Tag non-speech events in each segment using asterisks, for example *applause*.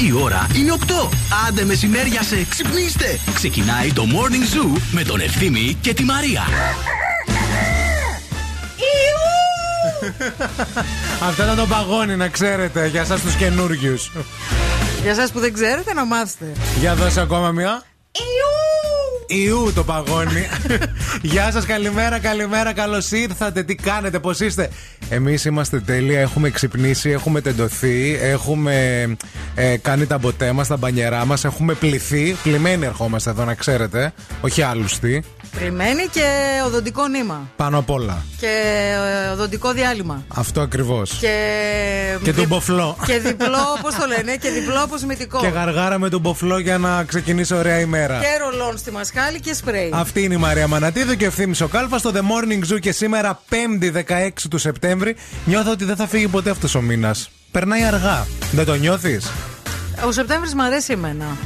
Η ώρα είναι 8. Άντε μεσημέρια σε ξυπνήστε. Ξεκινάει το Morning Zoo με τον Ευθύμη και τη Μαρία. Αυτό ήταν το παγόνι, να ξέρετε, για εσάς τους καινούριου. Για εσάς που δεν ξέρετε, να μάθετε. Για δώσε ακόμα μια. Ιού το παγόνι. Γεια σας, καλημέρα, καλημέρα, καλώς ήρθατε. Τι κάνετε, πώς είστε; Εμείς είμαστε τέλεια, έχουμε ξυπνήσει, έχουμε τεντωθεί, έχουμε ε, κάνει τα μποτέ μας, τα μπανιερά μας, έχουμε πληθεί. Πλημμένοι ερχόμαστε εδώ, να ξέρετε. Όχι άλλουστοι. Πλημμένοι και οδοντικό νήμα. Πάνω απ' όλα. Και ε, οδοντικό διάλειμμα. Αυτό ακριβώς. Και, Και τον μποφλό. Και διπλό, πώς το λένε, και διπλό αποσμητικό. Και γαργάρα με τον μποφλό για να ξεκινήσει ωραία ημέρα. Και ρολόν στη μασχάλη και σπρέι. Αυτή είναι η Μαρία Μανατίδου και ευθύνη ο Κάλφας στο The Morning Zoo και σήμερα 5η 16 του Σεπτέμβρη. Νιώθω ότι δεν θα φύγει ποτέ αυτός ο μήνας. Περνάει αργά. Δεν το νιώθεις; Ο Σεπτέμβρης μου αρέσει εμένα.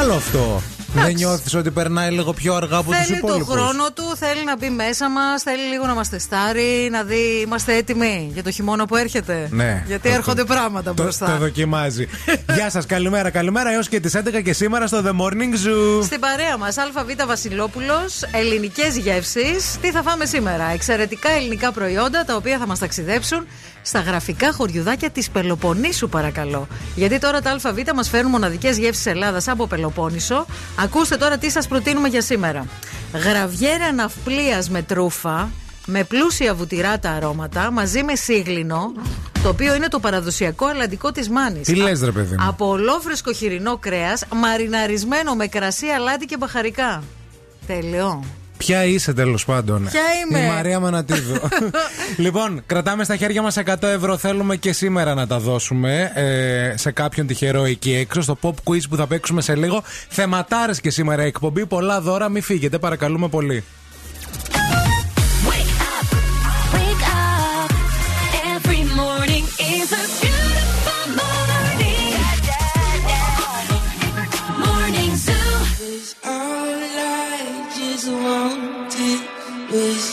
Άλλο αυτό. Δεν νιώθεις ότι περνάει λίγο πιο αργά από τους Θέλει τον υπόλοιπους; χρόνο του, θέλει να μπει μέσα μας, θέλει λίγο να μας τεστάρει, να δει είμαστε έτοιμοι για το χειμώνα που έρχεται; Ναι. Γιατί Το- έρχονται πράγματα Το, μπροστά. το δοκιμάζει. *laughs* Γεια σας, καλημέρα, καλημέρα έως και τις 11 και σήμερα στο The Morning Zoo. Στην παρέα μας, ΑΒ Βασιλόπουλος, ελληνικές γεύσεις. Τι θα φάμε σήμερα; Εξαιρετικά ελληνικά προϊόντα τα οποία θα μας ταξιδέψουν στα γραφικά χωριουδάκια της Πελοποννήσου, παρακαλώ. Γιατί τώρα τα ΑΒ μας φέρνουν μοναδικές γεύσεις Ελλάδας από Πελοπόννησο. Ακούστε τώρα τι σας προτείνουμε για σήμερα. Γραβιέρα ναυπλίας με τρούφα. Με πλούσια βουτυράτα αρώματα μαζί με σύγλινο, το οποίο είναι το παραδοσιακό αλλαντικό της Μάνης. Τι λες, ρε παιδί μου; Από ολόφρεσκο χοιρινό κρέας, μαριναρισμένο με κρασί, αλάτι και μπαχαρικά. Τέλειο. Ποια είσαι τέλος πάντων; Ποια είμαι; Η Μαρία Μανατίδου. *laughs* λοιπόν, κρατάμε στα χέρια μας 100 ευρώ. Θέλουμε και σήμερα να τα δώσουμε ε, σε κάποιον τυχερό εκεί έξω. Στο pop quiz που θα παίξουμε σε λίγο. Θεματάρες και σήμερα η εκπομπή. Πολλά δώρα. Μην φύγετε, παρακαλούμε πολύ.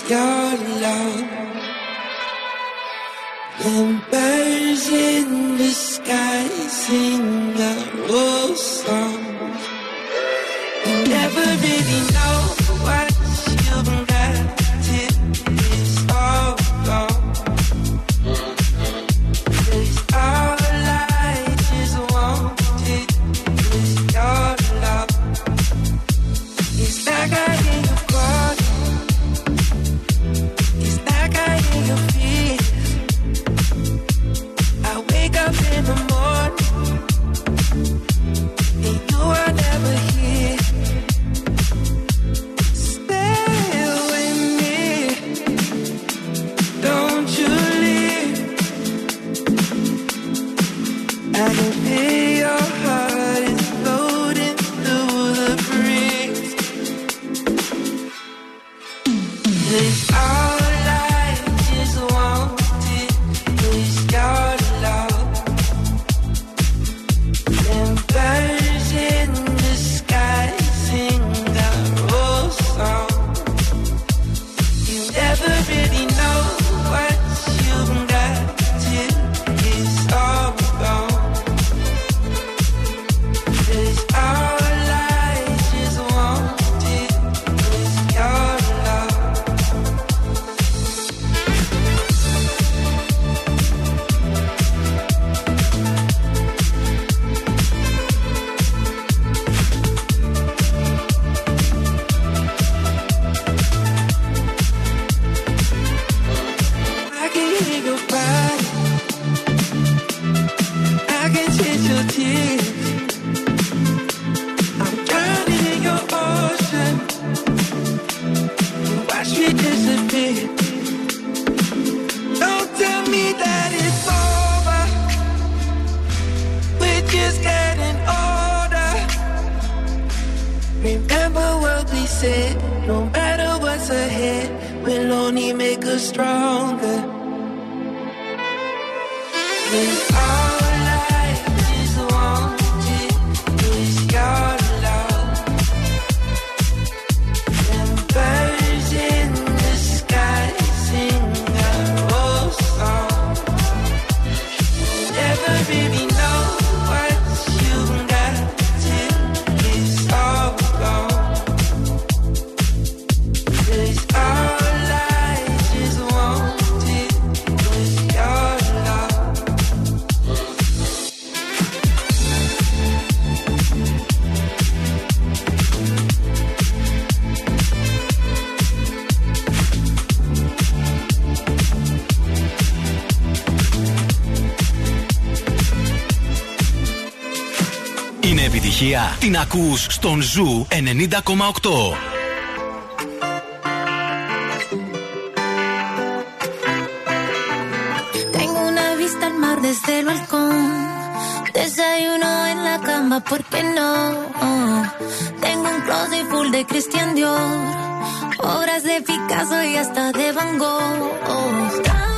Your love. And birds in the sky sing a rose song. You never really never Remember what we said. No matter what's ahead, we'll only make us stronger. And Την ακούς στον Ζου 90,8. Tengo una vista al mar desde el balcón. Desayuno en la cama, ¿por qué no? Tengo un closet full de Christian Dior. Obras de Picasso y hasta de Van Gogh. Tantos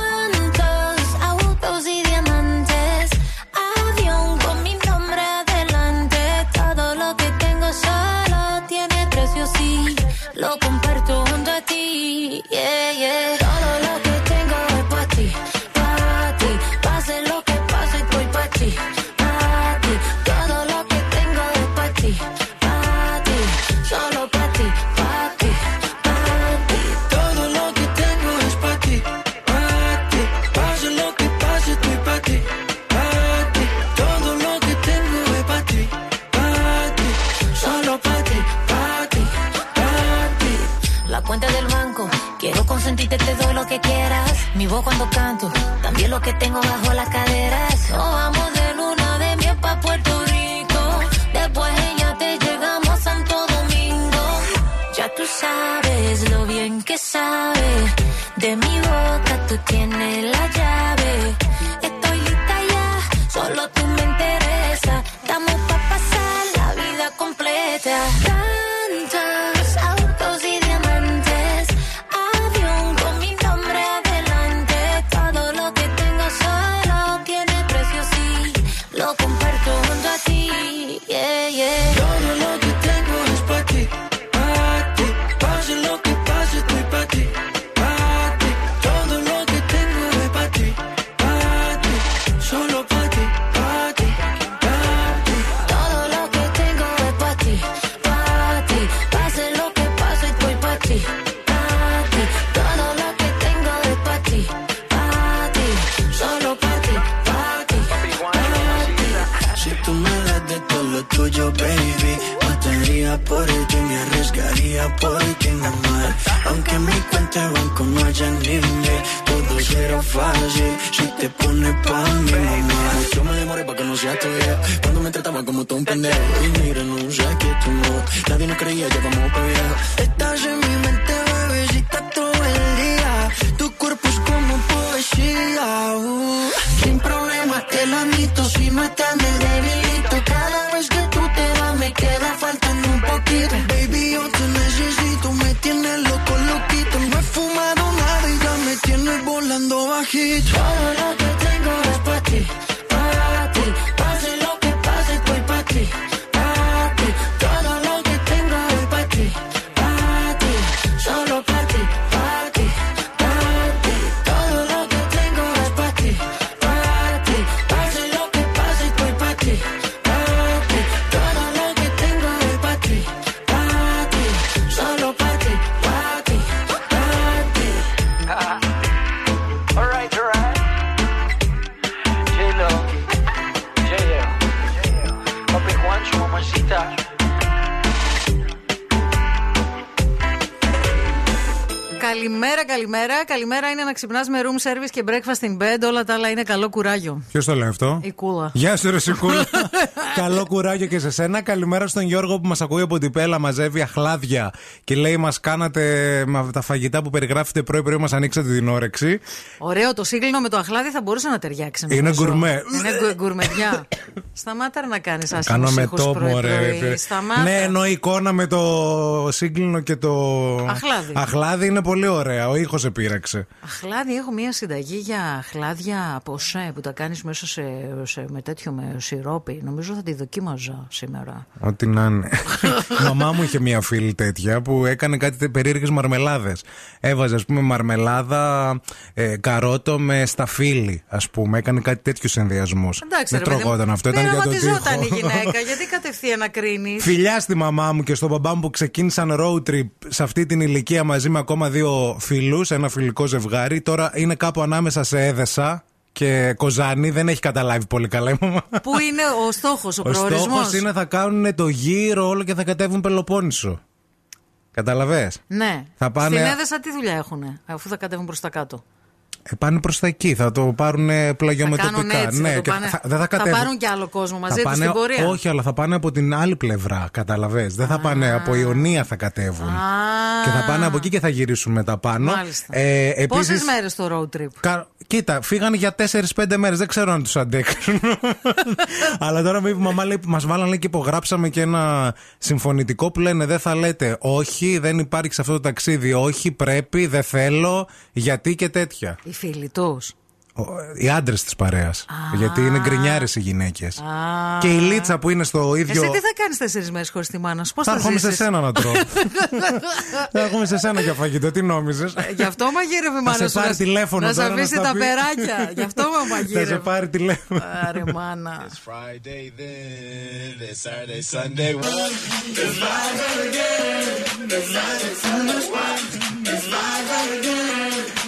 Καλημέρα, καλημέρα. Καλημέρα είναι να ξυπνάς με room service και breakfast in bed. Όλα τα άλλα είναι καλό κουράγιο. Ποιος το λέει αυτό; Η κούλα. Γεια σου, ρε Σικούλα. *laughs* Καλό κουράγιο και σε σένα. Καλημέρα στον Γιώργο που μας ακούει από την Πέλα. Μαζεύει αχλάδια και λέει: Μας κάνατε με τα φαγητά που περιγράφετε πρωί-πρωί, μας ανοίξατε την όρεξη. Ωραίο, το σύγκλινο με το αχλάδι θα μπορούσε να ταιριάξει. Είναι νομίζω. γκουρμέ. Είναι γκου- γκουρμεδιά. *coughs* Σταμάτα ρε να κάνεις άσχημο Κάνω με ήχους τόπο, πρωί-πρωί. ρε. Σταμάτα. Ναι, ενώ η εικόνα με το σύγκλινο και το. Αχλάδι. Αχλάδι είναι πολύ ωραία. Ο ήχος επήραξε. Αχλάδι, έχω μία συνταγή για αχλάδια από σέ που τα κάνεις μέσα σε, σε, με τέτοιο με σιρόπι. Νομίζω θα τη δοκίμαζα σήμερα. Ό,τι να είναι. Η *laughs* μαμά μου είχε μία φίλη τέτοια που έκανε κάτι περίεργες μαρμελάδες. Έβαζε, ας πούμε, μαρμελάδα ε, καρότο με σταφύλι, ας πούμε. Έκανε κάτι τέτοιου συνδυασμού. Εντάξει, Δεν ρε παιδί μου. τρογόταν αυτό, ήταν για το Πειραματιζόταν τείχο. η γυναίκα, *laughs* γιατί κατευθείαν να κρίνεις; Φιλιά στη μαμά μου και στον μπαμπά μου που ξεκίνησαν road trip σε αυτή την ηλικία μαζί με ακόμα δύο φίλου, ένα φιλικό ζευγάρι. Τώρα είναι κάπου ανάμεσα σε έδεσα και κοζάνι. Δεν έχει καταλάβει πολύ καλά η μαμά. Πού είναι ο στόχος, ο, Ο προορισμός; στόχο είναι θα κάνουν το γύρο όλο και θα κατέβουν Πελοπόννησο. Καταλαβες; Ναι. Θα πάνε- Στην Έδεσα τι δουλειά έχουν, αφού θα κατέβουν προς τα κάτω; Ε, πάνε προς τα εκεί. Θα το πάρουν Θα πλαγιομετωπικά. κάνουν έτσι, ναι, θα, το και πάνε- θα, δεν θα κατέβουν. πάρουν και άλλο κόσμο μαζί Θα τους πάνε- στην πορεία. Όχι, αλλά θα πάνε από την άλλη πλευρά. Καταλαβέ. Δεν θα πάνε από Ιωνία θα κατέβουν. Α. Και θα πάνε από εκεί και θα γυρίσουν μετά πάνω. Μάλιστα. Ε, επίσης, Πόσες μέρες το road trip; Κα... Κοίτα, φύγανε για 4-5 μέρες. Δεν ξέρω αν τους αντέξουν. *laughs* Αλλά τώρα μου είπε η μαμά, λέει, μας βάλανε λέει, και υπογράψαμε και ένα συμφωνητικό που λένε δεν θα λέτε όχι, δεν υπάρχει σε αυτό το ταξίδι, όχι, πρέπει, δεν θέλω, γιατί και τέτοια. Οι φίλοι τους; Ο- Οι άντρες της παρέας. Γιατί είναι γκρινιάρες οι γυναίκες. Α. Και η Λίτσα που είναι στο ίδιο. Εσύ τι θα κάνεις τέσσερις μέρες χωρίς τη μάνα σου, πώς Θα θα, έρχομαι σε ζήσεις; σένα να τρώω. *laughs* Θα έρχομαι σε σένα για φαγητό, τι νόμιζες; Ε, Γι' αυτό μαγείρευε η Θα μάνα σε σου. πάρει να- τηλέφωνο Να σε τώρα να αφήσει στα τα πει. περάκια. Γι' αυτό με Θα σε μαγείρευε. πάρει τηλέφωνο. Άρε μάνα. Friday then, then Saturday, Sunday. I thought the hands of time would change me, and I'd be over this by now. Yeah, it's been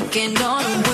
weekend on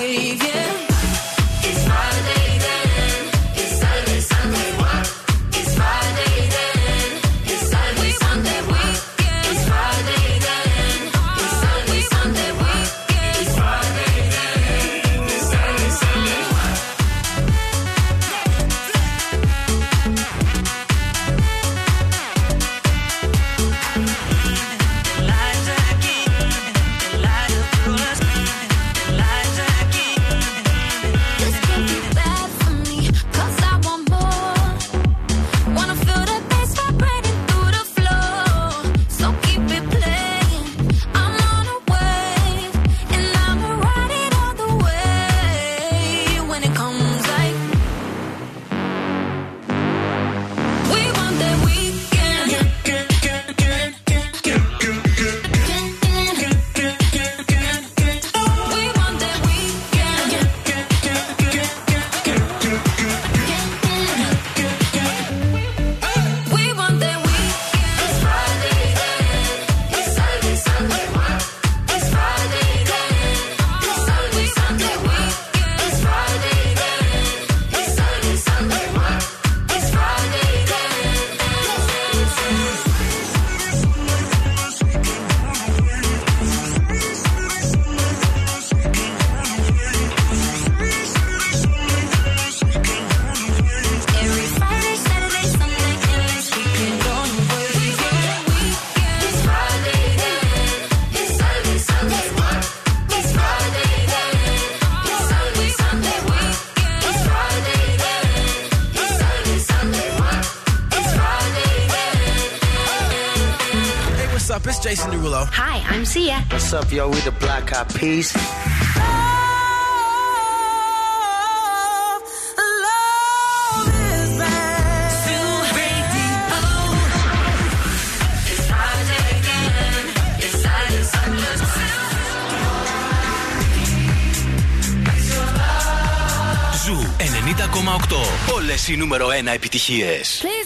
Derulo. Hi, I'm Sia. What's up, yo? We the Black Eyed Peas. Ζου 90,8. Όλες οι νούμερο 1 επιτυχίες. Please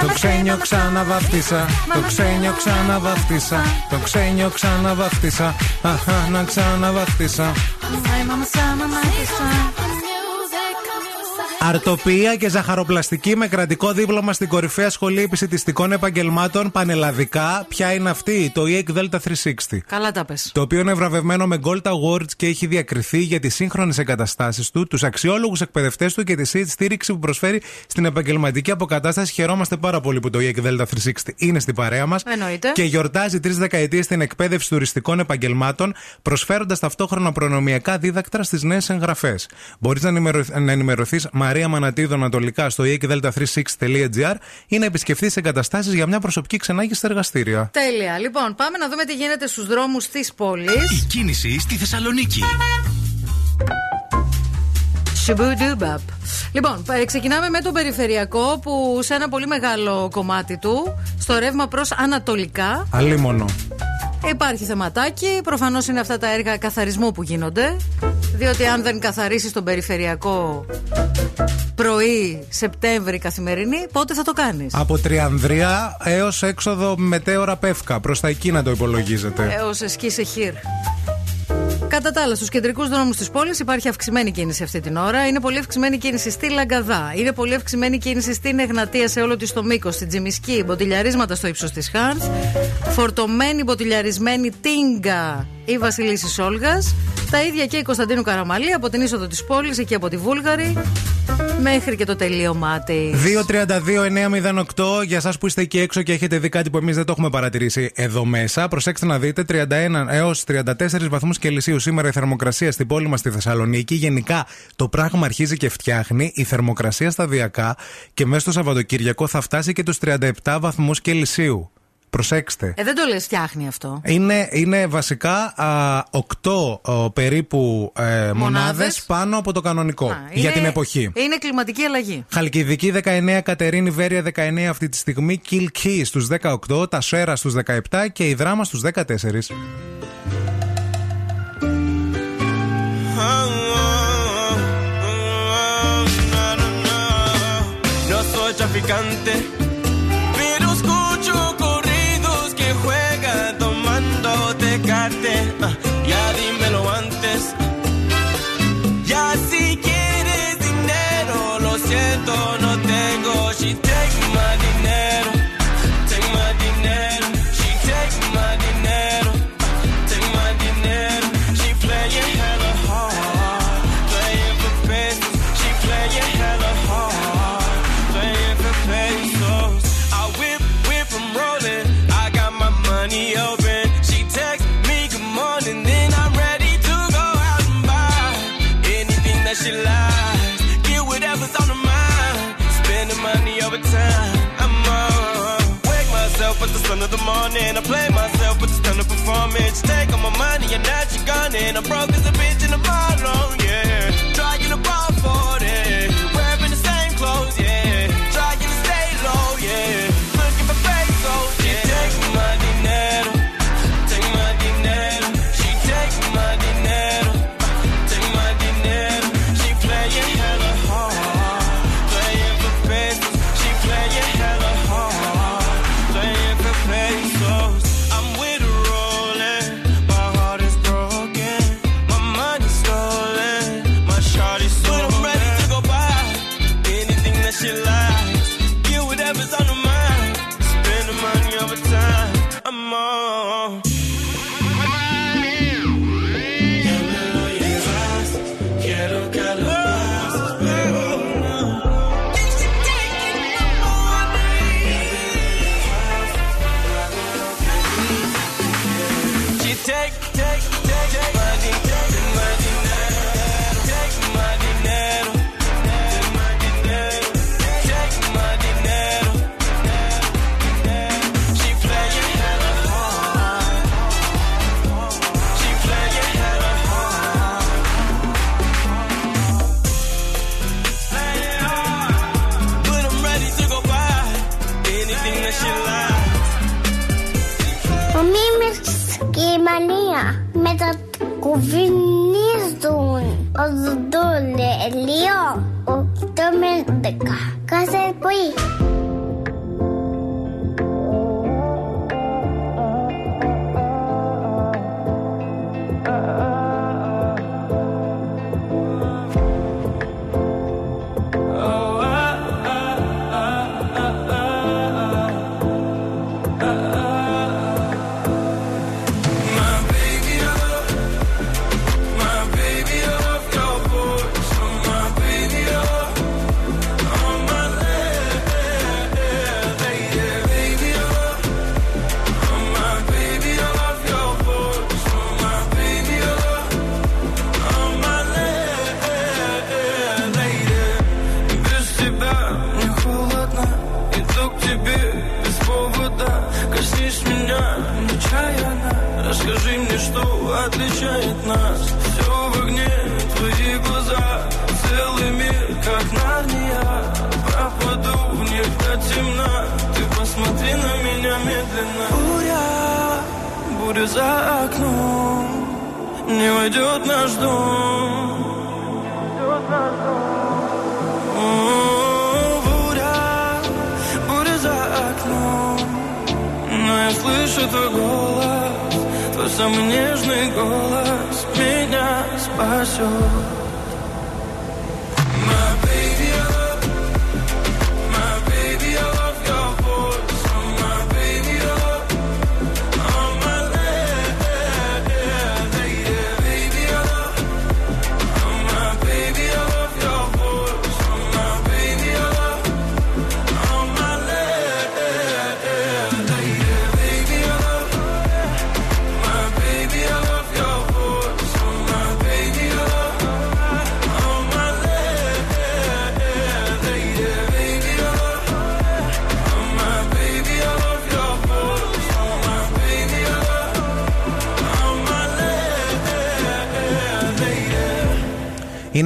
Το ξένιο ξαναβαφτίσα. Το ξένιο ξαναβαφτίσα. Το ξένιο ξαναβαφτίσα. Αχα, να ξαναβαφτίσα. Αρτοπία και ζαχαροπλαστική με κρατικό δίπλωμα στην κορυφαία σχολή επισητιστικών επαγγελμάτων πανελλαδικά. Ποια είναι αυτή, το EEC Delta 360. Καλά τα πες. Το οποίο είναι βραβευμένο με Gold Awards και έχει διακριθεί για τις σύγχρονες εγκαταστάσεις του, τους αξιόλογους εκπαιδευτές του και τη στήριξη που προσφέρει στην επαγγελματική αποκατάσταση. Χαιρόμαστε πάρα πολύ που το EEC Delta 360 είναι στην παρέα μας Εννοείται. και γιορτάζει τρεις δεκαετίες στην εκπαίδευση τουριστικών επαγγελμάτων, προσφέροντας ταυτόχρονα προνομιακά δίδακτρα στις νέες εγγραφές. Μπορείς να, ενημερωθ- να ενημερωθείς Μαρία Μανατίδου Ανατολικά στο eekdelta36.gr ή να επισκεφθεί εγκαταστάσεις για μια προσωπική ξενάγηση στα εργαστήρια. Τέλεια. Λοιπόν, πάμε να δούμε τι γίνεται στους δρόμους της πόλης. Η κίνηση στη Θεσσαλονίκη. Σουμπουντουμπαπ. Λοιπόν, ε, ξεκινάμε με τον περιφερειακό που σε ένα πολύ μεγάλο κομμάτι του, στο ρεύμα προς Ανατολικά, Αλίμονο. Υπάρχει θεματάκι. Προφανώς είναι αυτά τα έργα καθαρισμού που γίνονται. Διότι αν δεν καθαρίσει τον περιφερειακό πρωί, Σεπτέμβρη καθημερινή, πότε θα το κάνεις; Από Τριανδρία έως έξοδο μετέωρα Πεύκα. Προς τα εκεί να το υπολογίζετε. Έως εσκή σε χείρ. Κατά τα άλλα, στους κεντρικούς δρόμους της πόλης υπάρχει αυξημένη κίνηση αυτή την ώρα. Είναι πολύ αυξημένη κίνηση στη Λαγκαδά. Είναι πολύ αυξημένη κίνηση στην Εγνατία σε όλο της το μήκος. Στην Τζιμισκή, μποτιλιαρίσματα στο ύψος της Χάνθ. Φορτωμένη, μποτιλιαρισμένη τίνγκα η Βασιλίση Όλγας. Τα ίδια και η Κωνσταντίνου Καραμαλή από την είσοδο της πόλης, εκεί από τη Βούλγαρη, μέχρι και το τελείωμά της. 232-908 για εσά που είστε εκεί έξω και έχετε δει κάτι που εμείς δεν το έχουμε παρατηρήσει εδώ μέσα. Προσέξτε να δείτε 31 έως 34 βαθμούς Κελσίου σήμερα η θερμοκρασία στην πόλη μας στη Θεσσαλονίκη. Γενικά το πράγμα αρχίζει και φτιάχνει. Η θερμοκρασία σταδιακά και μέσα στο Σαββατοκύριακο θα φτάσει και τους 37 βαθμούς Κελσίου. Προσέξτε. Ε, δεν το λες, φτιάχνει αυτό. Είναι, είναι βασικά α, 8 περίπου ε, μονάδες πάνω από το κανονικό Α, για είναι- την εποχή. Είναι κλιματική αλλαγή. Χαλκιδική 19, Κατερίνη Βέρεια 19 αυτή τη στιγμή, Κιλκί στους 18, τα Σέρα στους 17 και η Δράμα στους 14. No soy traficante, mirarte. Uh. Ah. Morning. I play myself with the stun of performance. Take all my money and now she gone. And I'm broke as a bitch in the bottom,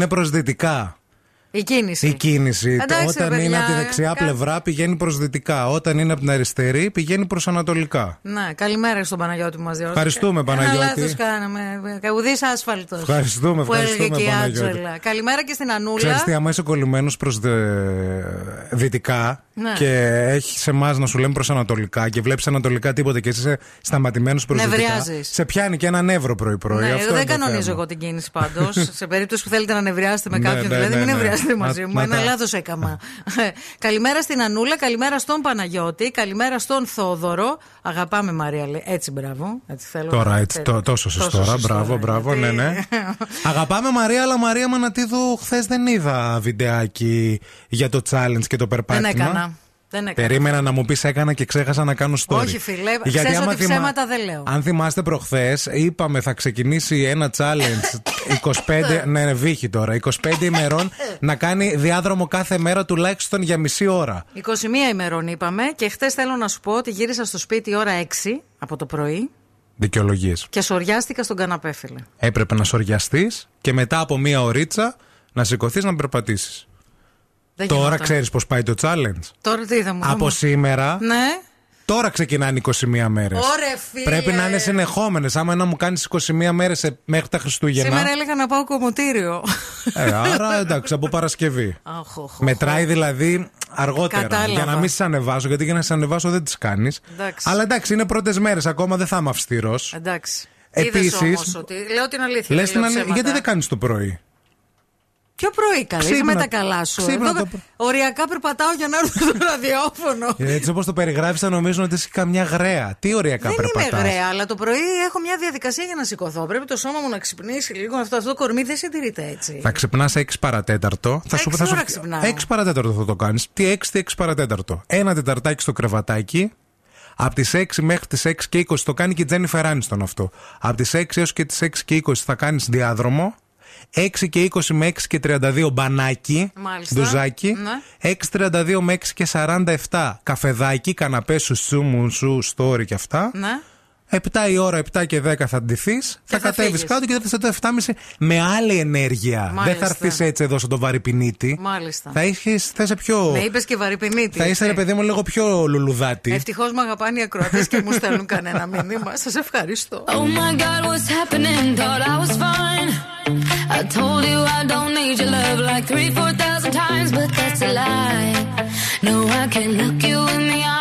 Είναι προ δυτικά. Η κίνηση. Η κίνηση. Εντάξει, Όταν ρε, είναι παιδιά, από τη δεξιά κα- πλευρά πηγαίνει προ δυτικά. Όταν είναι από την αριστερή πηγαίνει προς ανατολικά. Ναι, καλημέρα στον Παναγιώτη που μας διόρθωσε. Ευχαριστούμε, Παναγιώτη. Ένα λάθο κάναμε. Ουδή άσφαλτος. Ευχαριστούμε, Που έλεγε ευχαριστούμε, και η Παναγιώτη. Άτζελα. Καλημέρα και στην Ανούλα. Ξέρεις τι, άμα είσαι κολλημένος προς δυτικά Ναι. και έχει εμάς να σου λέμε προς ανατολικά και βλέπεις ανατολικά τίποτα και είσαι σταματημένος προ δυτικά. Νευριάζεις. Σε πιάνει και έναν νεύρο πρωί-πρωί. Ναι, Αυτό δεν είναι το κανονίζω θέμα. εγώ την κίνηση πάντως. *laughs* σε περίπτωση που θέλετε να νευριάσετε με Ναι, κάποιον, ναι, δηλαδή ναι, μην ναι. νευριάσετε Να- μαζί μου. να Ένα τα- λάθος έκαμα. *laughs* καλημέρα στην Ανούλα, καλημέρα στον Παναγιώτη, καλημέρα στον Θόδωρο. Αγαπάμε Μαρία, λέει. Έτσι, μπράβο. Έτσι θέλω. Τώρα, έτσι, Έτσι. το, τόσο σωστά. Τόσο Τώρα, σωστά, μπράβο, ναι, μπράβο, ναι, γιατί- ναι. *laughs* Αγαπάμε Μαρία, αλλά Μαρία Μανατίδου χθες δεν είδα βιντεάκι για το challenge και το Δεν περπάτημα. έκανα. Δεν έκανα. Περίμενα να μου πεις έκανα και ξέχασα να κάνω story. Όχι, φίλε, ξέρεις άμα ότι ψέματα δεν λέω. Αν θυμάστε προχθές, είπαμε θα ξεκινήσει ένα challenge *laughs* 25. ναι, ναι, βύχη τώρα. 25 ημερών *laughs* να κάνει διάδρομο κάθε μέρα τουλάχιστον για μισή ώρα. 21 ημερών είπαμε και χθες θέλω να σου πω ότι γύρισα στο σπίτι ώρα 6 από το πρωί Δικαιολογίες. και σοριάστηκα στον καναπέ, φίλε. Έπρεπε να σοριαστείς και μετά από μία ωρίτσα να σηκωθείς να περπατήσεις. Δεν Τώρα γινόταν. ξέρεις πώς πάει το challenge. Τώρα τι θα μου Από θα μου- σήμερα, Ναι. τώρα ξεκινάνε 21 μέρες. Ωρε φίλε. Πρέπει να είναι συνεχόμενες. Άμα να μου κάνει 21 μέρες μέχρι τα Χριστούγεννα. Σήμερα έλεγα να πάω κομμωτήριο. Ε, άρα εντάξει, από Παρασκευή. Αχ, οχ, οχ. Μετράει δηλαδή αργότερα. Κατάλαβα. Για να μην σε ανεβάσω, γιατί για να σε ανεβάσω δεν τις κάνεις. Εντάξει. Αλλά εντάξει, είναι πρώτες μέρες ακόμα, δεν θα είμαι αυστηρός. Εντάξει. Επίσης- Είδες όμως ότι. Λέω την αλήθεια. Λες δεν την λέω αλήθεια, ψέματα. γιατί δεν κάνεις το πρωί; Ποιο πρωί καλή, είσαι Ξύπνα- με τα καλά σου. ξύπνα Εδώ το προ- Οριακά περπατάω για να έρθω στο ραδιόφωνο. Έτσι όπως το περιγράφεις, θα νομίζουν ότι είσαι καμιά γραία. Τι ωριακά Δεν είμαι περπατάς; γραία, αλλά το πρωί έχω μια διαδικασία για να σηκωθώ. Πρέπει το σώμα μου να ξυπνήσει λίγο. Αυτό, αυτό το κορμί δεν συντηρείται έτσι. Θα ξυπνάς 6 παρατέταρτο. Θα Έξι θα ώρα ξυπνάω. 6 παρατέταρτο θα το κάνεις. Τι 6, τι 6 παρατέταρτο. Ένα τεταρτάκι στο κρεβατάκι. Από τις 6 μέχρι τις 6 και 20 το κάνει και η Τζένιφερ Άνιστον αυτό. Από τις 6 έως και τις 6 και 20 θα κάνεις διάδρομο. 6 και 20 με 6 και 32 μπανάκι. Μάλιστα. Ντουζάκι. Ναι. 6.32 με 6 και 47 καφεδάκι, καναπέ σου, σου, μου, σου, story και αυτά. Ναι. 7 η ώρα, 7 και 10 θα ντυθείς. Θα, θα κατέβεις φύγεις. κάτω και θα έρθει το 7.30 με άλλη ενέργεια. Μάλιστα. Δεν θα έρθεις έτσι εδώ στον βαρυπινίτη. Μάλιστα. Θα, έχεις, θα είσαι πιο. Με είπες και βαρυπινίτη. θα είσαι, ρε παιδί μου, λίγο πιο λουλουδάτη. Ευτυχώς με αγαπάνε οι ακροατές και μου στέλνουν κανένα μήνυμα. Σας ευχαριστώ. Oh my god, what's happening? Thought I was fine. I told you I don't need your love like three, four thousand times, but that's a lie. No, I can't look you in the eye.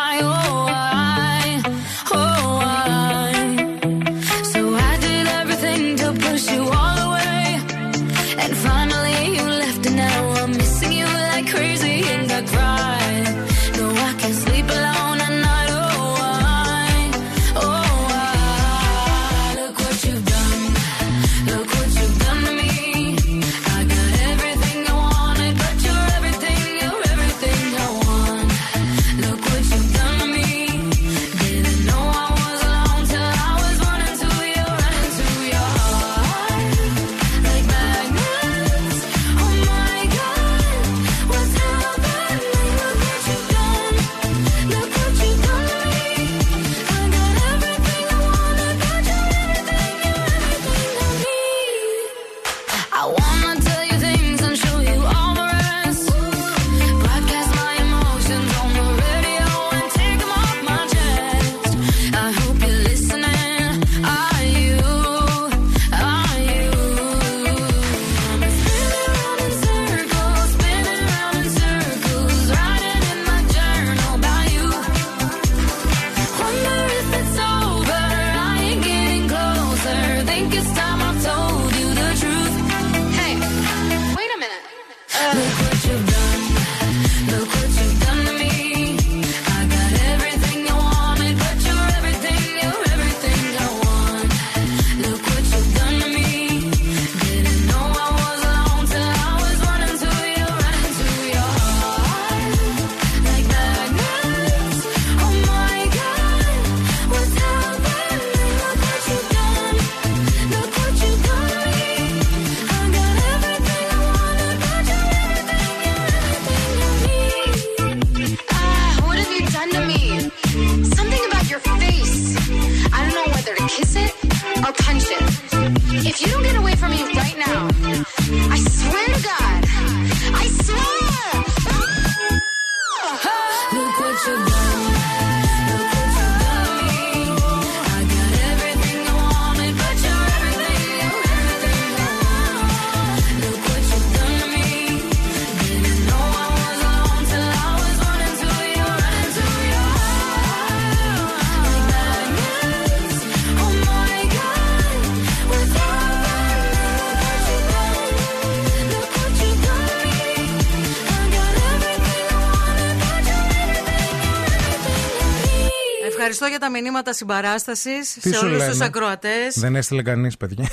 Ευχαριστώ για τα μηνύματα συμπαράστασης Τι σε σου όλους λένε; τους ακροατές. Δεν έστειλε κανείς, παιδιά.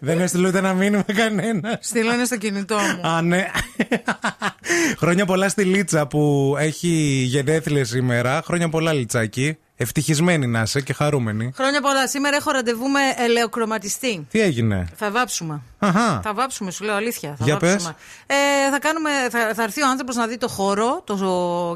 Δεν έστειλε ούτε ένα μήνυμα κανένας. Στείλανε στο κινητό μου. Α, ναι. Χρόνια πολλά στη Λίτσα που έχει γενέθλια σήμερα. Χρόνια πολλά, Λιτσάκι. Ευτυχισμένη να είσαι και χαρούμενη. Χρόνια πολλά. Σήμερα έχω ραντεβού με ελαιοκροματιστή. Τι έγινε; Θα βάψουμε. Αχα. Θα βάψουμε, σου λέω αλήθεια. Θα Για βάψουμε. Ε, θα, κάνουμε, θα, θα έρθει ο άνθρωπος να δει το χώρο το,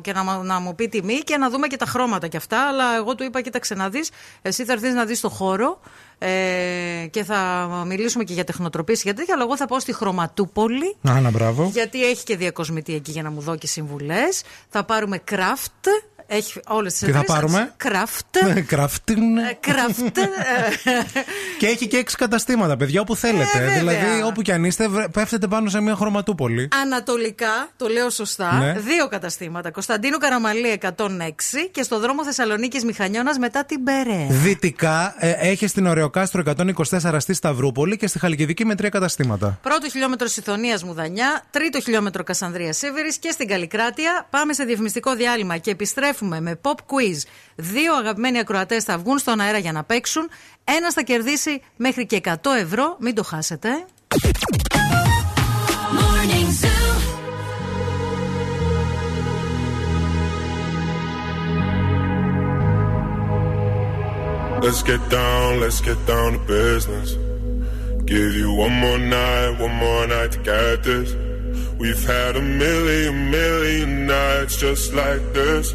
και να, μα- να μου πει τιμή και να δούμε και τα χρώματα και αυτά. Αλλά εγώ του είπα, κοίταξε να δεις. Εσύ θα έρθεις να δεις το χώρο ε, και θα μιλήσουμε και για τεχνοτροπίες και τέτοια. Αλλά εγώ θα πάω στη Χρωματούπολη. Α, να μπράβο. Γιατί έχει και διακοσμητή εκεί για να μου δω και συμβουλές. Θα πάρουμε craft. Έχει όλες τις Τι θα πάρουμε; Craft. Κραφτίν. Craft. *laughs* Και έχει και έξι καταστήματα, παιδιά, όπου θέλετε. Ε, βέβαια. δηλαδή, όπου κι αν είστε, βρε- πέφτετε πάνω σε μια χρωματούπολη. Ανατολικά, το λέω σωστά, Ναι. δύο καταστήματα. Κωνσταντίνου Καραμαλή 106 και στο δρόμο Θεσσαλονίκης Μηχανιώνας μετά την Περαία. Δυτικά ε, έχεις στην Ωρεοκάστρο 124 στη Σταυρούπολη και στη Χαλκιδική με τρία καταστήματα. Πρώτο χιλιόμετρο Ιθωνίας Μουδανιά, τρίτο χιλιόμετρο Κασανδρίας Σίβηρης και στην Καλλικράτεια. Πάμε σε διαφημιστικό διάλειμμα και επιστρέφουμε με pop quiz. Δύο αγαπημένοι ακροατέ θα βγουν στον αέρα για να παίξουν. Ένα θα κερδίσει μέχρι και 100 ευρώ. Μην το χάσετε. Morning Zoo. Let's get down, let's get down to business. Give you one more night, one more night to get this. We've had a million, million nights just like this.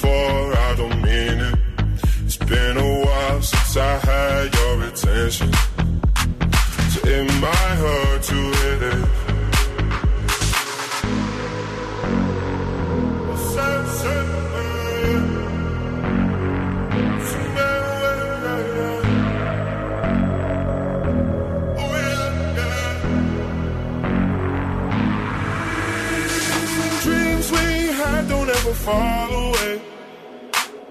before, I don't mean it. It's been a while since I had your attention. So it might hurt to hit it. Dreams we had don't ever follow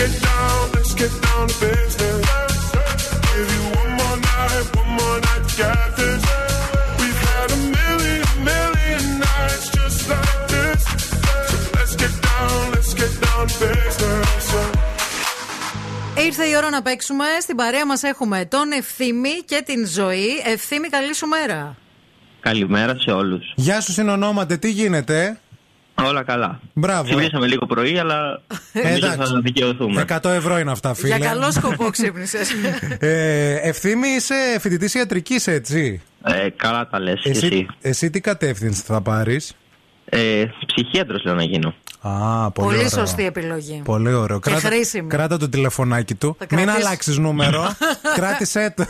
Let's get down, let's get down to business. Give you one more night, one more night to get this. We've had a million, million nights just like this. So let's get down, let's get down to business. Ήρθε η ώρα να παίξουμε. Στην παρέα μα έχουμε τον Ευθύμη και την Ζωή. Ευθύμη, καλή σου μέρα. Καλημέρα σε όλου. Γεια σου συνονόματε, τι γίνεται. Όλα καλά. Μπράβο. Ξυπνήσαμε λίγο πρωί, αλλά νομίζω θα δικαιωθούμε. 100 ευρώ είναι αυτά, φίλε. Για καλό σκοπό ξύπνησες. *laughs* ε, ευθύμη, είσαι φοιτητής ιατρικής, έτσι; Ε, καλά τα λες. Εσύ, εσύ. εσύ τι κατεύθυνση θα πάρεις; Ε, ψυχίατρος λέω να γίνω. Α, πολύ, Πολύ ωραίο. σωστή επιλογή. Πολύ ωραίο. Και Κράτα, χρήσιμη. κράτα το τηλεφωνάκι του. Θα Μην κρατήσω. αλλάξεις νούμερο. *laughs* Κράτησέ το.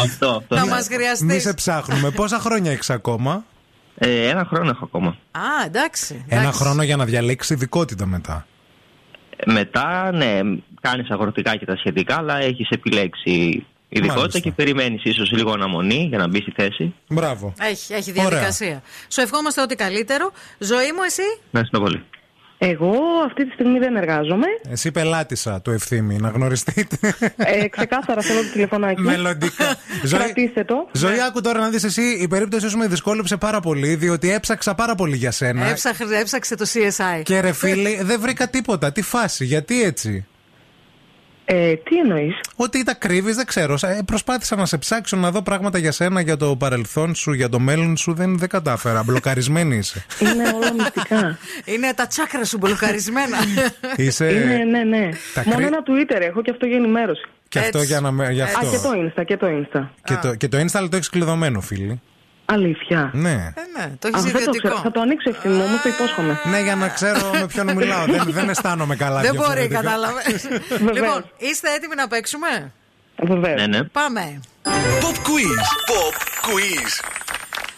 Αυτό. αυτό. Θα μας χρειαστείς. Μη σε ψάχνουμε. Πόσα χρόνια έχεις ακόμα; Ε, ένα χρόνο έχω ακόμα. Α, εντάξει. Ένα εντάξει. χρόνο για να διαλέξει ειδικότητα μετά. Ε, Μετά, ναι, κάνεις αγροτικά και τα σχετικά, αλλά έχεις επιλέξει ειδικότητα Μάλιστα. και περιμένεις ίσως λίγο αναμονή για να μπεις στη θέση. Μπράβο. Έχει, έχει διαδικασία. Σου ευχόμαστε ό,τι καλύτερο. Ζωή μου, εσύ. Να είστε πολύ. Εγώ αυτή τη στιγμή δεν εργάζομαι. Εσύ πελάτησα του ευθύμη, να γνωριστείτε. Ε, ξεκάθαρα θέλω το τηλεφωνάκι. Μελλοντικά. *laughs* Κρατήστε το. Ζωή, άκου τώρα να δεις εσύ, η περίπτωση σου με δυσκόλεψε πάρα πολύ, διότι έψαξα πάρα πολύ για σένα. Έψαξε, έψαξε το CSI. Και ρε φίλοι, δεν βρήκα τίποτα. Τι φάση, γιατί έτσι; Ε, τι εννοείς; Ότι τα κρύβεις, δεν ξέρω. Ε, προσπάθησα να σε ψάξω να δω πράγματα για σένα, για το παρελθόν σου, για το μέλλον σου. Δεν, δεν κατάφερα. Μπλοκαρισμένη είσαι. *laughs* Είναι όλα μυστικά. *laughs* Είναι τα τσάκρα σου μπλοκαρισμένα. *laughs* Είσαι. Είναι, ναι, ναι. Τα Μόνο κρύ- ένα Twitter έχω και αυτό για ενημέρωση. Και αυτό για να με. Γι Α, αυτό. και το Insta, και το Insta. Και το, και το Insta το έχεις κλειδωμένο, φίλοι. Αλήθεια. Ναι. ναι, το Α, έχει δεν το ιδιωτικό. ξέρω. Θα το ανοίξω ευθύνη μου, όμω το υπόσχομαι. Ναι, για να ξέρω με ποιον μιλάω. δεν, δεν αισθάνομαι καλά. Δεν μπορεί, διαφορετικά. κατάλαβε. *laughs* λοιπόν, είστε έτοιμοι να παίξουμε; Βεβαίως. Ναι, ναι. Πάμε. Pop quiz. Pop quiz.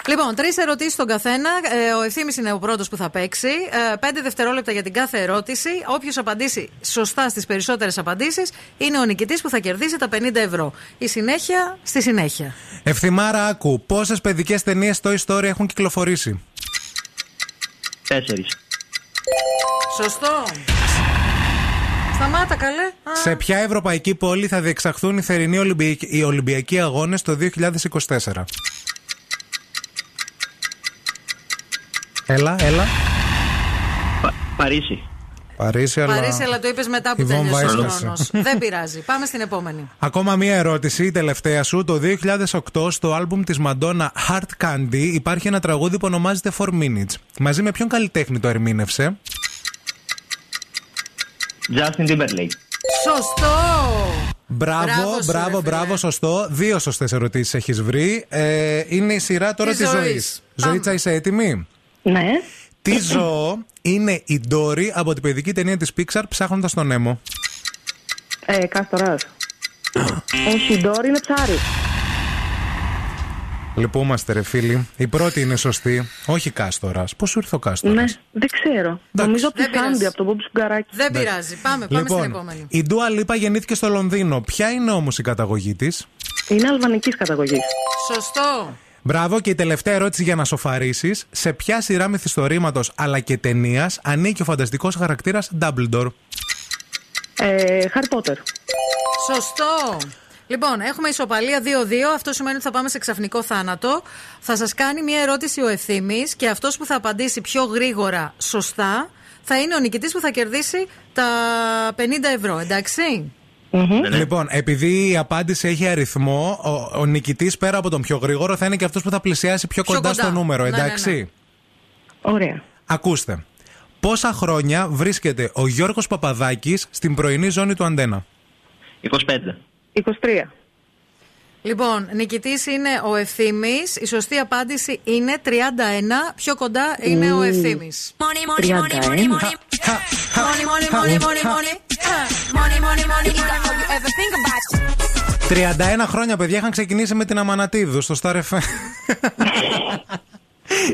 Λοιπόν, τρεις ερωτήσεις στον καθένα. Ε, ο ευθύνη είναι ο πρώτος που θα παίξει. Ε, πέντε δευτερόλεπτα για την κάθε ερώτηση. Όποιος απαντήσει σωστά στις περισσότερες απαντήσεις είναι ο νικητής που θα κερδίσει τα 50 ευρώ. Η συνέχεια στη συνέχεια. Ευθυμάρα, άκου. Πόσες παιδικές ταινίες στο Story έχουν κυκλοφορήσει; Τέσσερις. Σωστό. Σταμάτα, καλέ. Α, Σε ποια ευρωπαϊκή πόλη θα διεξαχθούν οι θερινοί Ολυμπιακοί, οι Ολυμπιακοί Αγώνες το 2024. Έλα, έλα. Παρίσι. Παρίσι, αλλά. Παρίσι, αλλά το είπες μετά που Η βόμβα τέλειωσε ο έσπασε. χρόνος. *laughs* Δεν πειράζει. Πάμε στην επόμενη. Ακόμα μία ερώτηση, η τελευταία σου. Το 2008 στο άλμπουμ της Madonna Heart Candy υπάρχει ένα τραγούδι που ονομάζεται 4 Minutes. Μαζί με ποιον καλλιτέχνη το ερμήνευσε; Justin Timberlake. Σωστό! Μπράβο, Μπράβο σου, μπράβο, ρε φίλε. μπράβο, σωστό. Δύο σωστές ερωτήσεις έχεις βρει. Ε, είναι η σειρά τώρα Της της ζωής. ζωής. Ζωήτσα, είσαι έτοιμη; Ναι. Τι ζώο είναι η Ντόρι από την παιδική ταινία της Pixar ψάχνοντας τον Νέμο. Ε, Κάστορα. Όχι, η Ντόρι είναι ψάρι. Λυπούμαστε, ρε φίλοι. Η πρώτη είναι σωστή. Όχι κάστορα. Πώς σου ήρθε ο κάστορα. Ναι, δεν ξέρω. Νομίζω από τη Δεν πειράζει. Σάντι, από τον Μπόμπι Σουγκαράκη. Δεν πειράζει. Πάμε, πάμε στην επόμενη. Λοιπόν, η Ντούα Λίπα γεννήθηκε στο Λονδίνο. Ποια είναι όμως η καταγωγή της; Είναι αλβανικής καταγωγής. Σωστό. Μπράβο και η τελευταία ερώτηση για να σοφαρίσει. Σε ποια σειρά μυθιστορήματος αλλά και ταινίας ανήκει ο φανταστικός χαρακτήρας Dumbledore; Ε, Χάρι Πότερ. Σωστό. Λοιπόν, έχουμε ισοπαλία 2-2. Αυτό σημαίνει ότι θα πάμε σε ξαφνικό θάνατο. Θα σας κάνει μια ερώτηση ο ευθύνη και αυτός που θα απαντήσει πιο γρήγορα σωστά θα είναι ο νικητής που θα κερδίσει τα 50 ευρώ, εντάξει; Λοιπόν, επειδή η απάντηση έχει αριθμό, ο, ο νικητής πέρα από τον πιο γρήγορο θα είναι και αυτός που θα πλησιάσει πιο, Πιο κοντά, κοντά. στο νούμερο, Ναι, ναι, εντάξει; ναι. Ωραία. Ακούστε. Πόσα χρόνια βρίσκεται ο Γιώργος Παπαδάκης στην πρωινή ζώνη του Αντένα; 25. 23. Λοιπόν, νικητής είναι ο Ευθύνη. Η σωστή απάντηση είναι 31. Πιο κοντά είναι ο Ευθύνη. Money, money, money, money, money. Money, money, money, money, money. Money, money, money, money. Have you ever think about 31 χρόνια, παιδιά, είχαν ξεκινήσει με την Αμανατίδου στο Star FM. *laughs*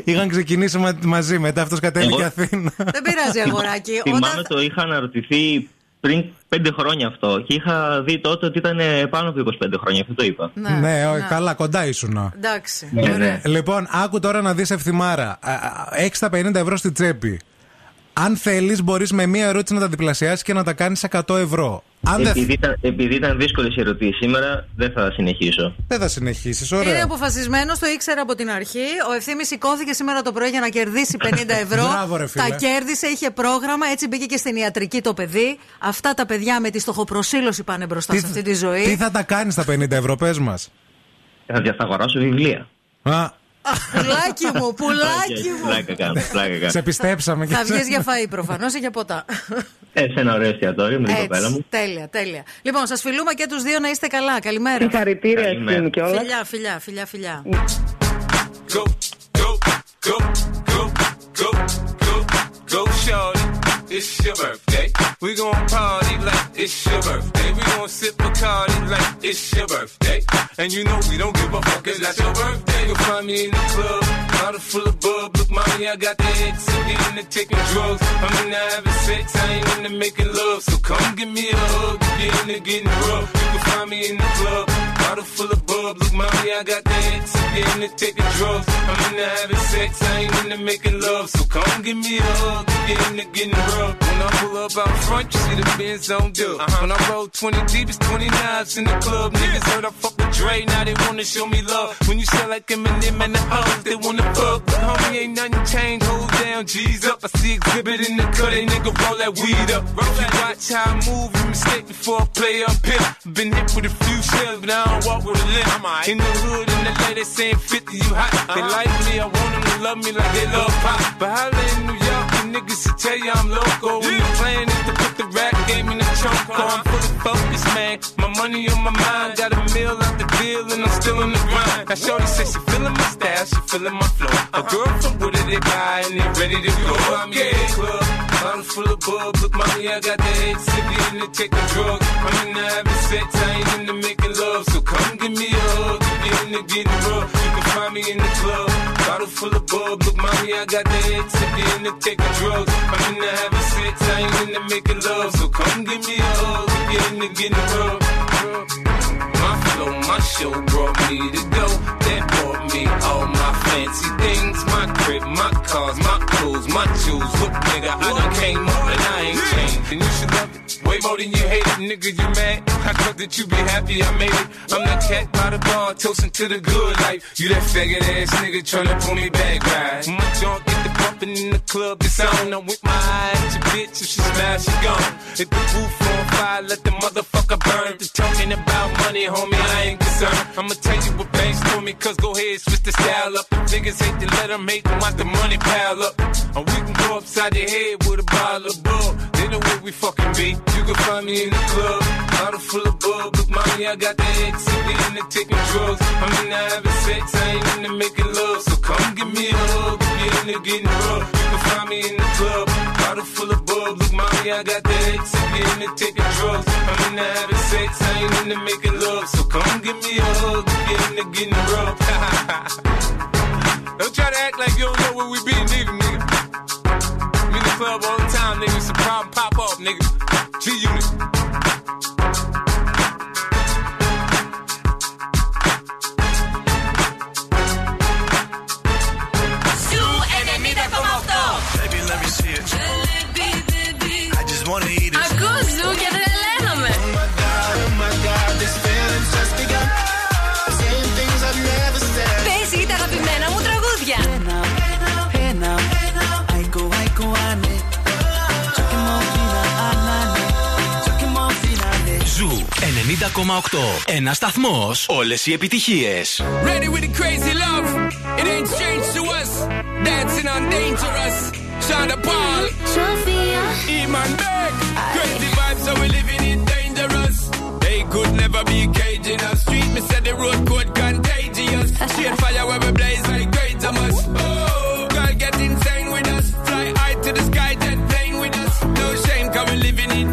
Είχαν ξεκινήσει μα- μαζί, μετά αυτός κατέβηκε Εγώ- Αθήνα. Δεν πειράζει, αγοράκι. Θυμάμαι το είχα αναρωτηθεί πριν πέντε χρόνια αυτό και είχα δει τότε ότι ήταν ε, πάνω από 25 χρόνια. Αυτό το είπα. Ναι, Ναι, ο- ναι. καλά, κοντά ήσουν. Εντάξει. Ναι, Ωραία. ναι. Λοιπόν, άκου τώρα να δεις ευθυμάρα. Έχει τα 50 ευρώ στη τσέπη. Αν θέλεις, μπορείς με μία ερώτηση να τα διπλασιάσεις και να τα κάνεις 100 ευρώ. Αν δεν. Επειδή ήταν, επειδή ήταν δύσκολες οι ερωτήσεις σήμερα, δεν θα συνεχίσω. Δεν θα συνεχίσεις, Είναι ωραία. αποφασισμένο, το ήξερα από την αρχή. Ο ευθύνη σηκώθηκε σήμερα το πρωί για να κερδίσει *laughs* 50 ευρώ. Μπράβο, ρε φίλε. τα κέρδισε, είχε πρόγραμμα, έτσι μπήκε και στην ιατρική το παιδί. Αυτά τα παιδιά με τη στοχοπροσήλωση πάνε μπροστά σε αυτή τη ζωή. τι θα τα κάνεις τα 50 ευρώ, πες μας. Θα θα αγοράσω βιβλία. Α, Πουλάκι μου, πουλάκι μου. Πλάκα κάνω, πλάκα κάνω. σε πιστέψαμε και Θα σε- βγεις για φαΐ προφανώς ή για ποτά. Ε, σε ένα ωραίο εστιατόριο με την κοπέλα Έτσι, μου. τέλεια, τέλεια. Λοιπόν, σας φιλούμε και τους δύο να είστε καλά. Καλημέρα. Συγχαρητήρια Καλημέρα. ευθύνη κιόλα. Φιλιά, φιλιά, φιλιά, φιλιά. Go, go, go, go, go, go, go, shorty. It's your birthday. We gon' party like it's your birthday. We gon' sip Bacardi like it's your birthday. And you know we don't give a fuck, it's not your birthday. You'll find me in the club, bottle full of bub. Look, mommy, I got the X. I'm getting to taking drugs. I'm into having sex, I ain't into making love. So come give me a hug, get into getting rough. You can find me in the club, bottle full of bub. Look, mommy, I got the X. I'm getting to taking drugs. I'm into having sex, I ain't into making love. So come give me a hug, get into getting rough. When I pull up out front, you see the Benz on dub. Uh-huh. When I roll 20 deep, it's 20 knives in the club. Niggas heard I fuck with Dre, now they wanna show me love. When you sell like Eminem and the O's, they wanna fuck. But homie, ain't nothing changed, hold G's up. I see exhibit in the cut, they nigga roll that weed up. Roll that watch how I move, you mistake before I play up pimp. Been hit with a few shells, but I don't walk with a limp. In the hood, in the lady saying 50, you hot. They uh-huh. like me, I want them to love me like they love pop. But holla in New York, the niggas to tell you I'm local. When the plan is to put the rap game in the choke. Uh-huh. I'm fully focused, man. My money on my mind, got and I'm still in the grind. Now, Shorty says she feeling my style, she feeling my flow. A girl from Wooded, they buy, and they ready to go. I'm in the club, bottle full of bub. Look, mommy, I got the head sippy in the taking drugs. I'm in the having sex, I ain't into making love. So come give me a hug, get into getting rough. You can find me in the club, bottle full of bub. Look, mommy, I got the head sippy in the taking drugs. I'm in the having sex, I ain't into making love. So come give me a hug, get into getting rough. Show brought me to go. That brought me all my fancy things. My crib, my cars, my clothes, my shoes. Look, nigga, I done came More than you hate it, nigga, you mad. I thought that you be happy I made it. I'm that cat by the bar, toasting to the good life. You that faggot ass nigga tryna pull me back, right? My junk get the bumping in the club, it's on. I'm with my eyes, your bitch, if she smash, she gone. If the roof on fire, let the motherfucker burn. Just talking about money, homie, I ain't concerned. I'ma tell you what banks told me, cause go ahead, switch the style up. Niggas hate to let them hate them, watch the money pile up. And we can go upside the head with a bottle of bug. They know where we fucking be. You can find me in the club, bottle full of bug. Look, mommy, I got the X, in the taking drugs. I'm in the having sex, I ain't into making love. So come give me a hug, get into getting rough. You can find me in the club, bottle full of bug. Look, mommy, I got the X, in the taking drugs. I'm in the having sex, I ain't into making love. So come give me a hug, get into getting rough. *laughs* don't try to act like you don't know where we be, nigga, nigga. Club all the time, nigga. Some problem pop up, nigga. G Unit. 90,8. Ένα σταθμό. Όλε οι επιτυχίε. Ready with the crazy love. It ain't strange to us. Dancing on dangerous. Shonda Paul. Sophia. Iman Beck. Crazy vibes, so we're living in dangerous. They could never be caging us. Street, me said the road could contagious. Straight fire where we blaze like great Thomas. Oh, girl, get insane with us. Fly high to the sky, jet plane with us. No shame, come we living in.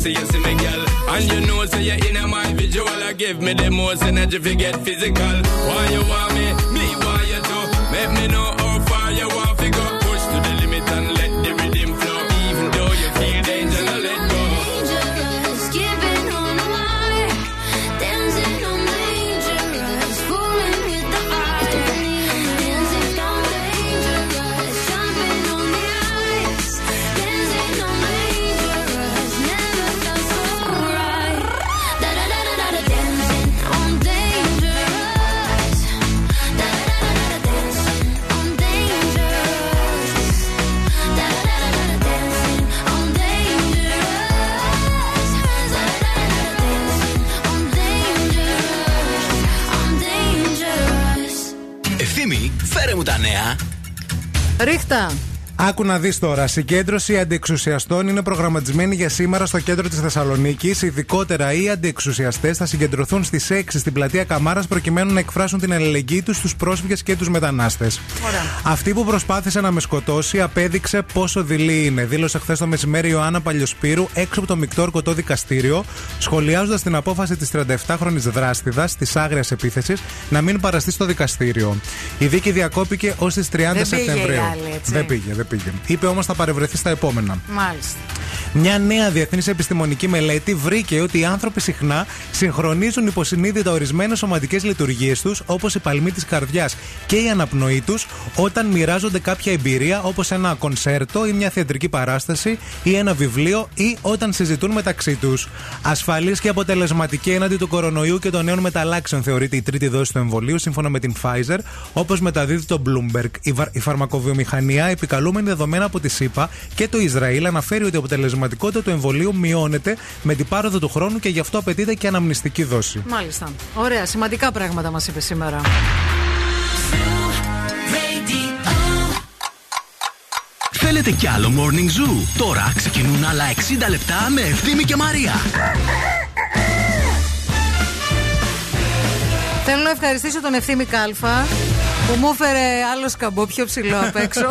See you see me girl. And you know say you're in my visual. I give me the most energy if you get physical. Why you want me? Me τα νέα. Ρίχτα. Άκου να δεις τώρα. Συγκέντρωση αντιεξουσιαστών είναι προγραμματισμένη για σήμερα στο κέντρο της Θεσσαλονίκης. Ειδικότερα, οι αντιεξουσιαστές θα συγκεντρωθούν στις 6 στην πλατεία Καμάρας προκειμένου να εκφράσουν την αλληλεγγύη τους στου πρόσφυγες και τους μετανάστες. Αυτή που προσπάθησε να με σκοτώσει απέδειξε πόσο δειλή είναι. Δήλωσε χθες το μεσημέρι η Ιωάννα Παλιοσπύρου έξω από το μεικτό ορκωτό δικαστήριο, σχολιάζοντας την απόφαση της 37χρονη δράστιδα της άγριας επίθεσης να μην παραστεί στο δικαστήριο. Η δίκη διακόπηκε ως τι 30 πήγε η Σεπτεμβρίου. άλλη, έτσι. Δεν πήγε, δεν πήγε. Είπε όμως θα παρευρεθεί στα επόμενα. Μάλιστα. Μια νέα διεθνής επιστημονική μελέτη βρήκε ότι οι άνθρωποι συχνά συγχρονίζουν υποσυνείδητα ορισμένες σωματικές λειτουργίες τους, όπως η παλμή της καρδιάς και η αναπνοή τους, όταν μοιράζονται κάποια εμπειρία, όπως ένα κονσέρτο ή μια θεατρική παράσταση ή ένα βιβλίο ή όταν συζητούν μεταξύ τους. Ασφαλής και αποτελεσματική έναντι του κορονοϊού και των νέων μεταλλάξεων θεωρείται η τρίτη δόση του εμβολίου, σύμφωνα με την Pfizer, όπως μεταδίδει το Bloomberg. Η, βα- η φαρμακοβιομηχανία, επικαλούμενη δεδομένα από τη ΣΥΠΑ και το Ισραήλ, αναφέρει ότι η αποτελεσματικότητα του εμβολίου μειώνεται με την πάροδο του χρόνου και γι' αυτό απαιτείται και αναμνηστική δόση. Μάλιστα. Ωραία, σημαντικά πράγματα μας είπε σήμερα. Θέλετε κι άλλο Morning Zoo; Τώρα ξεκινούν άλλα 60 λεπτά με Ευθύμη και Μαρία. Θέλω να ευχαριστήσω τον Ευθύμη Κάλφα που μου έφερε άλλο σκαμπό πιο ψηλό απ' έξω. *laughs*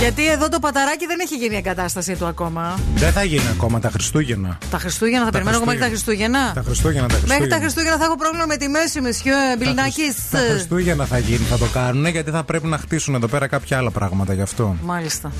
Γιατί εδώ το παταράκι δεν έχει γίνει η εγκατάστασή του ακόμα. Δεν θα γίνει ακόμα τα Χριστούγεννα. Τα Χριστούγεννα θα περιμένω εγώ μέχρι τα Χριστούγεννα. Τα Χριστούγεννα, τα Μέχρι τα Χριστούγεννα. Χριστούγεννα θα έχω πρόβλημα με τη μέση, μεσιό Μπιλνάκη. Τα Χριστούγεννα θα γίνει, θα το κάνουν γιατί θα πρέπει να χτίσουν εδώ πέρα κάποια άλλα πράγματα γι' αυτό. Μάλιστα.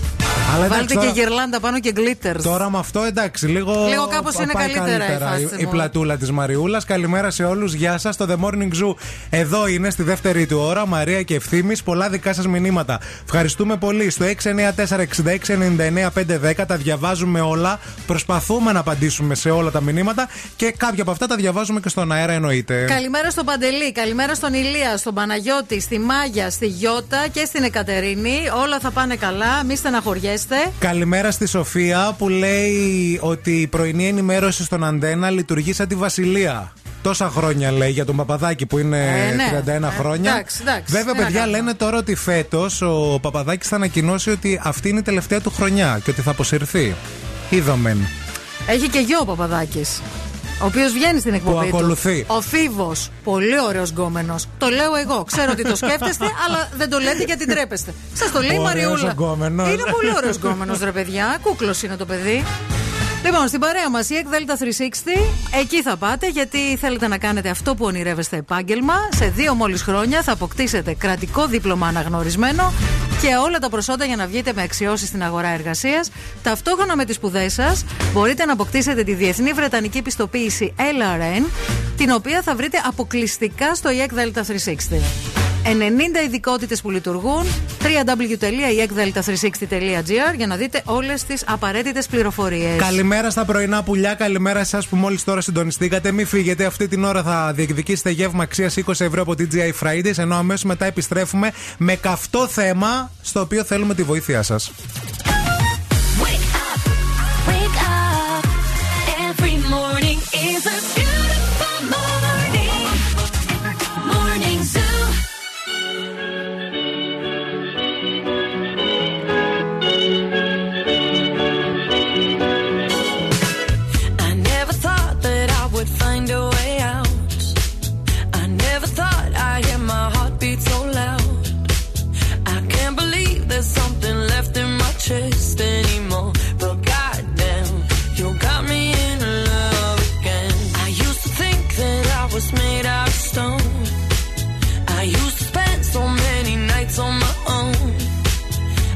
Αλλά εντάξει, Βάλτε και τώρα- γυρλάντα πάνω και glitters. Τώρα με αυτό εντάξει, λίγο. Λίγο κάπως είναι πάει καλύτερα η φάση η, η μου. πλατούλα της Μαριούλας. Καλημέρα σε όλους. Γεια σας. Το The Morning Zoo εδώ είναι στη δεύτερη του ώρα. Μαρία και ευθύνη. Πολλά δικά σας μηνύματα. Ευχαριστούμε πολύ. Στο 694-6699-510 τα διαβάζουμε όλα. Προσπαθούμε να απαντήσουμε σε όλα τα μηνύματα και κάποια από αυτά τα διαβάζουμε και στον αέρα εννοείται. Καλημέρα στον Παντελή, καλημέρα στον Ηλία, στον Παναγιώτη, στη Μάγια, στη Γιώτα και στην Εκατερίνη. Όλα θα πάνε καλά, μη στεναχωριέστε. Καλημέρα στη Σοφία που λέει ότι η πρωινή ενημέρωση στον Αντένα λειτουργεί σαν τη Βασιλεία. Τόσα χρόνια λέει για τον Παπαδάκη που είναι Ε, ναι. 31 Ε, χρόνια. εντάξει, εντάξει, Βέβαια, τι να παιδιά, κάνουμε. λένε τώρα ότι φέτος ο Παπαδάκης θα ανακοινώσει ότι αυτή είναι η τελευταία του χρονιά και ότι θα αποσυρθεί. Είδομεν. Έχει και γιο ο Παπαδάκης. Ο οποίος βγαίνει στην εκπομπή. του. ακολουθεί. Ο Φίβος. Πολύ ωραίος γκόμενος. Το λέω εγώ. Ξέρω ότι το σκέφτεστε, *laughs* αλλά δεν το λέτε γιατί ντρέπεστε. Σας το λέει η Ωραίος Μαριούλα. γκόμενος. Είναι πολύ ωραίος γκόμενος, ρε παιδιά. Κούκλος είναι το παιδί. Λοιπόν, στην παρέα μας η ΕΚΔΕΛΤΑ 360, εκεί θα πάτε γιατί θέλετε να κάνετε αυτό που ονειρεύεστε επάγγελμα. Σε δύο μόλις χρόνια θα αποκτήσετε κρατικό δίπλωμα αναγνωρισμένο και όλα τα προσόντα για να βγείτε με αξιώσεις στην αγορά εργασίας. Ταυτόχρονα με τις σπουδές σας μπορείτε να αποκτήσετε τη διεθνή βρετανική επιστοποίηση LRN, την οποία θα βρείτε αποκλειστικά στο EEC Delta 360. 90 ειδικότητες που λειτουργούν. www.ekdelta360.gr για να δείτε όλες τις απαραίτητες πληροφορίες. Καλημέρα στα πρωινά πουλιά, καλημέρα εσά που μόλις τώρα συντονιστήκατε. Μην φύγετε, αυτή την ώρα θα διεκδικήσετε γεύμα αξίας 20 ευρώ από TGI Fridays, ενώ αμέσως μετά επιστρέφουμε με καυτό θέμα στο οποίο θέλουμε τη βοήθειά σας. Wake up, wake up. Every morning is a dance on my own.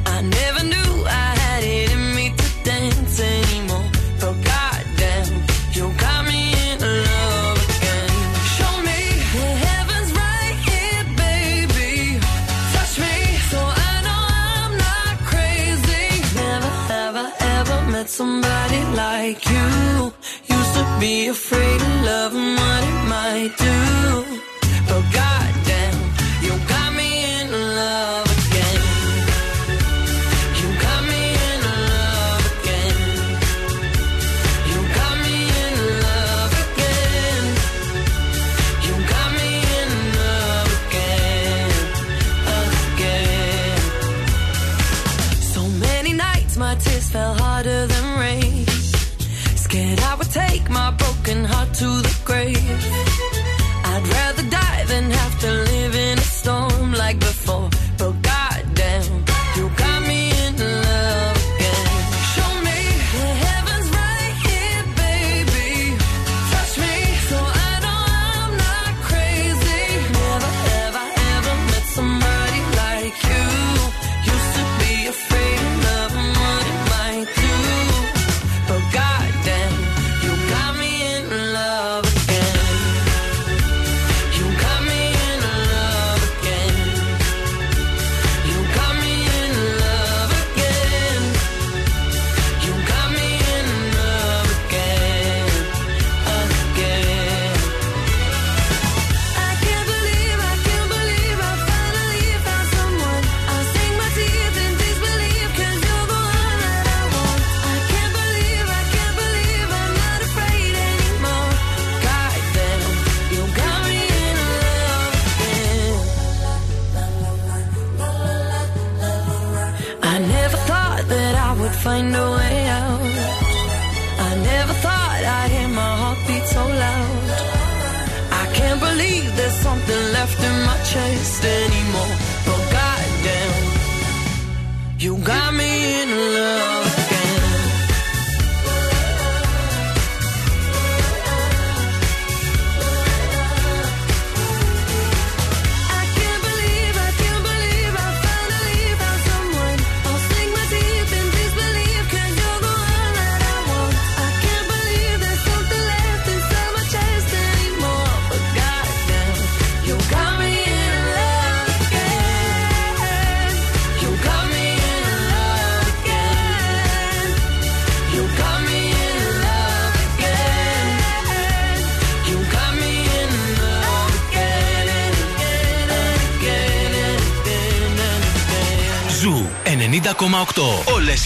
I never knew I had it in me to dance anymore. But goddamn, you got me in love again. Show me the heavens right here, baby. Touch me so I know I'm not crazy. Never ever, ever met somebody like you. Used to be afraid of love and what it might do.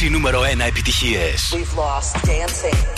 οι νούμερο 1 επιτυχίες. We've lost dancing.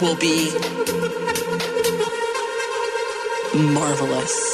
Will be marvelous.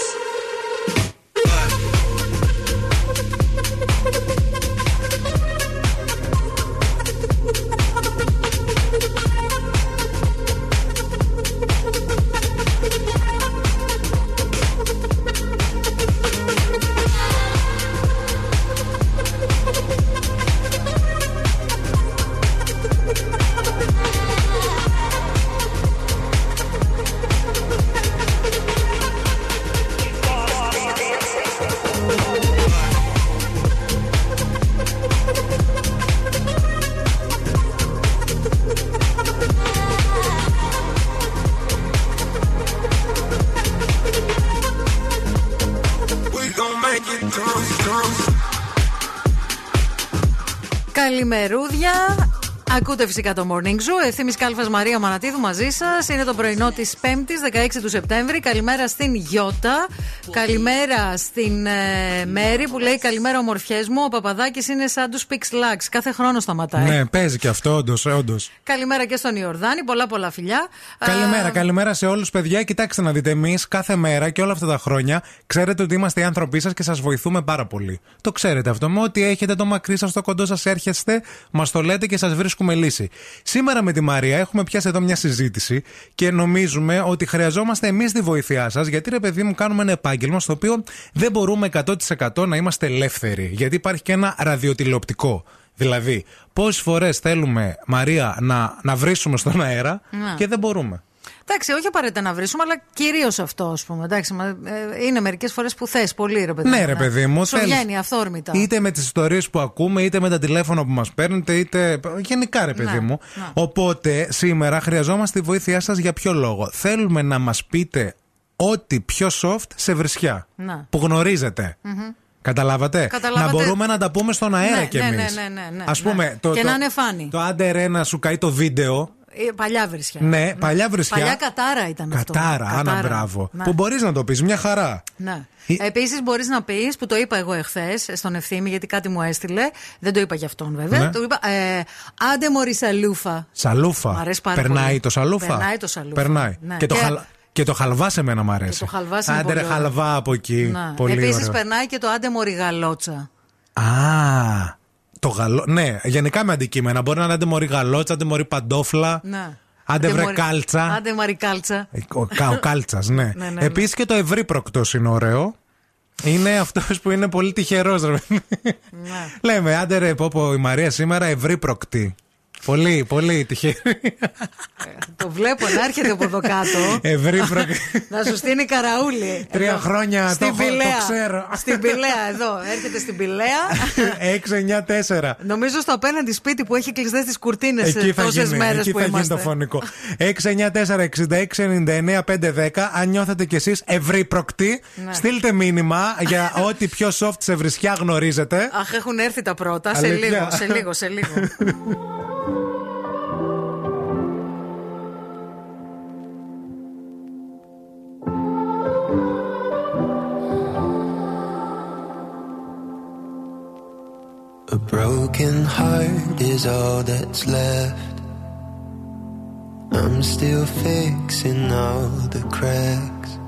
Καλημερούδια. Ακούτε φυσικά το Morning Zoo. Ευθύνη Κάλφας Μαρία Μανατίδου μαζί σας. Είναι το πρωινό της 5η, 16 του Σεπτέμβρη. Καλημέρα στην Γιώτα. Καλημέρα στην ε, Μέρη που λέει Καλημέρα, ομορφιές μου. Ο Παπαδάκης είναι σαν τους Pix Lux. Κάθε χρόνο σταματάει. Ναι, παίζει και αυτό, όντως. όντως. Καλημέρα και στον Ιορδάνη. Πολλά πολλά φιλιά. Καλημέρα, Α, καλημέρα σε όλους, παιδιά. Κοιτάξτε να δείτε, εμείς κάθε μέρα και όλα αυτά τα χρόνια ξέρετε ότι είμαστε οι άνθρωποι σας και σας βοηθούμε πάρα πολύ. Το ξέρετε αυτό. Με ό,τι έχετε το μακρύ σας, το κοντό σας έρχεστε, μας το λέτε και σας βρίσκουμε λύση. Σήμερα με τη Μαρία έχουμε πιάσει εδώ μια συζήτηση και νομίζουμε ότι χρειαζόμαστε εμείς τη βοήθειά σας, γιατί ρε παιδί μου, κάνουμε ένα επάγγελμα στο οποίο δεν μπορούμε 100% να είμαστε ελεύθεροι. Γιατί υπάρχει και ένα ραδιοτηλεοπτικό. Δηλαδή, πόσες φορές θέλουμε, Μαρία, να, να βρίσουμε στον αέρα Ναι. και δεν μπορούμε. Εντάξει, όχι απαραίτητα να βρίσουμε, αλλά κυρίως αυτό, ας πούμε. Εντάξει, μα, ε, είναι μερικές φορές που θες πολύ, ρε παιδί. Ναι, μου, ρε να- παιδί μου, Σου θέλεις. βγαίνει αυθόρμητα. Είτε με τις ιστορίες που ακούμε, είτε με τα τηλέφωνα που μας παίρνετε, είτε. Γενικά, ρε παιδί Ναι, μου. ναι. Οπότε, σήμερα χρειαζόμαστε τη βοήθειά σας για ποιο λόγο; Θέλουμε να μας πείτε ό,τι πιο soft σε βρισιά. Να. Που γνωρίζετε. Μμμ. Καταλάβατε; Καταλάβατε; Να μπορούμε να τα πούμε στον αέρα Ναι, κι ναι, εμείς. ναι, ναι, ναι, ναι, Α πούμε, ναι. το, Και το, να είναι φάνη. το άντε ρε να σου καεί το βίντεο. Ε, Παλιά βρισιά. Ναι, παλιά βρισιά. Παλιά κατάρα ήταν αυτό. Κατάρα, άνα μπράβο. Ναι. Που μπορείς να το πεις, μια χαρά. Ναι. Επίσης, μπορείς να πεις, που το είπα εγώ εχθές στον ευθύμη, γιατί κάτι μου έστειλε. Δεν το είπα για αυτόν βέβαια. Ναι. Το είπα. Ε, άντε μωρή σαλούφα. Σαλούφα. Μ' αρέσει πάρα Περνάει πολύ. το σαλούφα. Περνάει το σαλούφα. Περνάει. Ναι. Και, το Και- χαλ... και το χαλβά σε μένα μου αρέσει. το χαλβά είναι Άντε ρε πολύ ωραίο. χαλβά από εκεί. Πολύ Επίσης, ωραίο. περνάει και το άντε μωρή γαλότσα. Α, το γαλό. Ναι, γενικά με αντικείμενα. Μπορεί να είναι άντε μωρή γαλότσα, άντε μωρή παντόφλα. Ναι. Άντε βρε μωρή- κάλτσα. Άντε μωρή κάλτσα. Ο, κα- ο κάλτσας, ναι. *laughs* Ναι, ναι, ναι. Επίσης και το ευρύ προκτό είναι ωραίο. Είναι αυτός που είναι πολύ τυχερός, ρε. Ναι. Λέμε, άντε ρε, πω, πω, η Μαρία σήμερα ευρύ προκτη. Πολύ, πολύ τυχερή. Το βλέπω να έρχεται από εδώ κάτω. Ευρύ προκτη. να σου στείλει καραούλι. Τρία Εδώ. χρόνια το Στην έχω- το Πηλαία. ξέρω. Στην Πηλαία, εδώ. Έρχεται στην Πηλαία. 694. Νομίζω στο απέναντι σπίτι που έχει κλειστές τις κουρτίνες Εκεί θα τόσες γίνει, μέρες εκεί που θα γίνει είμαστε. το φωνικό. 694-6699-510. Αν νιώθετε κι εσείς ευρύ προκτή, Ναι. στείλτε μήνυμα για ό,τι πιο soft σε βρισιά γνωρίζετε. Αχ, έχουν έρθει τα πρώτα. Σε Αλήθεια. λίγο, σε λίγο, σε λίγο. Broken heart is all that's left. I'm still fixing all the cracks.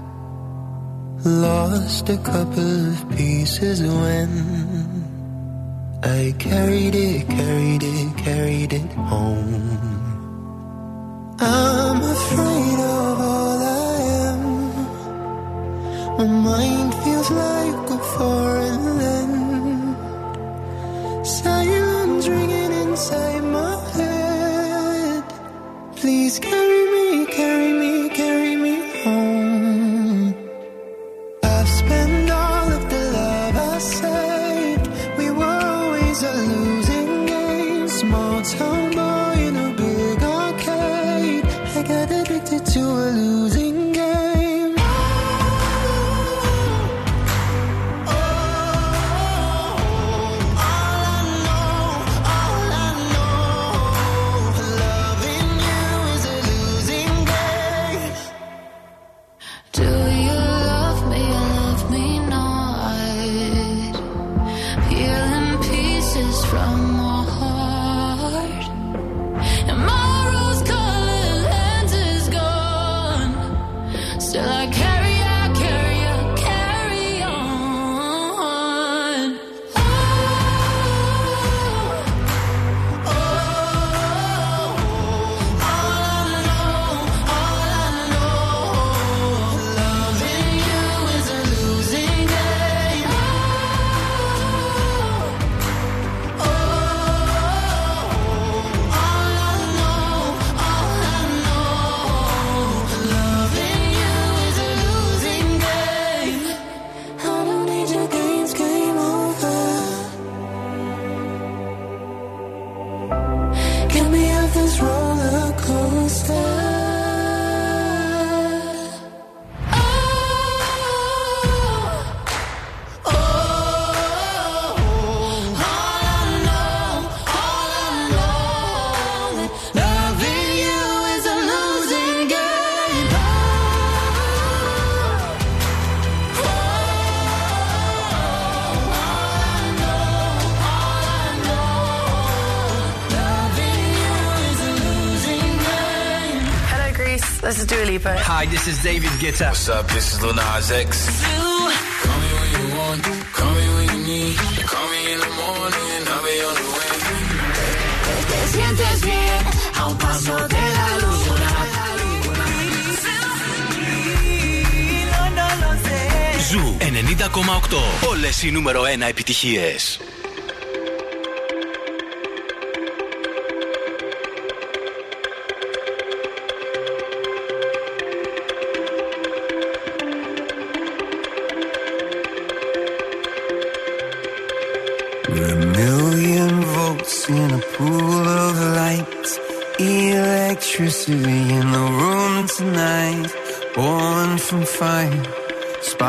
Lost a couple of pieces when I carried it, carried it, carried it home. I'm Hi, this is David Guetta. What's up? This is Luna Nas X. You. Call me when you want, call me when you need. Call me in the morning, I'll be on the way. Te sientes bien, a un paso de la luna. Ζου 90,8. Όλε οι νούμερο 1 επιτυχίε.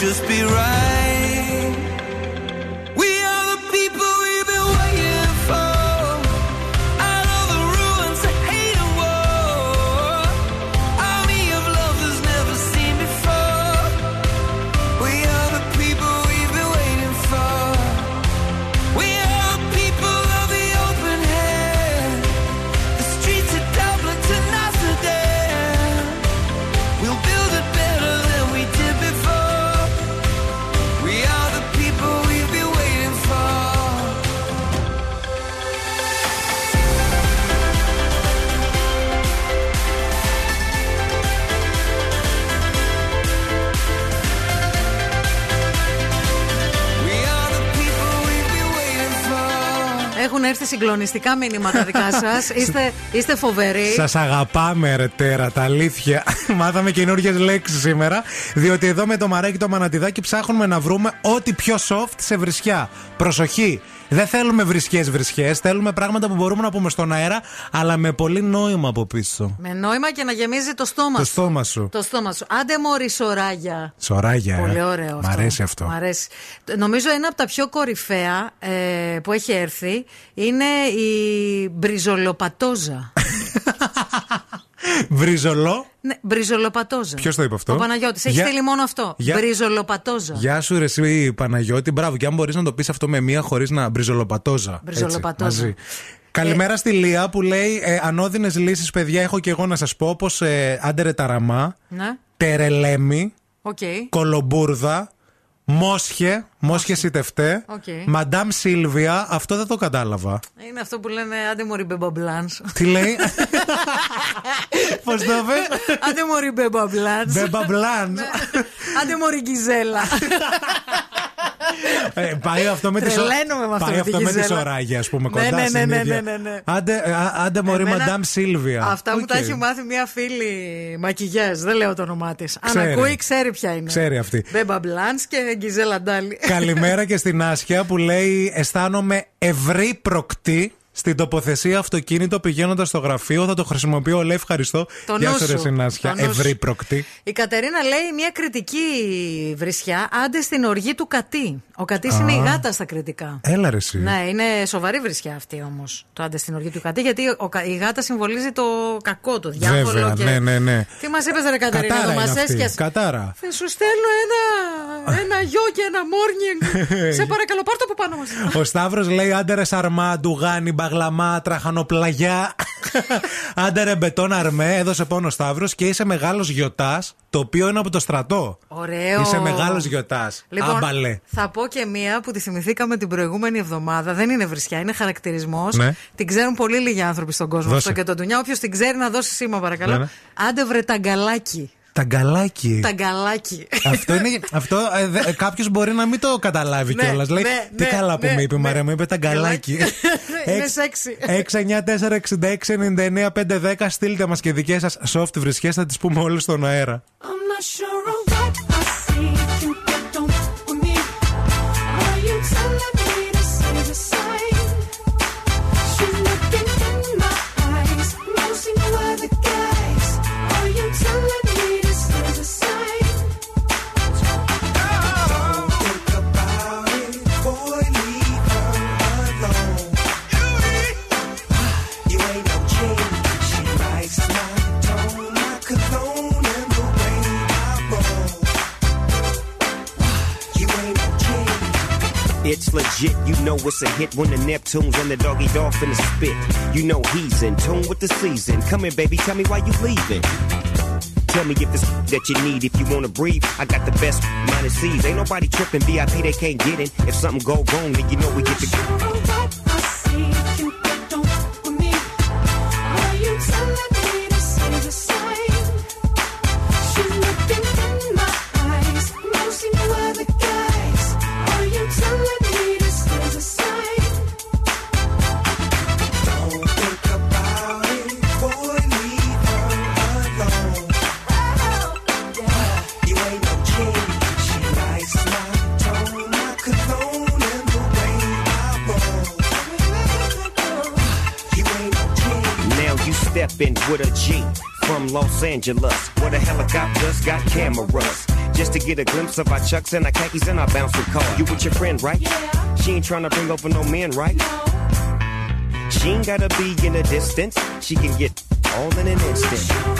just be right. Συγκλονιστικά μηνύματα δικά *laughs* σας. είστε, είστε φοβεροί. Σας αγαπάμε, ρε τέρα, τα αλήθεια. *laughs* Μάθαμε καινούργιες λέξεις σήμερα. Διότι εδώ με το μαράκι το μανατιδάκι ψάχνουμε να βρούμε ό,τι πιο soft σε βρισιά. Προσοχή! Δεν θέλουμε βρισχές βρισχές. Θέλουμε πράγματα που μπορούμε να πούμε στον αέρα, αλλά με πολύ νόημα από πίσω. Με νόημα και να γεμίζει το στόμα Το σου. στόμα σου. Το στόμα σου. Άντε μωρή σωράγια. Σωράγια, ε. Πολύ ωραίο αυτό. Μ' αρέσει αυτό. Μ' αρέσει. Νομίζω ένα από τα πιο κορυφαία ε, που έχει έρθει είναι η μπριζολοπατόζα. *laughs* Βριζολό. ναι, μπριζολοπατόζα. Ποιος το είπε αυτό; Ο Παναγιώτης. Έχεις Για- στείλει μόνο αυτό. Για- Μπριζολοπατόζα. Γεια σου, ρε, εσύ Παναγιώτη. Μπράβο, και αν μπορείς να το πεις αυτό με μία χωρίς να μπριζολοπατόζα. έτσι, Μπριζολοπατόζα. μαζί. Καλημέρα στη Λία που λέει ε, Ανώδυνες λύσεις, παιδιά, έχω και εγώ να σας πω. Όπως ε, άντερε ταραμά, Ναι, τερελέμι, οκ. κολομπούρδα, μόσχε, μόσχε σιτευτέ, Οκ. μαντάμ Σίλβια. Αυτό δεν το κατάλαβα. Είναι αυτό που λένε άντε μωρή μπεμπαμπλάνς. Τι λέει, *laughs* Πώς το είπε, Άντε μωρή μπεμπαμπλάνς. Μπεμπαμπλάν. Άντε μωρή γκιζέλα. *laughs* Ε, πάει αυτό με τη σο- Τρελαίνομαι με αυτό Πάει με τη αυτό με τη Γιζέλα. σωράγια, ας πούμε, Ναι, κοντά ναι, ναι, ναι, συνήθεια. ναι, ναι, ναι. Άντε, α, άντε μωρή, Εμένα- μαντάμ Σίλβια. Αυτά που Οκ. τα έχει μάθει μια φίλη μακιγιάζ, δεν λέω το όνομά της. Αν Ξέρει. ακούει, ξέρει ποια είναι. Ξέρει αυτή. Μπέμπα Μπλάνς και Γκιζέλα Ντάλι. Καλημέρα και στην Άσια που λέει Αισθάνομαι ευρύ προκτή στην τοποθεσία αυτοκίνητο πηγαίνοντας στο γραφείο. Θα το χρησιμοποιώ, λέει ευχαριστώ. Το Γεια νου σου, ρε σου. Συνάσια. Το νου σου. Ευρύ προκτή. Η Κατερίνα λέει μια κριτική βρισιά, άντε στην οργή του Κατή. Ο Κατής είναι η Α. γάτα στα κριτικά. Έλα ρε εσύ. Ναι, είναι σοβαρή βρισιά αυτή όμως. Το άντε στην οργή του Κατή, γιατί ο κα- η γάτα συμβολίζει το κακό, το διάβολο. Βέβαια, και... ναι, ναι, ναι. Τι μας είπες, Ρε Κατερίνα, Κατάρα εδώ είναι μας αυτή. έσκιασε. Κατάρα. Θα σου στέλνω ένα, ένα γιο και ένα morning. *laughs* Σε παρακαλώ, πάρ' το από πάνω μας. Ο Σταύρος λέει άντερε αρμάντου, γάνι, μπαγλαμά, τραχανοπλαγιά. *laughs* άντερε μπετόν αρμέ, έδωσε πόνο ο Σταύρος και είσαι μεγάλος γιοτάς, το οποίο είναι από το στρατό. Ωραίο. Είσαι μεγάλος γιοτάς. Λοιπόν, Άμπαλε. θα πω και μία που τη θυμηθήκαμε την προηγούμενη εβδομάδα. Δεν είναι βρισιά, είναι χαρακτηρισμός. Ναι. Την ξέρουν πολύ λίγοι άνθρωποι στον κόσμο Δώσε. αυτό και τον Τουνιά. Όποιος την ξέρει να δώσει σήμα, παρακαλώ. Ναι, ναι. Άντε βρε ταγκαλάκι. Ταγκαλάκι. Ταγκαλάκι. αυτό είναι. *laughs* Αυτό ε, κάποιος μπορεί να μην το καταλάβει Ναι, κιόλας. Λέει ναι, τι ναι, καλά που ναι, με είπε η ναι. Μαρία, μου είπε ταγκαλάκι. *laughs* είναι σεξι. 694-6699-510 στείλτε μας και δικές σας soft βρισχές, θα τις πούμε όλες στον αέρα. I'm not sure it's a hit when the Neptunes and the doggy dog finna spit. You know he's in tune with the season. Come here, baby, tell me why you leaving. Tell me if it's that you need, if you wanna breathe. I got the best minus C's. Ain't nobody tripping, VIP they can't get in. If something go wrong, then you know we get the. Los Angeles, where the helicopters got cameras. Just to get a glimpse of our chucks and our khakis and our bouncing car. You with your friend, right? Yeah. She ain't trying to bring over no men, right? No. She ain't gotta be in the distance. She can get all in an instant.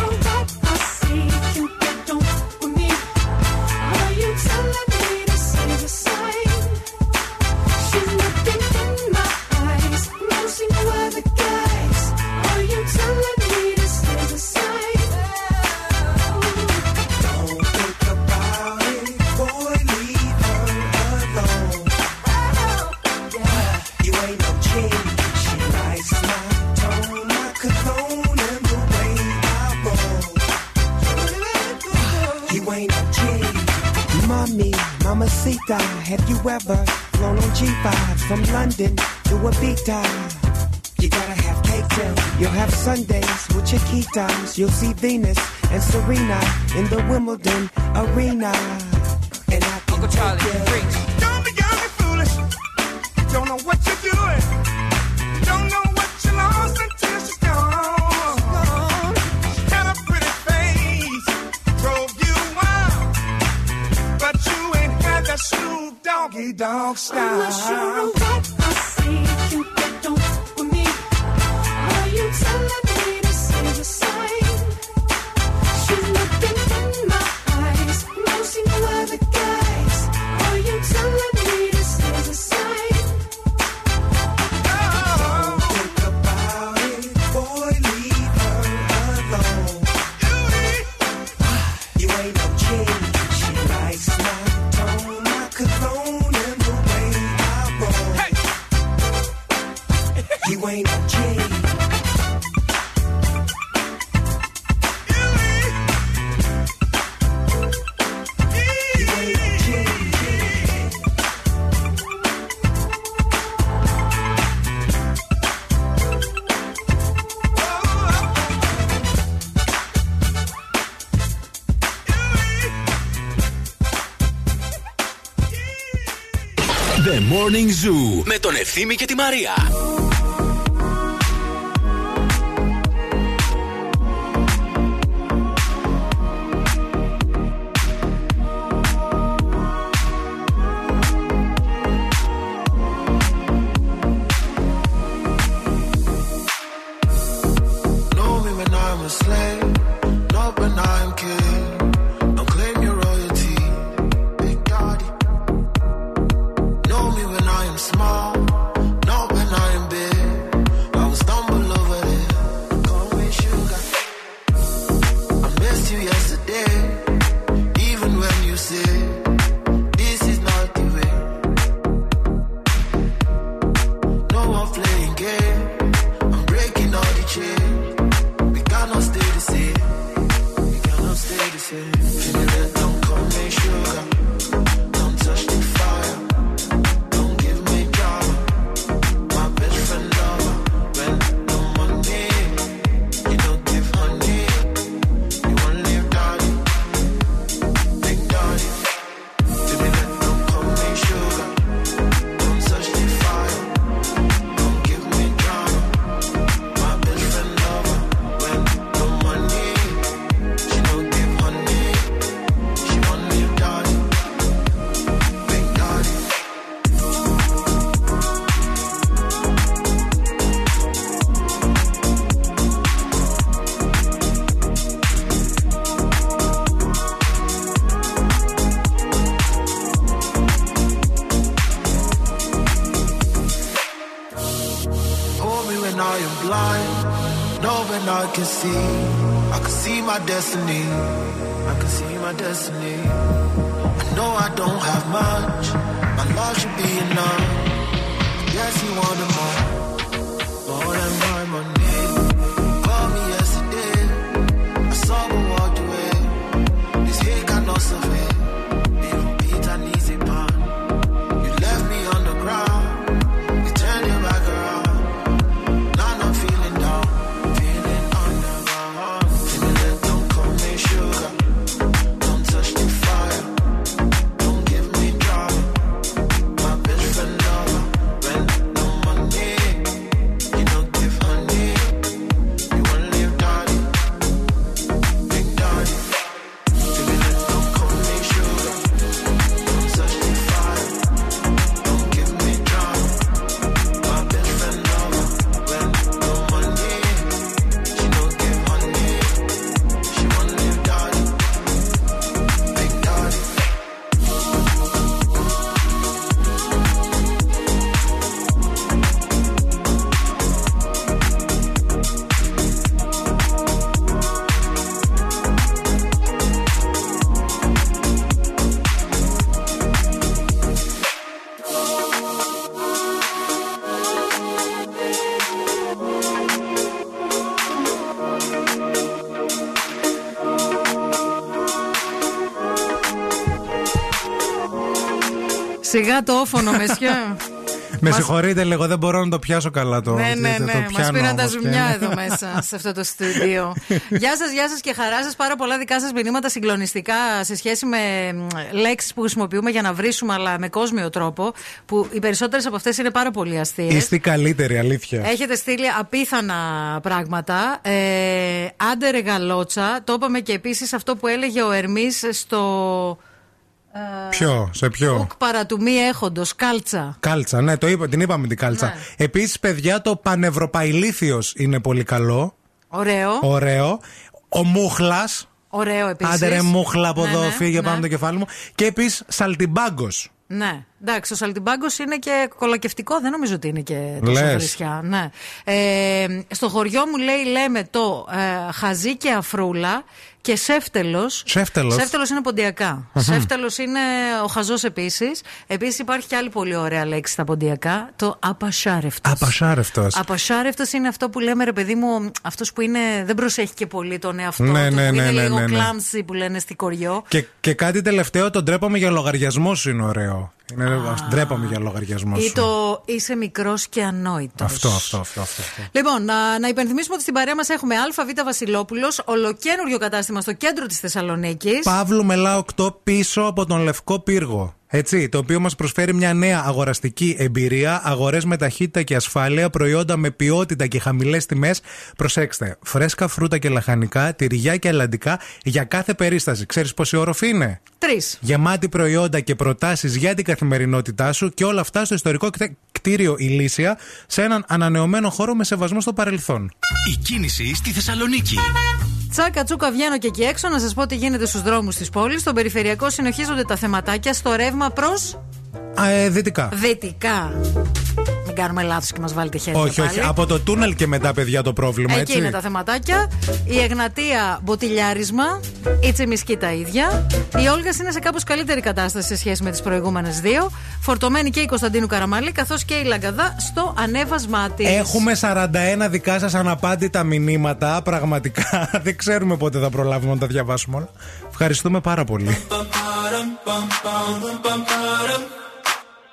You ever flown on G5 from London to a beat time? You gotta have cake too. You'll have Sundays with your key times. You'll see Venus and Serena in the Wimbledon arena. And I can Uncle Charlie, preach. rock star. Morning Zoo με τον Ευθύμη και τη Μαρία. Σιγά το όφωνο, μεσιά. Με *laughs* συγχωρείτε λίγο, δεν μπορώ να το πιάσω καλά το. Ναι, ναι, ναι. Μας πήραν τα ζουμιά *laughs* εδώ μέσα, σε αυτό το στούντιο. γεια σας, γεια σας και χαρά σας. Πάρα πολλά δικά σας μηνύματα συγκλονιστικά σε σχέση με λέξεις που χρησιμοποιούμε για να βρίσουμε, αλλά με κόσμιο τρόπο. Που οι περισσότερες από αυτές είναι πάρα πολύ αστείες. Είστε η καλύτερη, αλήθεια. Έχετε στείλει απίθανα πράγματα. Ε, άντε γαλότσα. Το είπαμε και επίσης αυτό που έλεγε ο Ερμής στο ε, Ποιο, σε ποιο; Ουκ παρά του μη έχοντος, κάλτσα. Κάλτσα, ναι, το είπα, την είπαμε την κάλτσα. Ναι. Επίσης, παιδιά, το πανευρωπαϊλήθιος είναι πολύ καλό. Ωραίο. Ωραίο. Ο Μούχλας. Ωραίο επίσης. Άντε ρε μούχλα από Ναι, εδώ, ναι, φύγε ναι. πάνω το κεφάλι μου. Και επίσης Σαλτιμπάγκος. Ναι, εντάξει, ο Σαλτιμπάγκος είναι και κολακευτικό, δεν νομίζω ότι είναι και τόσο Λες. βρισιά. Ναι. Ε, στο χωριό μου λέει, λέμε το ε, χαζί και αφρούλα και σεύτελος. Σεύτελος. Σεύτελος είναι ποντιακά. Μμμ. Σεύτελος είναι ο χαζός επίσης. Επίσης υπάρχει και άλλη πολύ ωραία λέξη στα ποντιακά, το απασάρευτος. Απασάρευτος. Απασάρευτος είναι αυτό που λέμε, ρε παιδί μου, αυτός που είναι, δεν προσέχει και πολύ τον εαυτό Ναι, του. ναι, που ναι, είναι ναι, λίγο ναι, ναι. κλάμψη που λένε στη κοριό. Και, και κάτι τελευταίο, το ντρέπαμε για λογαριασμό σου είναι ωραίο. Είναι, ντρέπαμε για λογαριασμό Ή σου. το είσαι μικρός και ανόητος. Αυτό, αυτό, αυτό. αυτό, αυτό. Λοιπόν, να, να υπενθυμίσουμε ότι στην παρέα μας έχουμε ΑΒ Βασιλόπουλος, ολοκένουργιο κατάστημα στο κέντρο της Θεσσαλονίκης. Παύλου Μελά 8 πίσω από τον Λευκό Πύργο. Έτσι, το οποίο μας προσφέρει μια νέα αγοραστική εμπειρία, αγορές με ταχύτητα και ασφάλεια, προϊόντα με ποιότητα και χαμηλές τιμές. Προσέξτε, φρέσκα φρούτα και λαχανικά, τυριά και αλλαντικά για κάθε περίσταση. Ξέρεις πόση όροφη είναι; Τρεις. Γεμάτη προϊόντα και προτάσεις για την καθημερινότητά σου και όλα αυτά στο ιστορικό κτέ- κτίριο Ηλίσια σε έναν ανανεωμένο χώρο με σεβασμό στο παρελθόν. Η κίνηση στη Θεσσαλονίκη. Τσάκα τσούκα βγαίνω και εκεί έξω να σας πω τι γίνεται στους δρόμους της πόλης. Στον περιφερειακό συνεχίζονται τα θεματάκια στο ρεύμα προς Α, ε, δυτικά. δυτικά. Μην κάνουμε λάθο και μα βάλετε χέρια. Όχι, όχι. πάλι. Από το τούνελ και μετά, παιδιά, το πρόβλημα, Εκεί έτσι. είναι τα θεματάκια. Η Εγνατία μποτιλιάρισμα. Η Τσιμισκή τα ίδια. Η Όλγα είναι σε κάπω καλύτερη κατάσταση σε σχέση με τι προηγούμενε δύο. Φορτωμένη και η Κωνσταντίνου Καραμαλή, καθώ και η Λαγκαδά στο ανέβασμά τη. Έχουμε 41 δικά σα αναπάντητα μηνύματα. Πραγματικά δεν ξέρουμε πότε θα προλάβουμε να τα διαβάσουμε όλα. Ευχαριστούμε πάρα πολύ.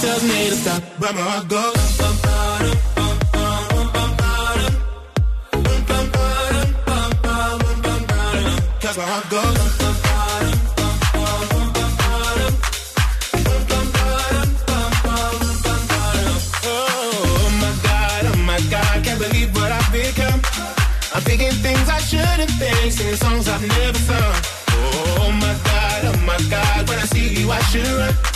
Tells me to stop, but my heart goes. My heart goes. Oh my god, oh my god, can't believe what I've become. I'm thinking things I shouldn't think, singing songs I've never sung. Oh my god, oh my god, when I see you I should run.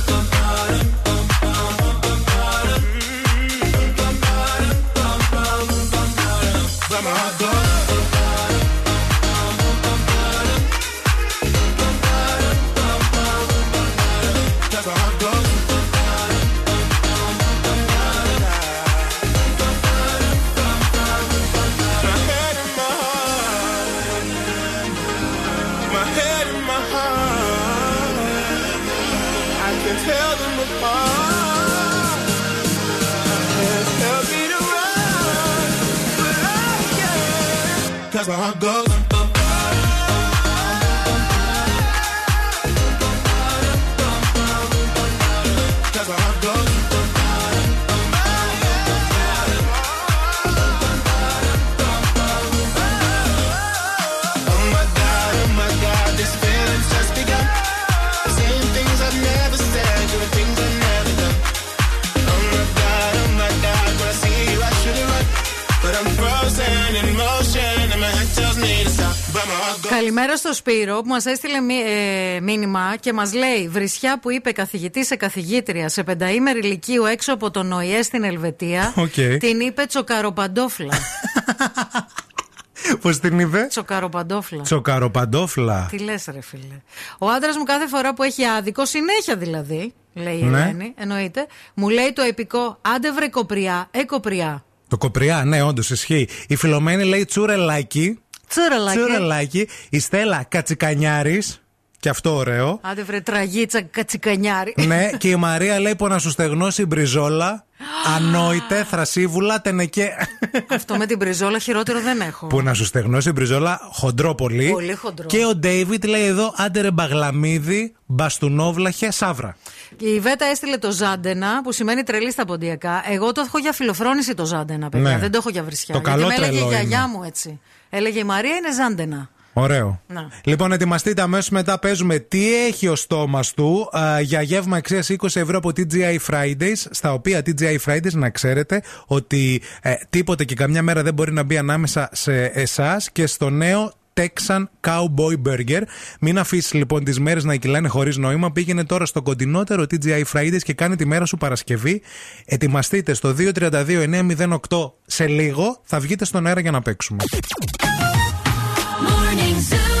that's where I go. Καλημέρα στο Σπύρο που μας έστειλε μι- ε, μήνυμα και μας λέει Βρισιά που είπε καθηγητής σε καθηγήτρια σε πενταήμερη Λυκείου έξω από τον ΟΗΕ στην Ελβετία. Οκ. Την είπε τσοκαροπαντόφλα. Πώς την είπε; τσοκαροπαντόφλα. Τσοκαροπαντόφλα. Τι λες, ρε φίλε. Ο άντρας μου κάθε φορά που έχει άδικο, συνέχεια δηλαδή, λέει η Ναι. Ελένη, εννοείται, μου λέει το επικό άντε βρε κοπριά, ε κοπριά. Το κοπριά, ναι, όντως ισχύει. Η Φιλομένη λέει τσουρελάκι. Τσουρελάκι. Τσουρελάκι. Η Στέλλα Κατσικανιάρης. Και αυτό ωραίο. Άντε βρε τραγίτσα κατσικανιάρη. ναι, και η Μαρία λέει που να σου στεγνώσει η μπριζόλα. Ανόητε, θρασίβουλα, τενεκέ. Αυτό με την πριζόλα χειρότερο δεν έχω. που να σου στεγνώσει η μπριζόλα, χοντρό πολύ. Πολύ χοντρό. Και ο Ντέιβιτ λέει εδώ, άντε ρε μπαγλαμίδι, μπαστούνόβλαχε, σαύρα. Και η Βέτα έστειλε το Ζάντενα, που σημαίνει τρελή στα ποντιακά. Εγώ το έχω για φιλοφρόνηση το Ζάντενα, παιδιά. Ναι. Δεν το έχω για βρισιά. Το Γιατί καλό με έλεγε η τρελό γιαγιά είναι. μου έτσι. Έλεγε η Μαρία είναι Ζάντενα. Ωραίο. Να. Λοιπόν, ετοιμαστείτε αμέσως μετά. Παίζουμε τι έχει ο στόμας του α, για γεύμα αξία 20 ευρώ από TGI Fridays. Στα οποία TGI Fridays να ξέρετε ότι ε, τίποτε και καμιά μέρα δεν μπορεί να μπει ανάμεσα σε εσάς και στο νέο Texan Cowboy Burger. Μην αφήσεις λοιπόν τις μέρες να κυλάνε χωρίς νόημα. Πήγαινε τώρα στο κοντινότερο TGI Fridays και κάνει τη μέρα σου Παρασκευή. Ετοιμαστείτε στο 232-908 σε λίγο. Θα βγείτε στον αέρα για να παίξουμε. Morning Zoo.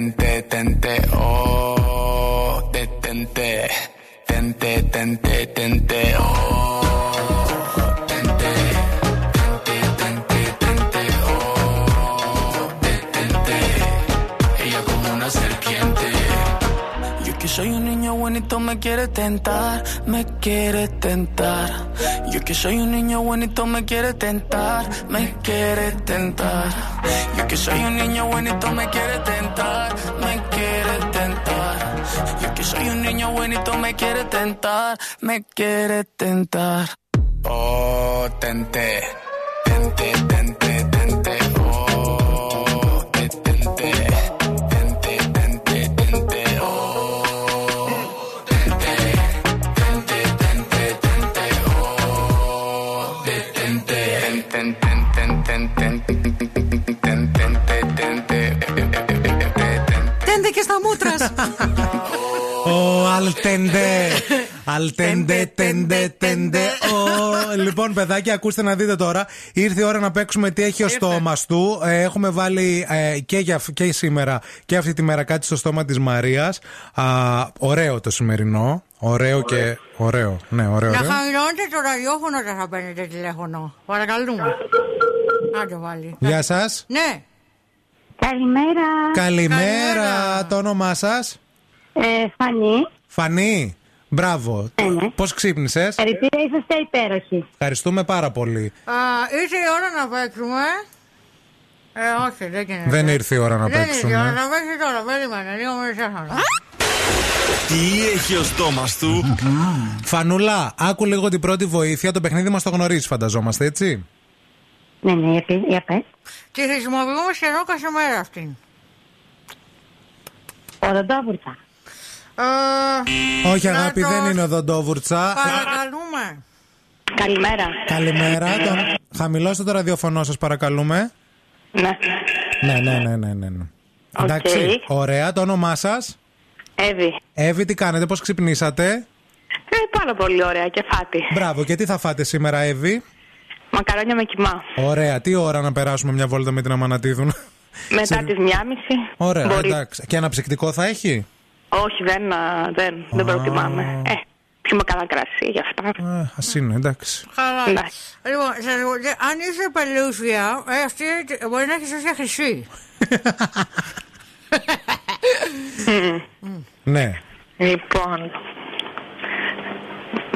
tente, tente. Oh, detente, tente, tente, tente. Oh, tente. Oh, soy un niño bonito me quiere tentar, me quiere tentar. Yo que soy un niño bonito me quiere tentar, me quiere tentar. Yo que soy un niño bonito me quiere tentar, tú me quieres tentar, me quieres tentar. Oh, tente, tente, tente. Αλτέντε. Αλτέντε, τέντε, τέντε. Ο- Λοιπόν, παιδάκια, ακούστε να δείτε τώρα. Ήρθε η ώρα να παίξουμε τι έχει ο στόμα του. Ε, Έχουμε βάλει ε, και, για, και σήμερα και αυτή τη μέρα κάτι στο στόμα της Μαρίας. Ωραίο το σημερινό. Ωραίο και. Ωραίο. Ναι, ωραίο. Να ωραίο. χαμηλώνετε το ραδιόφωνο όταν θα παίρνετε τηλέφωνο. Παρακαλούμε. Άντε βάλει. Γεια σας. Ναι. Καλημέρα. Καλημέρα. Το όνομά σας; Ε, Φανή. Φανή. Μπράβο. Πώς ξύπνησες; Χαρητήρια, είσαστε υπέροχοι. Ευχαριστούμε πάρα πολύ. Α, ήρθε η ώρα να παίξουμε. Ε, όχι, δεν γίνεται. Δεν ήρθε η ώρα να Δεν ήρθε η παίξουμε. ώρα να παίξει τώρα, περίμενε, λίγο με τηλέφωνο. Τι έχει ο στόμας του; Φανούλα, άκου λίγο την πρώτη βοήθεια. Το παιχνίδι μας το γνωρίζεις, φανταζόμαστε, έτσι; Ναι, ναι, για, πε- για πες. Τη χρησιμοποιούμε σχεδόν κάθε μέρα αυτήν. Οδοντόβουρτσα. Ε, Όχι, αγάπη, Νάτος. δεν είναι οδοντόβουρτσα. Παρακαλούμε. Καλημέρα. Καλημέρα. Τον... Χαμηλώστε το ραδιοφωνό σας, παρακαλούμε. Ναι. Ναι, ναι, ναι, ναι, ναι. ναι. Εντάξει, ωραία, το όνομά σας; Εύη. Εύη, τι κάνετε, πώς ξυπνήσατε; Ε, πάρα πολύ ωραία και φάτη. Μπράβο, και τι θα φάτε σήμερα, Εύη; Μακαρόνια με κοιμά. Ωραία, τι ώρα να περάσουμε μια βόλτα με την Αμανατίδου; Μετά τις μία μισή. Ωραία, Μπορεί. εντάξει. Και αναψυκτικό θα έχει; Όχι, δεν, α, δεν, δεν προτιμάμε. Ε, πιούμε καλά κρασί γι' αυτά. Α είναι, εντάξει. Καλά. Εντάξει. Λοιπόν, σας ρωτώ, αν είσαι πελούσια, ε, αυτή μπορεί να έχεις σωσία χρυσή. *laughs* Ναι. Λοιπόν.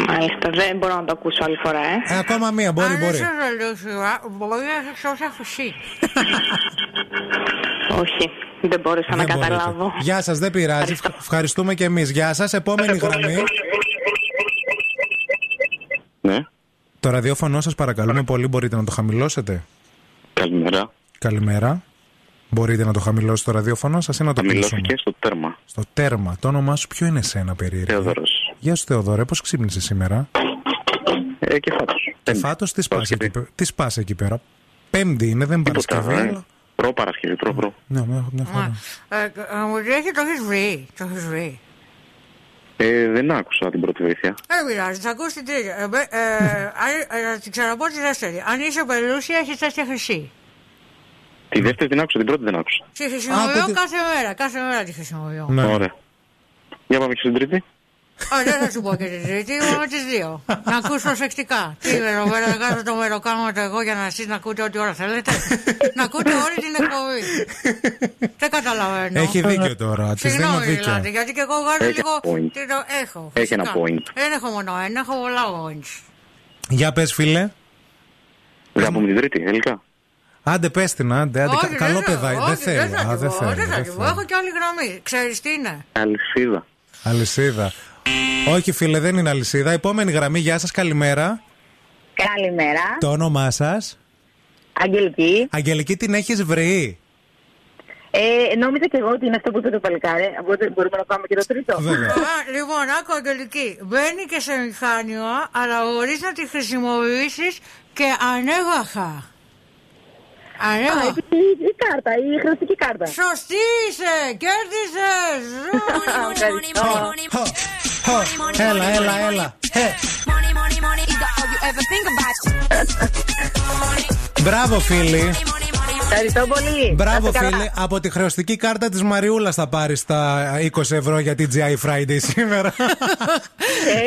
Μάλιστα, δεν μπορώ να το ακούσω άλλη φορά, ε. Ε, ακόμα μία, μπορεί, αν μπορεί. είσαι πελούσια, μπορεί να έχει σωσία χρυσή. Όχι, δεν μπόρεσα να Δεν μπορείτε. καταλάβω. Γεια σας, δεν πειράζει. Ευχα- Ευχαριστούμε και εμείς. Γεια σας. Επόμενη γραμμή. Ναι. Το ραδιόφωνο σας παρακαλούμε πολύ, μπορείτε να το χαμηλώσετε. Καλημέρα. Καλημέρα. Μπορείτε να το χαμηλώσετε το ραδιόφωνο σας ή να το κλείσουμε; Χαμηλώθηκε στο τέρμα. Στο τέρμα. Το όνομά σου ποιο είναι εσένα περίεργο. Θεόδωρος. Γεια σου Θεοδωρέ, πώς ξύπνησε σήμερα; Ε, και φάτος. Και φάτος τι σπάς εκεί, πέρα- τι σπάς εκεί πέρα; Πέμπτη είναι, δεν είναι Παρασκευή. ε. αλλά- Προ Παρασκευή, προ προ. Ναι, μια, μια χαρά. Ε, ε, Μου λέει το έχεις βρει. Το έχεις βρει. Ε, δεν άκουσα την πρώτη βοήθεια. Δεν πειράζει, θα ακούσεις την τρίτη. Ε, μπε- ε, αν- *laughs* ε, Να την ξαναπώ τη δεύτερη. Αν είσαι πελούσια, έχεις τέτοια χρυσή. Τη δεύτερη την άκουσα, την πρώτη δεν άκουσα. Τη χρησιμοποιώ κάθε μέρα. Κάθε μέρα τη χρησιμοποιώ. Ναι. Ωραία. Για πάμε και στην τρίτη. Α, δεν θα σου πω και την τρίτη, μόνο τις δύο. να ακούς προσεκτικά. Τι είμαι εδώ πέρα, να κάνω το μεροκάματο εγώ για να εσείς να ακούτε ό,τι ώρα θέλετε. να ακούτε όλη την εκπομπή. δεν καταλαβαίνω. Έχει δίκιο τώρα. Της δίνω Συγγνώμη δίκιο. δηλαδή, γιατί και εγώ βγάζω Έχει λίγο. ένα point. τι το- Έχω. Έχει ένα φυσικά. point. Δεν έχω μόνο ένα, έχω πολλά points. Για πες, φίλε. Για πούμε την τρίτη, τελικά. Άντε, πες την, άντε. άντε. Όχι, Κα- Καλό δεν θα- παιδάκι. όχι, Δεν θέλει. Δεν θα Α, την δεν πω, θέλει. δεν θα δεν την πω. θέλει. Έχω και άλλη γραμμή. Ξέρεις τι είναι; Αλυσίδα. Αλυσίδα. Όχι, φίλε, δεν είναι αλυσίδα. Επόμενη γραμμή, γεια σα, καλημέρα. Καλημέρα. Το όνομά σα. Αγγελική. Αγγελική, την έχει βρει. Ε, νόμιζα και εγώ ότι είναι αυτό που είπε το παλικάρι. Οπότε μπορούμε να πάμε και το τρίτο. Α, λοιπόν, άκου Αγγελική. Μπαίνει και σε μηχάνιο, αλλά μπορεί να τη χρησιμοποιήσει και ανέβαχα. Ανέβαχα. Α, η, η κάρτα, η χρεωστική κάρτα. Σωστή είσαι! Κέρδισε! Έλα, έλα, έλα. Ε, Μπράβο, φίλοι. Ευχαριστώ πολύ. Μπράβο, Να είστε καλά. φίλε. Από τη χρεωστική κάρτα της Μαριούλας θα πάρεις τα 20 ευρώ για την GI Friday σήμερα.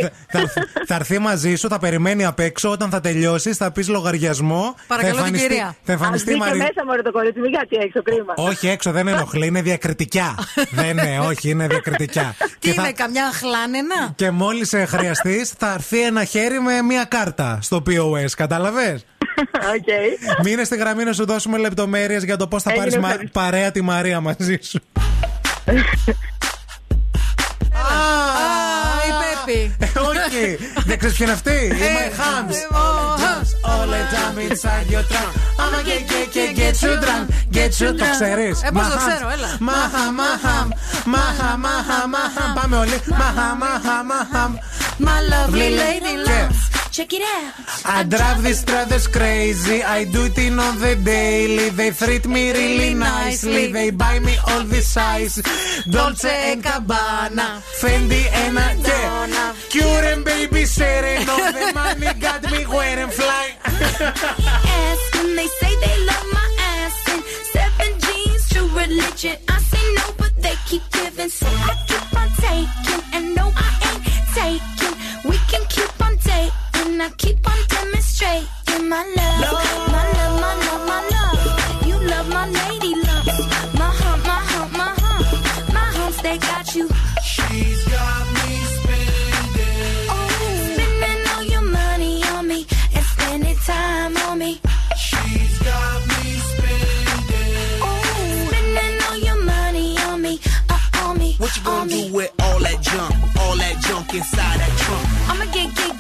Ε. θα, θα έρθει μαζί σου, θα περιμένει απ' έξω. Όταν θα τελειώσεις, θα πεις λογαριασμό. Παρακαλώ θα την εμφανιστεί, κυρία. θα Ας εμφανιστεί η μπει και Μαρι... μέσα μωρέ το κορίτσι, μην γιατί έξω, κρίμα. Όχι, έξω δεν ενοχλεί, είναι διακριτικά. δεν είναι, όχι, είναι διακριτικά. Τι και, είναι, καμιά χλάνενα; και μόλις χρειαστείς, θα έρθει ένα χέρι με μία κάρτα στο POS. Κατάλαβες; *laughs* Okay. Μείνε στη γραμμή να σου δώσουμε λεπτομέρειες για το πώ θα Έγινε, πάρει ευχαριστώ. παρέα τη Μαρία μαζί σου. Α, η Πέπη. Όχι, δεν ξέρει ποιο είναι αυτή. Ε, Είναι my hams. All the time inside your trunk. I'ma get, get, get, get you drunk. Get you Το ξέρει. Ε, πώς το ξέρω, έλα. Μαχα, μαχαμ. Μαχα, μαχα, μαχαμ. Πάμε όλοι. Μαχα, μαχα, μαχαμ. My lovely lady loves. Check it out. I drive these brothers crazy. I do it in on the daily. They treat me really nicely. They buy me all the size. Dolce and Gabbana, Fendi and Adana. Cure and baby all the money got me wearing fly. ass when they say they love my ass and seven jeans, true religion. I say no, but they keep giving, so I keep on taking. And no, I ain't taking. We can keep dating. I keep on demonstrating my love, my love, my love, my love. You love my lady love, my hump, my hump, my hump, my humps. They got you. She's got me spending. Oh, spending all your money on me and spending time on me. She's got me spending. Oh, spending all your money on me, uh, on me. What you gonna do with all that junk? All that junk inside that trunk? I'ma get, get,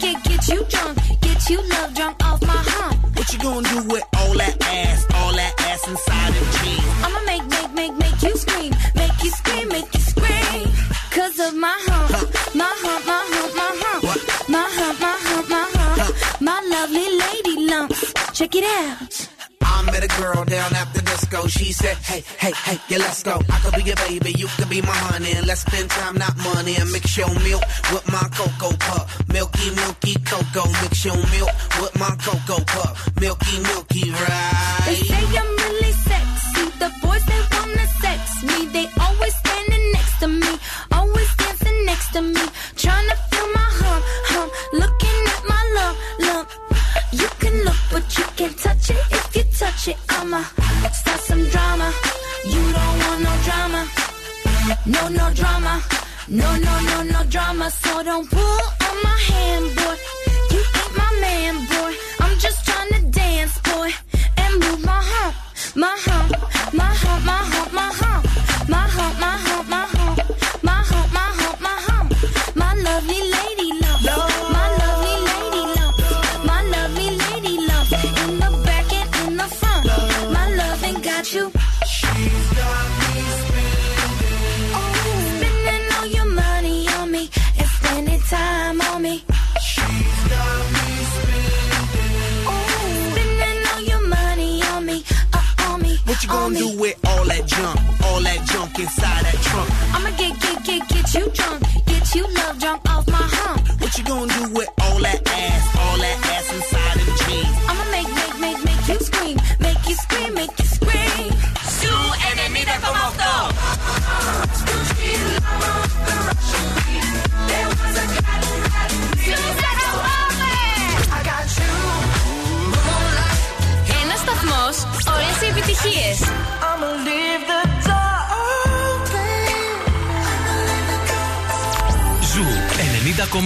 get, you drunk, get you love drunk off my hump. What you gonna do with all that ass? All that ass inside of jeans? I'ma make, make, make, make you scream, make you scream, make you scream. Cause of my hump, my hump, my hump, my hump, my hump, my hump, my hump, my lovely lady lumps. Check it out. I met a girl down at the disco. She said, Hey, hey, hey, yeah, let's go. I could be your baby, you could be my honey. Let's spend time, not money. And mix your milk with my cocoa pup. Milky, milky cocoa. Mix your milk with my cocoa pup. Milky, milky, right? They say I'm really sexy. The boys, they wanna sex me. They always standing next to me. Always dancing next to me No, no drama. No, no, no, no drama. So don't pull on my hand, boy.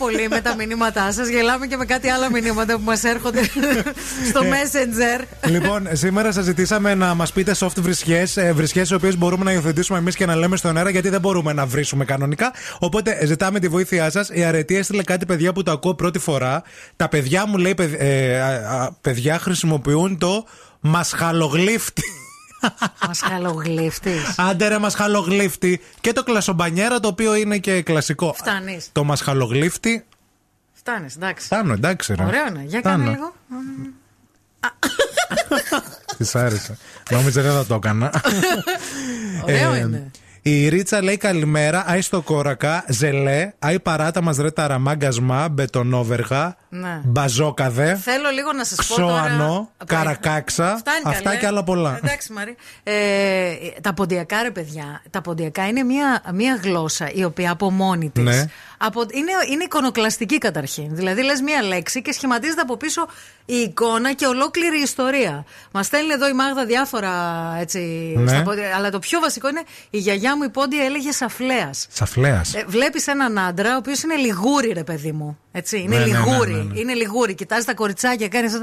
πολύ με τα μηνύματά σας. Γελάμε και με κάτι άλλα μηνύματα που μας έρχονται στο ε, Messenger. Λοιπόν, σήμερα σας ζητήσαμε να μας πείτε soft βρισχές, ε, βρισχές οι οποίες μπορούμε να υιοθετήσουμε εμείς και να λέμε στον αέρα γιατί δεν μπορούμε να βρίσουμε κανονικά. Οπότε ε, ζητάμε τη βοήθειά σας. Η αρετή έστειλε κάτι παιδιά που το ακούω πρώτη φορά. Τα παιδιά μου λέει, παιδιά χρησιμοποιούν το μασχαλογλύφτη. Μα χαλογλύφτη. Άντερε, μα. Και το κλασομπανιέρα το οποίο είναι και κλασικό. Φτάνεις. Το μα χαλογλύφτη. Φτάνεις, εντάξει. Φτάνω, εντάξει. Ρε. Ωραίο είναι. Για κάνε λίγο. Της άρεσε. Νόμιζα δεν θα το έκανα. Ωραίο ε, είναι. Η Ρίτσα λέει καλημέρα. Άι στο κόρακα. Ζελέ. Άι παράτα μας ρε ταραμάγκασμα. Μπετονόβεργα. Ναι. Μπαζόκαδε. Θέλω λίγο να σας πω. τώρα- Ξώανο. Από- Καρακάξα. Φτάνει Αυτά καλές. και άλλα πολλά. Εντάξει, Μαρή. Ε, τα ποντιακά, ρε παιδιά, τα ποντιακά είναι μια, μια γλώσσα η οποία από μόνη της. Ναι. Από, είναι, είναι εικονοκλαστική καταρχήν. Δηλαδή, λες μία λέξη και σχηματίζεται από πίσω η εικόνα και ολόκληρη η ιστορία. Μας στέλνει εδώ η Μάγδα διάφορα έτσι. Ναι. στα πόδια, αλλά το πιο βασικό είναι η γιαγιά μου η πόντια έλεγε σαφλέας. Σαφλέας. Ε, Βλέπεις έναν άντρα ο οποίος είναι λιγούρι, ρε παιδί μου. Έτσι, είναι Ναι, ναι, ναι, λιγούρι. ναι, ναι. Είναι λιγούρι. Κοιτάζει τα κοριτσάκια, κάνει αυτό.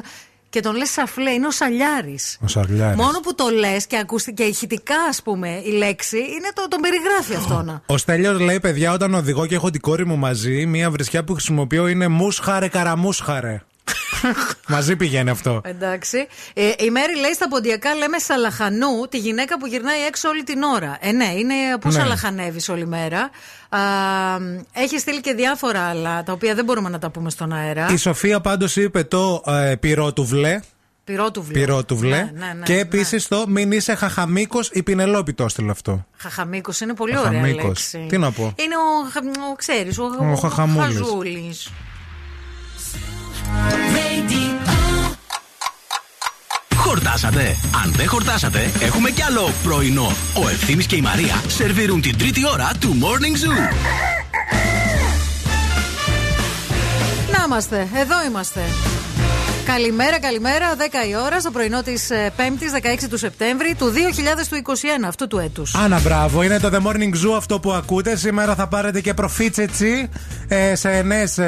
Και τον λες σαφλέ, είναι ο σαλιάρης. Ο Σαρλιάρης. Μόνο που το λες και ακούστη και ηχητικά, ας πούμε, η λέξη, είναι το, τον περιγράφει αυτόν. Ο Στέλιος λέει: Παιδιά, όταν οδηγώ και έχω την κόρη μου μαζί, μία βρισιά που χρησιμοποιώ είναι μουσχαρε καραμούσχαρε. Μαζί πηγαίνει αυτό. Εντάξει. Ε, η Μέρη λέει στα ποντιακά λέμε σαλαχανού τη γυναίκα που γυρνάει έξω όλη την ώρα. Ε, ναι, είναι που Ναι. σαλαχανεύεις όλη μέρα. Α, έχει στείλει και διάφορα άλλα τα οποία δεν μπορούμε να τα πούμε στον αέρα. Η Σοφία πάντως είπε το ε, πυρότουβλε. Πυρότουβλε. Πυρότουβλε. Ναι, ναι, ναι, και ναι. επίσης το μην είσαι χαχαμίκος η Πινελόπη το έστειλε αυτό. Χαχαμίκος είναι πολύ ωραία Χαχαμίκος. λέξη. Τι να πω. Είναι ο, χα- ο ξέρεις, ο, Ο Χαχαμούλης. Χαζούλης. Χορτάσατε. Αν δεν χορτάσατε, έχουμε κι άλλο πρωινό. Ο Ευθύμης και η Μαρία σερβίρουν την τρίτη ώρα του Morning Zoo. Να είμαστε, εδώ είμαστε. Καλημέρα, καλημέρα. 10 η ώρα στο πρωινό της 5η, 16 του Σεπτέμβρη του 2021, αυτού του έτους. Άνα, μπράβο. Είναι το The Morning Zoo αυτό που ακούτε. Σήμερα θα πάρετε και προφίτσετσι ε, σε νέες.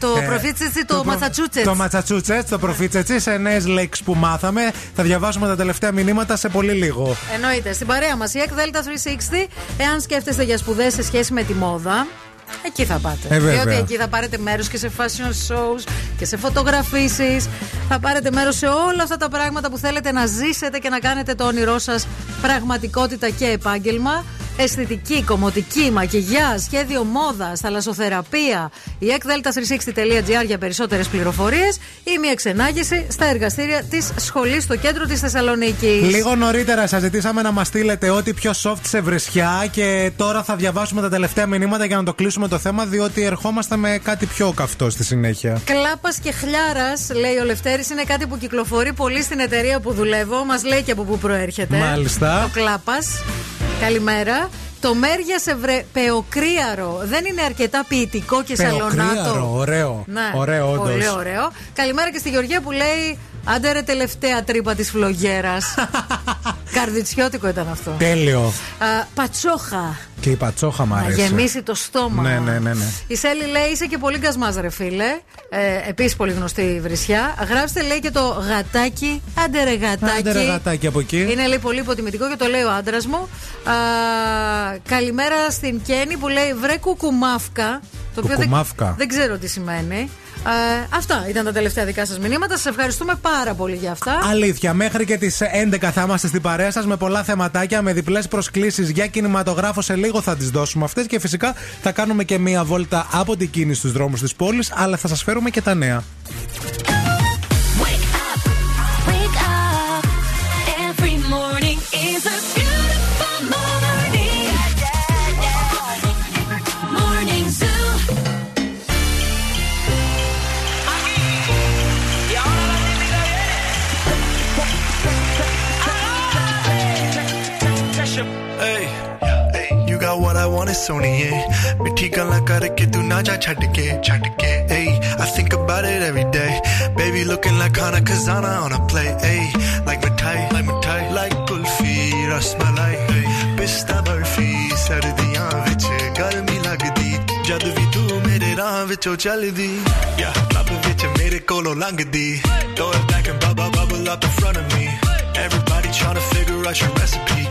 Το προφίτσετσι, το Massachusetts. Το Massachusetts, το προφίτσετσι σε νέες λέξεις που μάθαμε. Θα διαβάσουμε τα τελευταία μηνύματα σε πολύ λίγο. Εννοείται. Στην παρέα μας η ΕΚ Δέλτα 360, εάν σκέφτεστε για σπουδές σε σχέση με τη μόδα. Εκεί θα πάτε. Ε, βέβαια. Διότι εκεί θα πάρετε μέρος και σε fashion shows και σε φωτογραφίσεις. Θα πάρετε μέρος σε όλα αυτά τα πράγματα που θέλετε να ζήσετε και να κάνετε το όνειρό σας πραγματικότητα και επάγγελμα. Αισθητική, κομμωτική, μακιγιά, σχέδιο μόδας, θαλασσοθεραπεία. Η ekdelta360.gr για περισσότερες πληροφορίες ή μια ξενάγηση στα εργαστήρια της σχολής στο κέντρο της Θεσσαλονίκης. Λίγο νωρίτερα σας ζητήσαμε να μας στείλετε ό,τι πιο soft σε βρισιά και τώρα θα διαβάσουμε τα τελευταία μηνύματα για να το κλείσουμε το θέμα, διότι ερχόμαστε με κάτι πιο καυτό στη συνέχεια. Κλάπας και χλιάρας, λέει ο Λευτέρης, είναι κάτι που κυκλοφορεί πολύ στην εταιρεία που δουλεύω. Μας λέει και από πού προέρχεται. Μάλιστα. Το κλάπας. Καλημέρα. Το μέρια σε βρε... πεοκρίαρο δεν είναι αρκετά ποιητικό και σαλονάτο. Πεοκρίαρο, ωραίο. Ναι, Ωραίο, όντως. Πολύ ωραίο. Καλημέρα και στη Γεωργία που λέει Άντε ρε τελευταία τρύπα της φλογέρας. *laughs* Καρδιτσιώτικο ήταν αυτό. Τέλειο. Α, πατσόχα. Και η πατσόχα μ' Να αρέσει. γεμίσει το στόμα. Ναι, ναι, ναι. ναι. Η Σέλη λέει είσαι και πολύ γκασμάς ρε φίλε. Ε, Επίσης πολύ γνωστή η βρισιά. Γράψτε λέει και το γατάκι. Άντε ρε γατάκι. Άντε ρε γατάκι από εκεί. Είναι λέει πολύ υποτιμητικό και το λέει ο άντρας μου. Α, καλημέρα στην Κέννη που λέει βρε κουκουμάφκα. Το οποίο δεν, Κουκουμάφκα. δεν ξέρω τι σημαίνει. Ε, αυτά ήταν τα τελευταία δικά σας μηνύματα. Σας ευχαριστούμε πάρα πολύ για αυτά. Αλήθεια, μέχρι και τις 11 θα είμαστε στην παρέα σας με πολλά θεματάκια, με διπλές προσκλήσεις για κινηματογράφο. Σε λίγο θα τις δώσουμε αυτές και φυσικά θα κάνουμε και μία βόλτα από την κίνηση στους δρόμους της πόλης, αλλά θα σας φέρουμε και τα νέα. hey, you got what I want is सोनिए मिठी गल्ला करके तू ना जा छट के छट के hey I think about it every day baby looking like Hana Kazana on a play hey like mithai like mithai like kulfi rasmalai hey pista barfi ਸਰਦੀਆਂ ਵਿੱਚ ਗਰਮੀ ਲੱਗਦੀ ਜਦ ਵੀ ਤੂੰ ਮੇਰੇ ਰਾਹ ਵਿੱਚੋਂ ਚੱਲਦੀ yeah ਲੱਭ ਵਿੱਚ ਮੇਰੇ ਕੋਲੋਂ ਲੰਘਦੀ throw it back and bubble bubble up in front of me everybody trying to figure out your recipe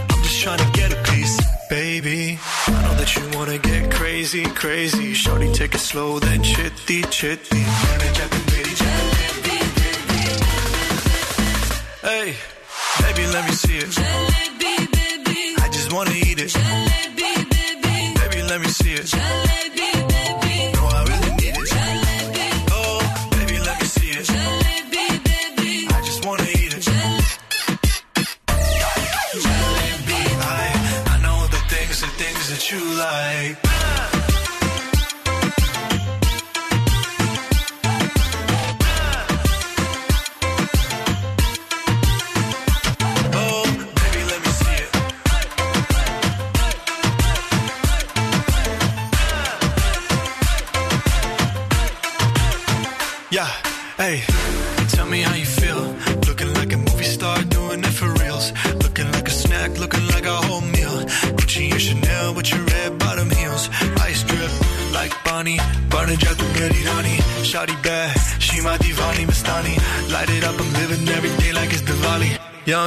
crazy, crazy. Shorty, take it slow, then chitty, chitty. Hey, baby, let me see it. I just wanna eat it. Baby. Let me see it. No, I really need it. Oh, baby, let me see it. I just wanna eat it. I know the things, the things that you like.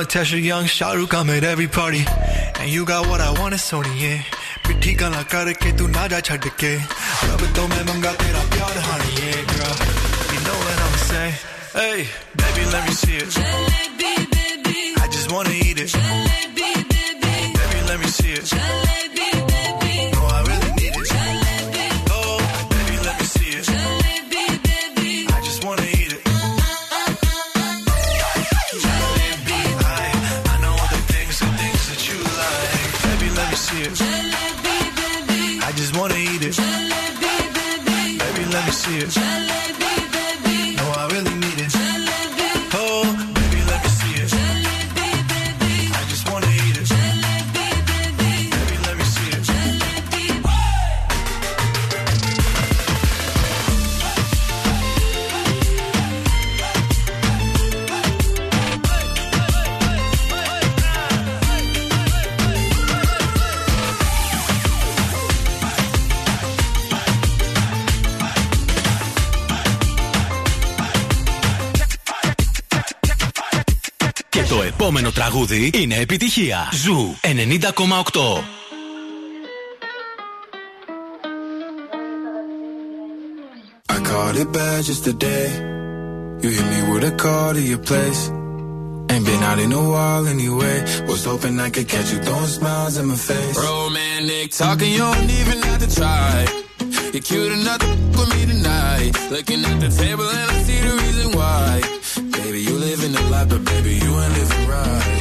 Young Tesha, young Shahrukh, I'm at every party. And you got what I want, it's Sony, yeah. पिट्ठी गला करके तू ना जा छड़ के रब तो मैं मंगा तेरा प्यार honey, yeah, girl. You know what I'm saying? Hey, baby, let me see it. I just wanna eat it. Baby, τραγούδι είναι επιτυχία. Ζου 90,8. I caught it bad just today. You hit me with a call to your place. Ain't been out in a while anyway. Was hoping I could catch you throwing smiles in my face. Romantic talking, you don't even have to try. You're cute enough to f- with me tonight. Looking at the table and I see the reason why. Baby, you live in the life, but baby, you ain't living right.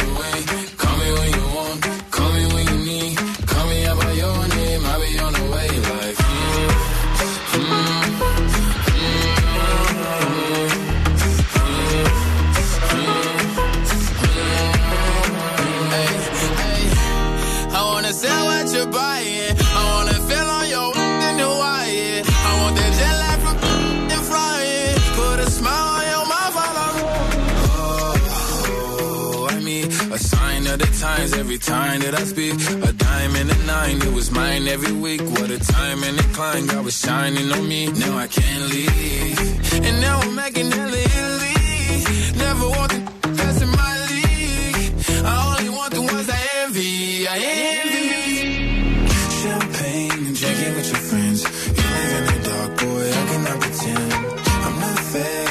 every time that I speak. A dime and a nine, it was mine every week. What a time and a climb, God was shining on me. Now I can't leave. And now I'm making hella Italy. Never want the that's in my league. I only want the ones I envy. I envy. Champagne and drinking with your friends. You live in the dark, boy, I cannot pretend. I'm not faced,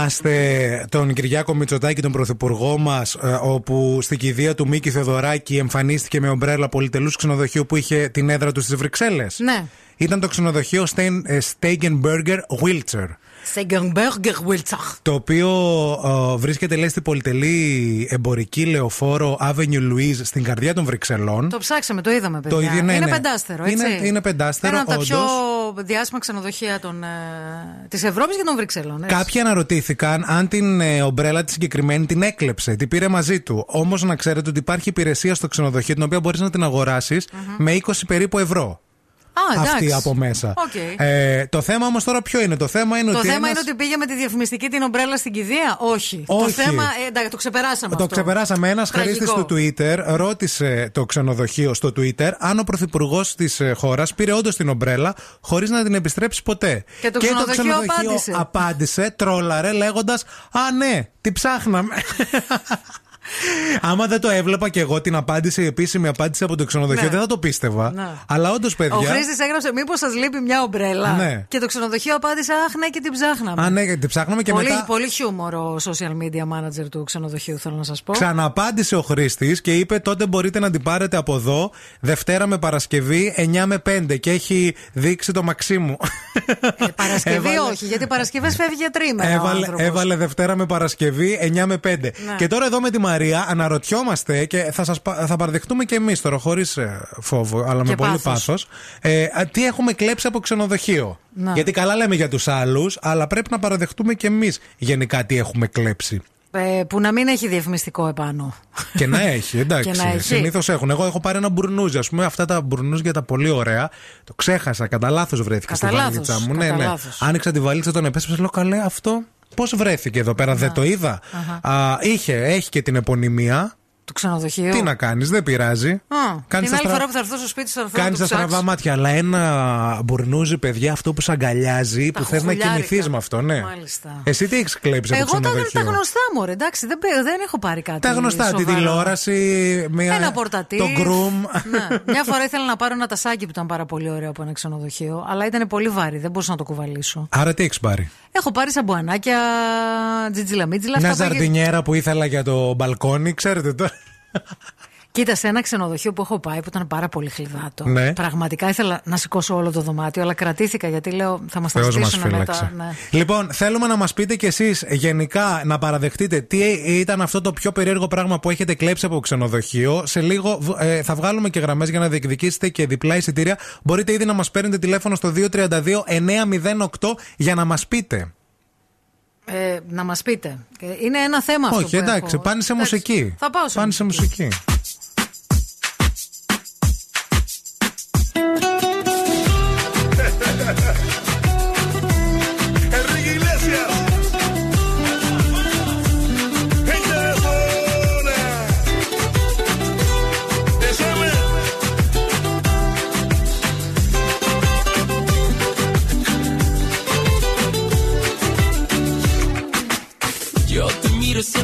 Θυμάστε τον Κυριάκο Μητσοτάκη, τον πρωθυπουργό μας, όπου στην κηδεία του Μίκη Θεοδωράκη εμφανίστηκε με ομπρέλα πολυτελούς ξενοδοχείου που είχε την έδρα του στις Βρυξέλλες; Ναι. Ήταν το ξενοδοχείο Stegenberger Wiltshire. Σεγκενμπέργκερ Βίλτσαχ. Το οποίο ε, βρίσκεται, λέει, στην πολυτελή εμπορική λεωφόρο Avenue Louise στην καρδιά των Βρυξελών. Το ψάξαμε, το είδαμε, παιδιά. Το ίδιο, ναι, είναι ναι. πεντάστερο, έτσι. Είναι- είναι πεντάστερο, Ένα από τα όντως. πιο διάσημα ξενοδοχεία των, ε, της Ευρώπης και των Βρυξελλών. έτσι. Κάποιοι αναρωτήθηκαν αν την ε, ομπρέλα τη συγκεκριμένη την έκλεψε, την πήρε μαζί του. Όμως να ξέρετε ότι υπάρχει υπηρεσία στο ξενοδοχείο την οποία μπορείς να την αγοράσεις με 20 περίπου ευρώ. Α, εντάξει. αυτή από μέσα. Οκ. Ε, το θέμα όμως τώρα ποιο είναι; Το θέμα είναι Το ότι. θέμα ένας- είναι ότι πήγε με τη διαφημιστική την ομπρέλα στην κηδεία; Όχι. Το Όχι. θέμα. Ε, εντάξει, το ξεπεράσαμε Το αυτό. ξεπεράσαμε. Ένας χρήστης Τραγικό. του Twitter ρώτησε το ξενοδοχείο στο Twitter αν ο πρωθυπουργός της χώρας πήρε όντως την ομπρέλα χωρίς να την επιστρέψει ποτέ. Και το ξενοδοχείο απάντησε. απάντησε, τρόλαρε, λέγοντας Α, ναι, τι ψάχναμε. *laughs* Άμα δεν το έβλεπα και εγώ την απάντηση, η επίσημη απάντηση από το ξενοδοχείο, Ναι. δεν θα το πίστευα. Ναι. Αλλά όντως, Ο παιδιά. Χρήστης έγραψε Μήπως σας λείπει μια ομπρέλα; Ναι. Και το ξενοδοχείο απάντησε Αχ, ναι, και την ψάχναμε. Α, ναι, την ψάχναμε και πολύ, μετά. πολύ χιούμορ ο social media manager του ξενοδοχείου, θέλω να σας πω. Ξαναπάντησε ο χρήστης και είπε: Τότε μπορείτε να την πάρετε από εδώ Δευτέρα με Παρασκευή 9 με 5 και έχει δείξει το Μαξίμου. Ε, Παρασκευή Έβαλε- όχι, γιατί Παρασκευές φεύγει για τρίμερα. ο Έβαλε, άνθρωπος. έβαλε Δευτέρα με Παρασκευή 9 με 5. Ναι. Και τώρα εδώ με τη Μαρία αναρωτιόμαστε και θα, σας, πα- θα παραδεχτούμε και εμείς τώρα, χωρίς φόβο, αλλά με Και πολύ πάθος. πάθος. Ε, α, τι έχουμε κλέψει από ξενοδοχείο; Να. Γιατί καλά λέμε για τους άλλους, αλλά πρέπει να παραδεχτούμε και εμείς γενικά τι έχουμε κλέψει. Ε, που να μην έχει διαφημιστικό επάνω. Και να έχει, *laughs* εντάξει. Και να έχει. Συνήθως έχουν. Εγώ έχω πάρει ένα μπουρνούζι, ας πούμε. Αυτά τα μπουρνούζια τα πολύ ωραία. Το ξέχασα. Κατά λάθος βρέθηκε Κατά στη λάθος, βαλίτσα μου. κατά Ναι, ναι. λάθος. Άνοιξα τη βαλίτσα, τον επέστρεψα. Λέω καλέ αυτό. Πώς βρέθηκε εδώ πέρα, δεν το είδα; Α, είχε, έχει και την επωνυμία. Του ξενοδοχείου. Τι να κάνεις, δεν πειράζει. Α, Κάνεις την τα άλλη στρα- φορά που θα έρθω στο σπίτι σου θα έρθω να Κάνει το τα ψάξω. στραβά μάτια. Αλλά ένα μπουρνούζι, παιδιά, αυτό που σε αγκαλιάζει, που θες να χουχουλιάρικα. κοιμηθεί με αυτό, ναι. Μάλιστα. Εσύ τι έχεις κλέψει από Εγώ τα, ξενοδοχείο; τα γνωστά μου, ρε, εντάξει, δεν, παι- δεν έχω πάρει κάτι. Τα γνωστά, τη σοβαρό. τηλεόραση, μια, Ένα πορτατίφ. το γκρουμ. Ναι. Μια φορά ήθελα να πάρω ένα τασάκι που ήταν πάρα πολύ ωραίο από ένα ξενοδοχείο, αλλά ήταν πολύ βάρη, δεν μπορούσα να το κουβαλήσω. Άρα τι έχεις πάρει; Έχω πάρει σαμπουανάκια, τζιτζιλα μίτζιλα. Μια αυτά που έχει- ζαρδινιέρα που ήθελα για το μπαλκόνι, ξέρετε τώρα. Κοίτα, σε ένα ξενοδοχείο που έχω πάει που ήταν πάρα πολύ χλιδάτο. Ναι. Πραγματικά ήθελα να σηκώσω όλο το δωμάτιο, αλλά κρατήθηκα γιατί λέω θα μας τα Θεός μας στήσουν φύλαξε. μετά. Ναι. Λοιπόν, θέλουμε να μας πείτε κι εσείς γενικά να παραδεχτείτε τι ήταν αυτό το πιο περίεργο πράγμα που έχετε κλέψει από ξενοδοχείο. Σε λίγο β- ε, θα βγάλουμε και γραμμές για να διεκδικήσετε και διπλά εισιτήρια. Μπορείτε ήδη να μας παίρνετε τηλέφωνο στο 232 908 για να μας πείτε. Ε, να μας πείτε. Ε, Είναι ένα θέμα αυτό. Όχι, που εντάξει, έχω. πάνε σε Εντάξει, μουσική. Θα πάω σε Πάνε σε μουσική.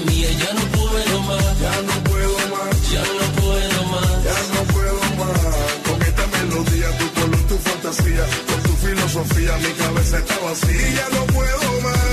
Mía. Ya no puedo más, Ya no puedo más. ya no puedo más. Ya no puedo más con esta melodía, tu color, tu fantasía, con tu filosofía, mi cabeza está vacía. Ya no puedo más.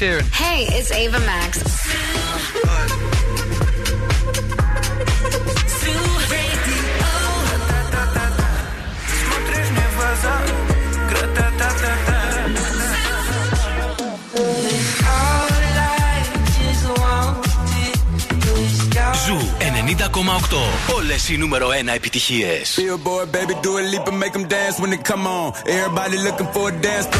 Sheeran. Hey, it's Ava Max. Ζου οι νούμερο 1 επιτυχίε. Billboard, baby, do leap and make them dance when they come on. Everybody looking for a dance.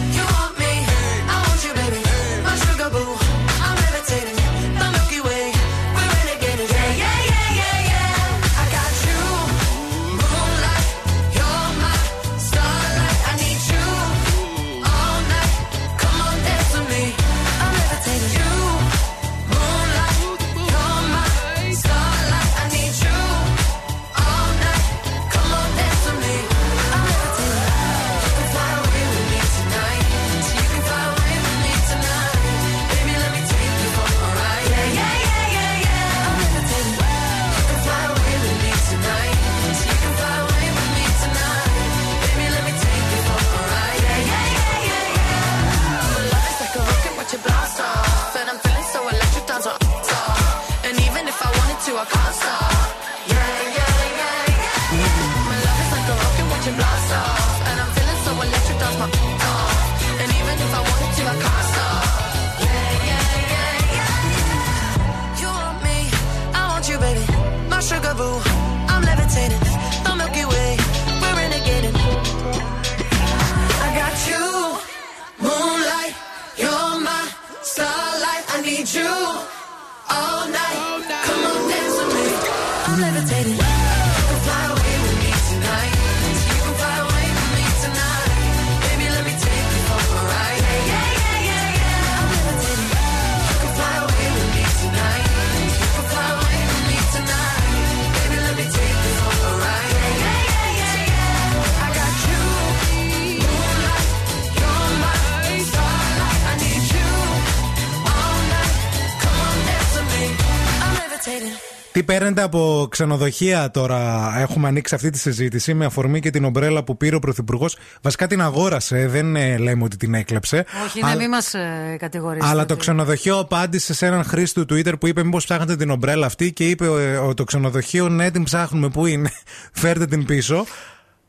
Τι παίρνετε από ξενοδοχεία τώρα, έχουμε ανοίξει αυτή τη συζήτηση με αφορμή και την ομπρέλα που πήρε ο Πρωθυπουργός. Βασικά την αγόρασε, δεν ε, λέμε ότι την έκλεψε. Όχι, να μην μας ε, κατηγορήσετε. Αλλά το ξενοδοχείο απάντησε σε έναν χρήστη του Twitter που είπε: Μήπως ψάχνετε την ομπρέλα αυτή και είπε ε, ο- το ξενοδοχείο: Ναι, την ψάχνουμε. Πού είναι, *laughs* φέρτε την πίσω.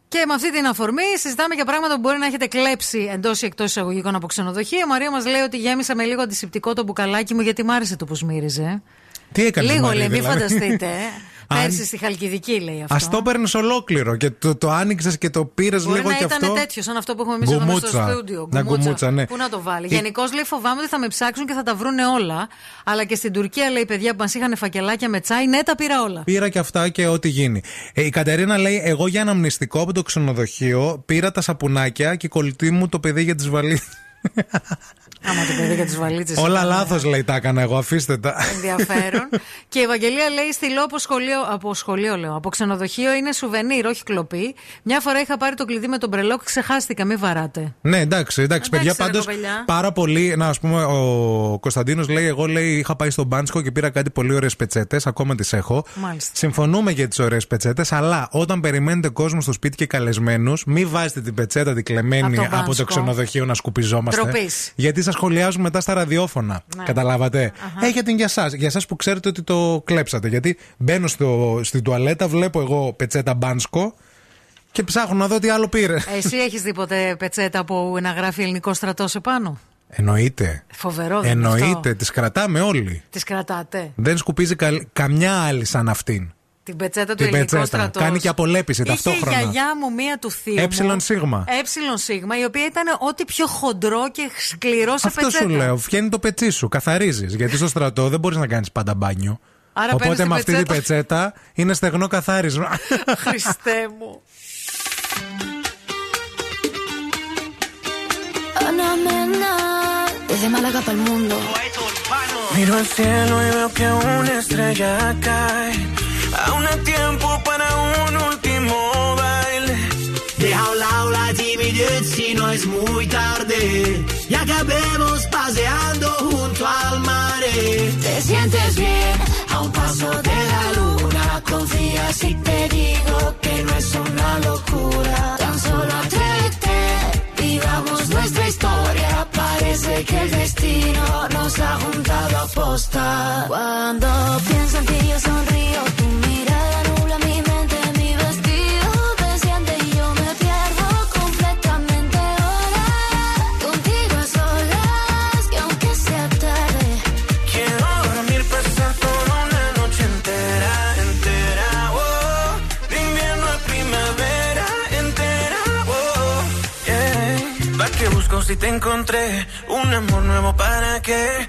Και με αυτή την αφορμή συζητάμε για πράγματα που μπορεί να έχετε κλέψει εντός ή εκτός εισαγωγικών από ξενοδοχεία. Η Μαρία μας λέει ότι γέμισα με λίγο αντισηπτικό το μπουκαλάκι μου γιατί μ' άρεσε το που μύριζε. Τι έκανε Λίγο Μαρία, λέει, μην δηλαδή; φανταστείτε. *laughs* Αν- Πέρσι στη Χαλκιδική λέει αυτό. Α το παίρνει ολόκληρο και το, το άνοιξες και το πήρες Μπορεί λίγο να και ήταν αυτό. τέτοιο, σαν αυτό που έχουμε εμείς εδώ μέσα στο Γκουμούτσα. στούντιο. Να γκουμούτσα, ναι. Πού να το βάλει. Ε, Γενικώς λέει φοβάμαι ότι θα με ψάξουν και θα τα βρούνε όλα. Αλλά και στην Τουρκία λέει παιδιά που μας είχαν φακελάκια με τσάι, ναι, τα πήρα όλα. Πήρα και αυτά και ό,τι γίνει. Ε, η Κατερίνα λέει: Εγώ για αναμνηστικό από το ξενοδοχείο πήρα τα σαπουνάκια και η κολλητή μου το παιδί για τις βαλίτσε. *laughs* Άμα το παιδί για τι βαλίτσες. Όλα λάθος λέει τα έκανα εγώ, αφήστε τα. ενδιαφέρον. *laughs* και η Ευαγγελία λέει: Στυλό από σχολείο, από σχολείο λέω, από ξενοδοχείο είναι σουβενίρ, όχι κλοπή. Μια φορά είχα πάρει το κλειδί με τον μπρελόκ, ξεχάστηκα, μην βαράτε. Ναι, εντάξει, εντάξει, παιδιά. ρε, Πάντως κοπελιά. πάρα πολύ. Να, ας πούμε, ο Κωνσταντίνος λέει: Εγώ λέει, είχα πάει στον Μπάνσκο και πήρα κάτι πολύ ωραίες πετσέτες. Ακόμα τις έχω. Μάλιστα. Συμφωνούμε για τις ωραίες πετσέτες, αλλά όταν περιμένετε κόσμο στο σπίτι και καλεσμένους, μην βάζετε την πετσέτα την κλεμμένη Από το από, το Μπάνσκο. ξενοδοχείο να σκουπιζόμαστε. Ντροπής. Γιατί σας σχολιάζουν μετά στα ραδιόφωνα. Ναι. Καταλάβατε; Έχετε την για εσάς. Για εσάς που ξέρετε ότι το κλέψατε. Γιατί μπαίνω στο, στην τουαλέτα, βλέπω εγώ πετσέτα Μπάνσκο και ψάχνω να δω τι άλλο πήρε. Εσύ έχεις δει ποτέ πετσέτα που να γράφει ελληνικό στρατό επάνω. Εννοείται. Φοβερό δεν είναι Εννοείται, τις κρατάμε όλοι. Τις κρατάτε. Δεν σκουπίζει καλ- καμιά άλλη σαν αυτήν. Την πετσέτα του Την ελληνικού πετσέτα. στρατός. Κάνει και απολέπιση ταυτόχρονα. Είχε η γιαγιά μου μία του θείου. Έψιλον μου, σίγμα. Έψιλον σίγμα, η οποία ήταν ό,τι πιο χοντρό και σκληρό σε Αυτό πετσέτα. σου λέω. Βγαίνει το πετσί σου. Καθαρίζεις. Γιατί στο στρατό δεν μπορείς να κάνεις πάντα μπάνιο. Άρα παίρνεις Οπότε την με αυτή την πετσέτα. πετσέτα είναι στεγνό καθάρισμα. Χριστέ μου. Ana Mena, desde Málaga para el mundo. Miro al cielo y veo que una estrella cae. Aún hay tiempo para un último baile. Deja a un lado la timidez si no es muy tarde. Y acabemos paseando junto al mar. Te sientes bien a un paso de la luna. Confía si te digo que no es una locura. Tan solo atrévete, vivamos nuestra historia. Parece que el destino nos ha juntado a posta. Cuando pienso en ti yo sonrío, encontré? Un amor nuevo para qué?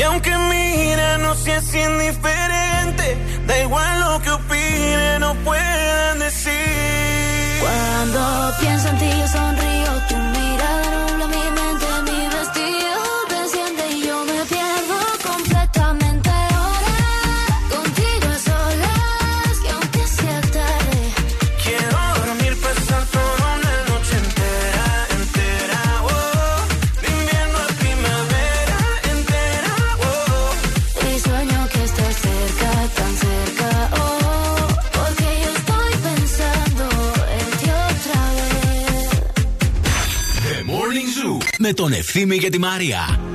Eu aunque me Ευθύμη και τη Μαρία.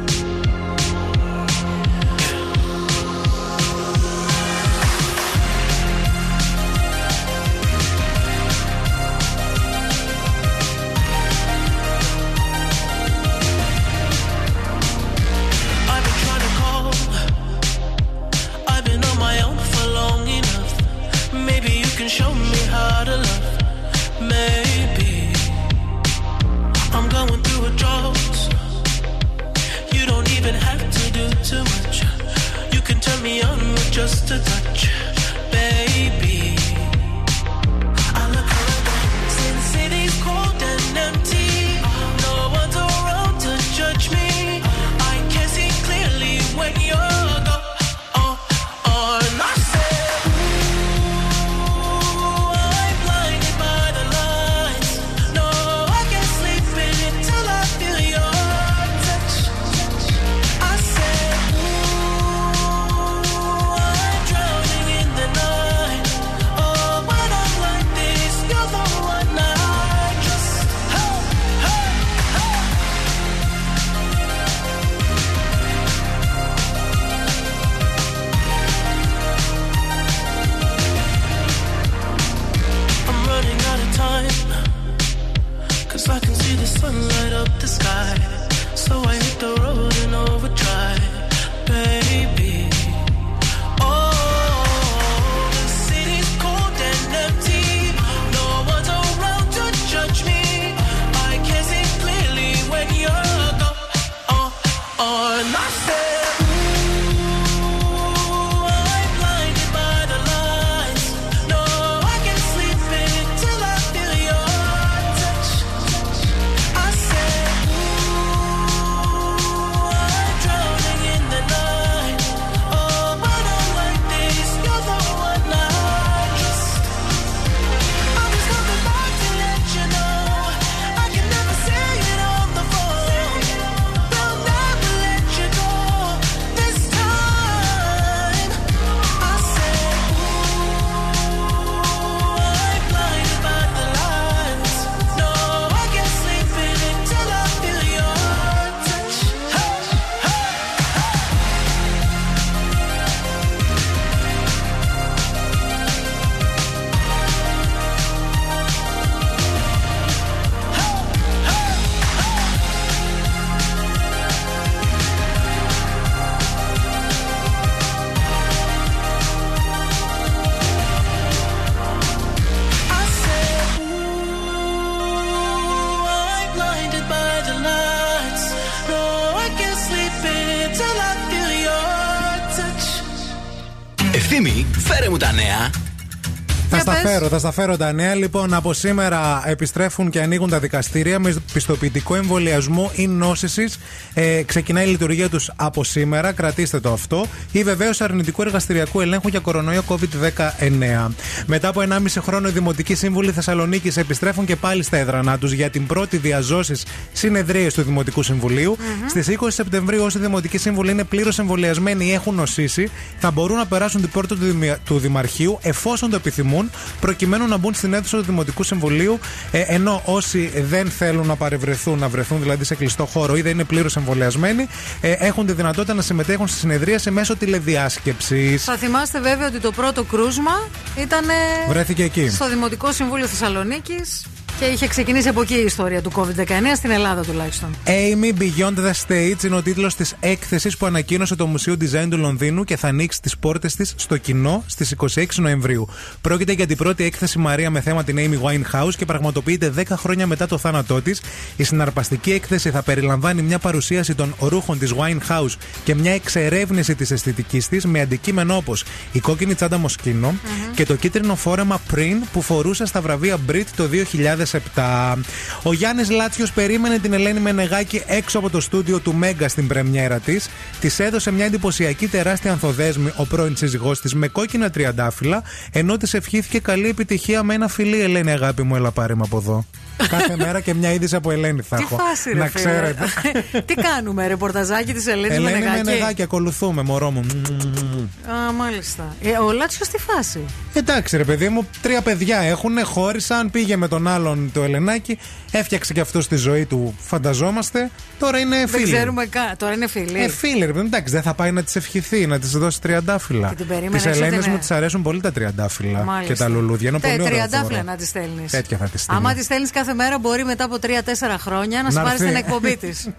Στα πες. φέρω, θα στα φέρω τα νέα. Λοιπόν, από σήμερα επιστρέφουν και ανοίγουν τα δικαστήρια με πιστοποιητικό εμβολιασμού ή νόσησης. Ε, ξεκινάει η λειτουργία τους από σήμερα, κρατήστε το αυτό. Ή βεβαίως αρνητικού εργαστηριακού ελέγχου για κορονοϊό COVID-19. Μετά από 1,5 χρόνο, οι Δημοτικοί Σύμβουλοι Θεσσαλονίκη επιστρέφουν και πάλι στα έδρανά τους για την πρώτη διαζώση συνεδρία του Δημοτικού Συμβουλίου. Στις 20 Σεπτεμβρίου, όσοι Δημοτικοί Σύμβουλοι είναι πλήρως εμβολιασμένοι ή έχουν νοσήσει, θα μπορούν να περάσουν την πόρτα του, Δημια- του Δημαρχείου εφόσον το επιθυμούν, προκειμένου να μπουν στην αίθουσα του Δημοτικού Συμβουλίου. Ε, ενώ όσοι δεν θέλουν να παρευρεθούν, να βρεθούν δηλαδή σε κλειστό χώρο ή δεν είναι πλήρως εμβολιασμένοι, ε, έχουν τη δυνατότητα να συμμετέχουν στη συνεδρίαση μέσω τηλεδιάσκεψης. Θα θυμάστε βέβαια ότι το πρώτο κρούσμα ήταν. Βρέθηκε εκεί. Στο Δημοτικό Συμβούλιο Θεσσαλονίκης και είχε ξεκινήσει από εκεί η ιστορία του COVID-19, στην Ελλάδα τουλάχιστον. Amy Beyond the States είναι ο τίτλος της έκθεσης που ανακοίνωσε το Μουσείο Design του Λονδίνου και θα ανοίξει τις πόρτες της στο κοινό στις 26 Νοεμβρίου. Πρόκειται για την πρώτη έκθεση Μαρία με θέμα την Amy Winehouse και πραγματοποιείται 10 χρόνια μετά το θάνατό της. Η συναρπαστική έκθεση θα περιλαμβάνει μια παρουσίαση των ρούχων της Winehouse και μια εξερεύνηση της αισθητικής της με αντικείμενο όπως η κόκκινη τσάντα Μοσκίνο και το κίτρινο φόρεμα πριν που φορούσε στα βραβεία Brit το 2007. Ο Γιάννης Λάτσιος περίμενε την Ελένη Μενεγάκη έξω από το στούντιο του Μέγκα στην πρεμιέρα της. Της έδωσε μια εντυπωσιακή τεράστια ανθοδέσμη ο πρώην σύζυγός της με κόκκινα τριαντάφυλλα, ενώ της ευχήθηκε καλή επιτυχία με ένα φιλί Ελένη, αγάπη μου, έλα πάρε με από εδώ. Κάθε μέρα και μια είδηση από Ελένη θα έχω. Τι φάση, ρε, Να φίλε. ξέρετε. *laughs* Τι κάνουμε, ρεπορταζάκι της Ελένης Ελένη Μενεγάκη; Ακολουθούμε, μωρό μου. Α, μάλιστα. Ε, ο Λάτσιος στη φάση. Εντάξει, ρε παιδί μου, τρία παιδιά έχουν, χώρισαν, πήγε με τον άλλον το Ελενάκι, έφτιαξε και αυτός στη ζωή του, φανταζόμαστε. Τώρα είναι φίλοι. Δεν ξέρουμε καν, τώρα είναι φίλοι. Ε, ρε παιδί μου, εντάξει, δεν θα πάει να της ευχηθεί, να της δώσει τριαντάφυλλα. Τι Ελένε μου της αρέσουν πολύ τα τριαντάφυλλα και τα λουλούδια. Είναι πολύ ωραία. Τριαντάφυλλα να τη στέλνεις. Τέτοια θα τη στέλνει. Άμα τη στέλνεις κάθε μέρα μπορεί μετά από 3-4 χρόνια να, να πάρει την εκπομπή της. *laughs*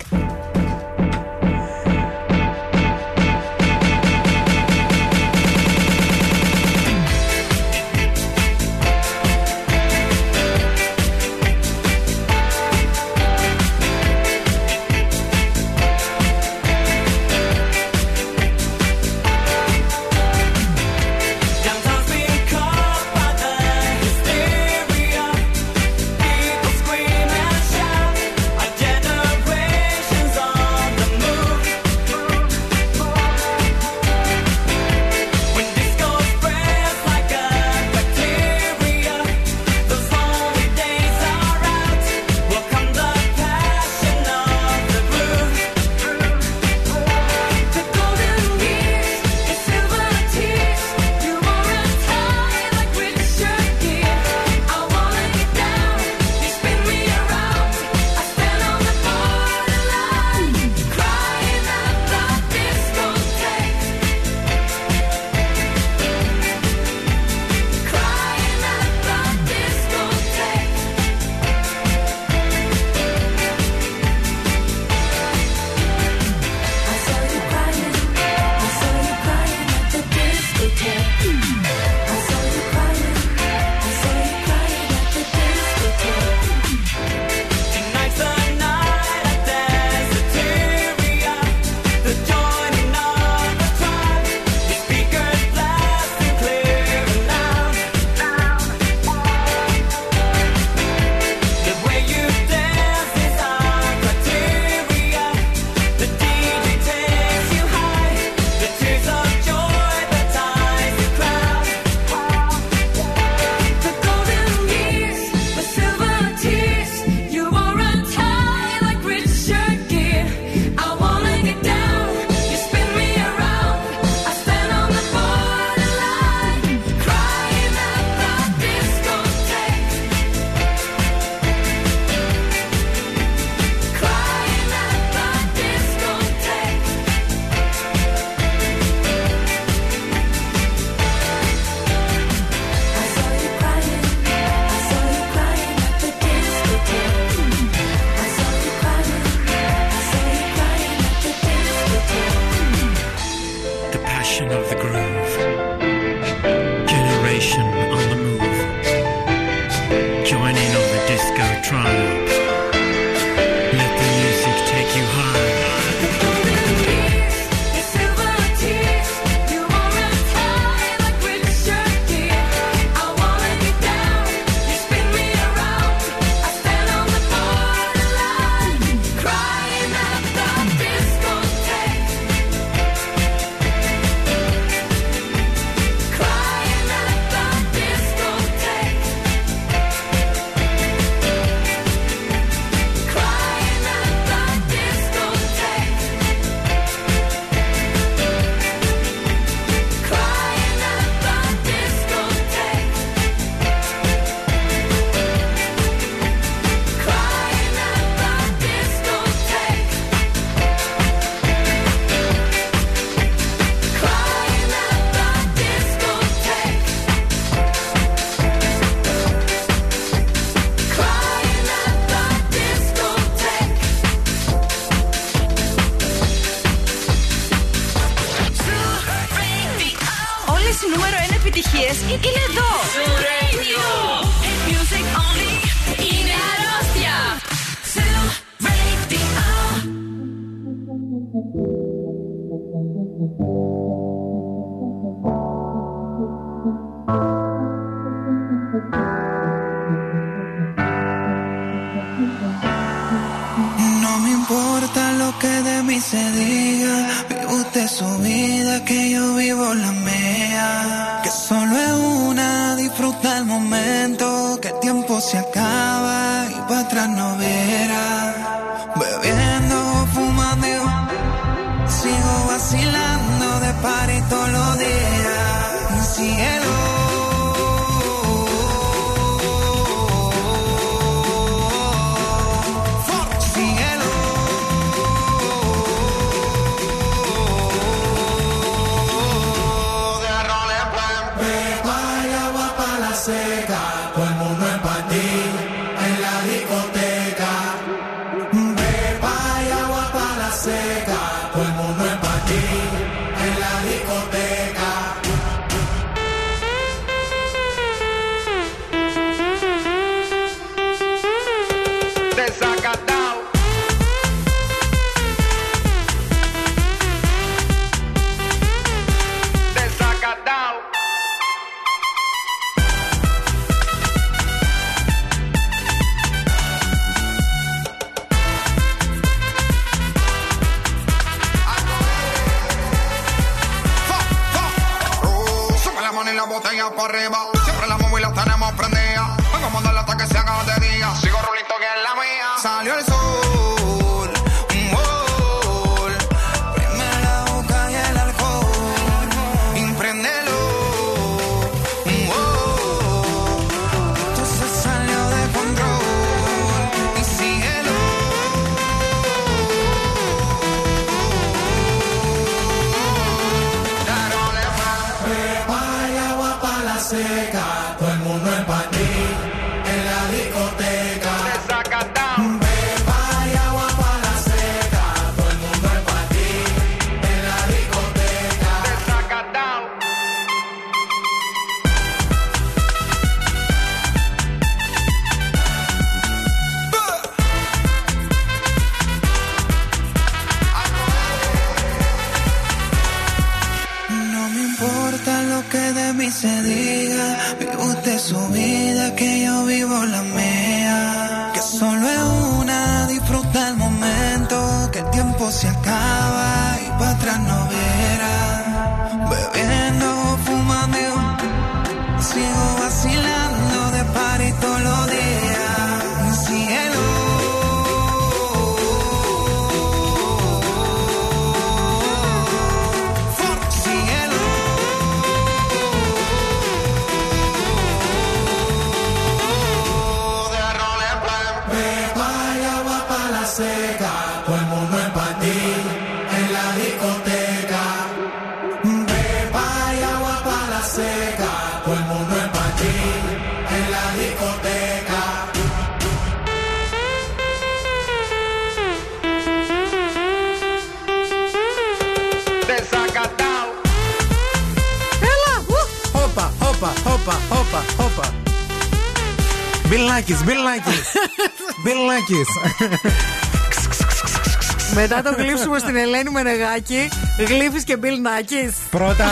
Μετά το γλύψουμε στην Ελένη Μενεγάκη, γλύφεις και Μπιλ Νάκης. Πρώτα.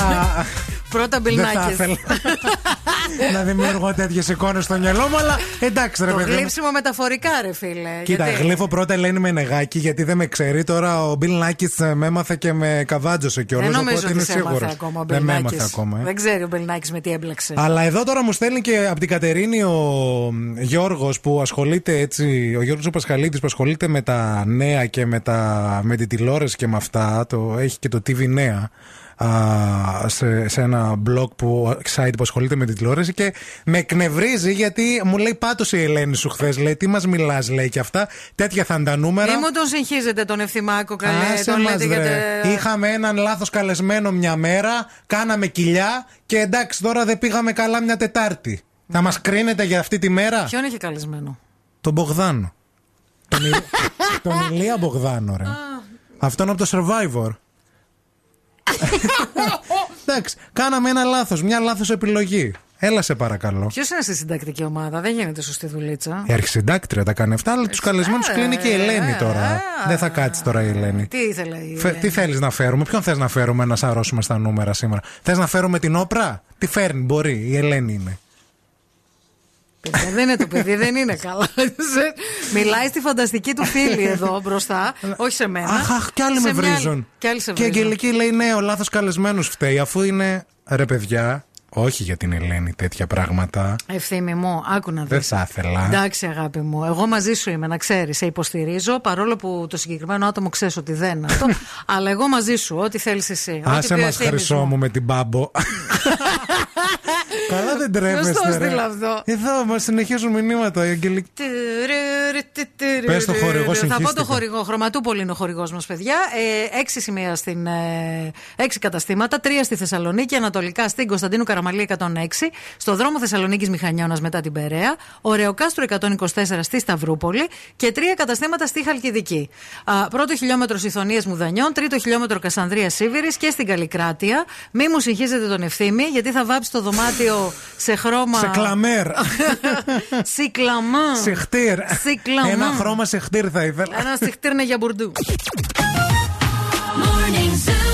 *laughs* Πρώτα Μπιλ *laughs* Δεν θα Νάκης. ήθελα να δημιουργώ τέτοιες εικόνες στο μυαλό μου, αλλά εντάξει ρε Το παιδί μου. γλύψιμο μεταφορικά, ρε φίλε. Κοίτα, Γιατί- γλύφω πρώτα Ελένη Μενεγάκη γιατί δεν με ξέρει. Τώρα ο Μπιλ Νάκης με έμαθε και με καβάτζωσε κιόλας. Δεν νομίζω Οπότε ότι είναι σε έμαθε σίγουρο. ακόμα ο Δεν με Μπιλνάκης. έμαθε ακόμα. ε. Δεν ξέρει ο Μπιλνάκης με τι έμπλεξε. Αλλά εδώ τώρα μου στέλνει και από την Κατερίνη ο Γιώργος που ασχολείται έτσι, ο Γιώργος Πασχαλίτη που ασχολείται με τα νέα και με, τα, με τη τηλεόραση και με αυτά. Το, έχει και το TV Νέα. Α, σε, σε ένα blog που, site που ασχολείται με τη τηλεόραση και με εκνευρίζει γιατί μου λέει πάτωσε η Ελένη σου χθες. Λέει τι μας μιλάς, λέει και αυτά. Τέτοια θα είναι τα νούμερα. Μη μου τον συγχύζετε τον ευθυμάκο καλέ. Άσε τον μας, λέτε για ρε. τε- Είχαμε έναν λάθος καλεσμένο μια μέρα, κάναμε κοιλιά και εντάξει τώρα δεν πήγαμε καλά μια Τετάρτη. Θα μας κρίνετε για αυτή τη μέρα; Ποιον είχε καλεσμένο; Τον Μπογδάνο. Τον, Ι- *laughs* τον Ηλία Μπογδάνο, ρε. Αυτόν από το Survivor. Εντάξει, κάναμε ένα λάθος, μια λάθος επιλογή. Έλα σε παρακαλώ. Ποιος είναι στη συντακτική ομάδα, δεν γίνεται σωστή δουλίτσα. Η αρχισυντάκτρια τα κάνει αυτά, αλλά τους καλεσμένους κλείνει και η Ελένη τώρα. Δεν θα κάτσει τώρα η Ελένη. Τι ήθελε η. Φε- τι θέλεις να φέρουμε, ποιον θες να φέρουμε να σαρώσουμε στα νούμερα σήμερα; Θες να φέρουμε την όπρα, τι φέρνει, μπορεί, η Ελένη είναι. Παιδιά, δεν είναι το παιδί, δεν είναι καλά. *laughs* Μιλάει στη φανταστική του φίλη εδώ μπροστά, όχι σε μένα. Αχ, αχ, κι άλλοι Σε με μια άλλη- βρίζουν. Κι άλλοι σε Και η βρίζουν. Αγγελική λέει: Ναι, ο λάθος καλεσμένο φταίει, αφού είναι ρε παιδιά, όχι για την Ελένη τέτοια πράγματα. Ευθύμη μου, άκου να Δεν δεις. θα ήθελα. Εντάξει, αγάπη μου. Εγώ μαζί σου είμαι, να ξέρεις. Σε υποστηρίζω, παρόλο που το συγκεκριμένο άτομο ξέρεις ότι δεν είναι αυτό. *laughs* αλλά εγώ μαζί σου, ό,τι θέλεις εσύ. ό,τι Άσε πει ο μας Ευθύμης χρυσό μου. μου με την μπάμπο. *laughs* Καλά δεν τρέπεστε. Ποιος το ρε. έστειλε αυτό; Εδώ μας συνεχίζουν μηνύματα. Η Αγγελική. Πες το χορηγό, Θα πω το συγχύστηκα. χορηγό. Χρωματούπολη είναι ο χορηγός μας, παιδιά. Ε, έξι σημεία στην. Ε, έξι καταστήματα. Τρία στη Θεσσαλονίκη, ανατολικά στην Κωνσταντίνου Καραμαλή 106. Στο δρόμο Θεσσαλονίκης Μηχανιώνας μετά την Περαία. Ωρεοκάστρο 124 στη Σταυρούπολη. Και τρία καταστήματα στη Χαλκιδική. Α, πρώτο χιλιόμετρο Ιθωνία Μουδανιών. Τρίτο χιλιόμετρο Κασανδρίας Σίβηρης και στην Καλλικράτεια. Μη μου συγχύζετε τον ευθύμη, γιατί θα βάψει το δωμάτιο σε χρώμα. Σε κλαμέρ. *laughs* Σικλαμά. Σε χτύρ. Σικλαμά. Ένα χρώμα σε χτύρ θα ήθελα. Ένα σιχτήρ για μπουρντού. Morning Zoo.